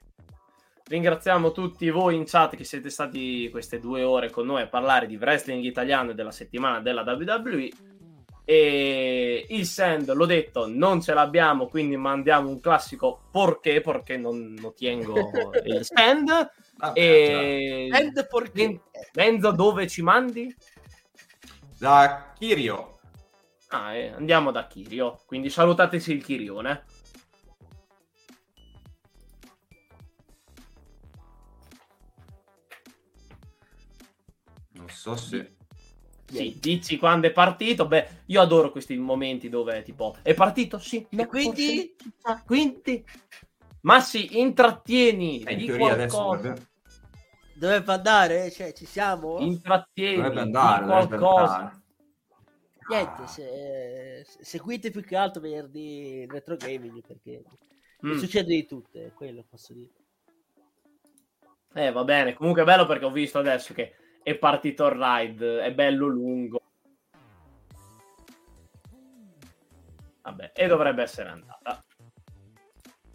Ringraziamo tutti voi in chat che siete stati queste due ore con noi a parlare di wrestling italiano e della settimana della WWE. E il send, l'ho detto, non ce l'abbiamo, quindi mandiamo un classico perché, perché non lo tengo *laughs* il send. Vabbè, E And perché? Enzo, dove ci mandi? Da Kirio. Ah, eh, andiamo da Kirio, quindi salutateci il Kirione. Non so se... Sì, dici quando è partito. Beh, io adoro questi momenti dove tipo è partito, sì. no, quindi? forse, quindi? Ma sì, intrattieni. Eh, in di teoria adesso qualcosa. dovrebbe, Dovrebbe andare? Cioè, ci siamo? Intrattieni. dovrebbe di andare. dovrebbe qualcosa. andare. Niente, se- se- seguite più che altro venerdì retro gaming perché Mm. succede di tutte, è quello posso dire. Eh, va bene. Comunque è bello perché ho visto adesso che è partito il ride. È bello lungo. Vabbè, e dovrebbe essere andata.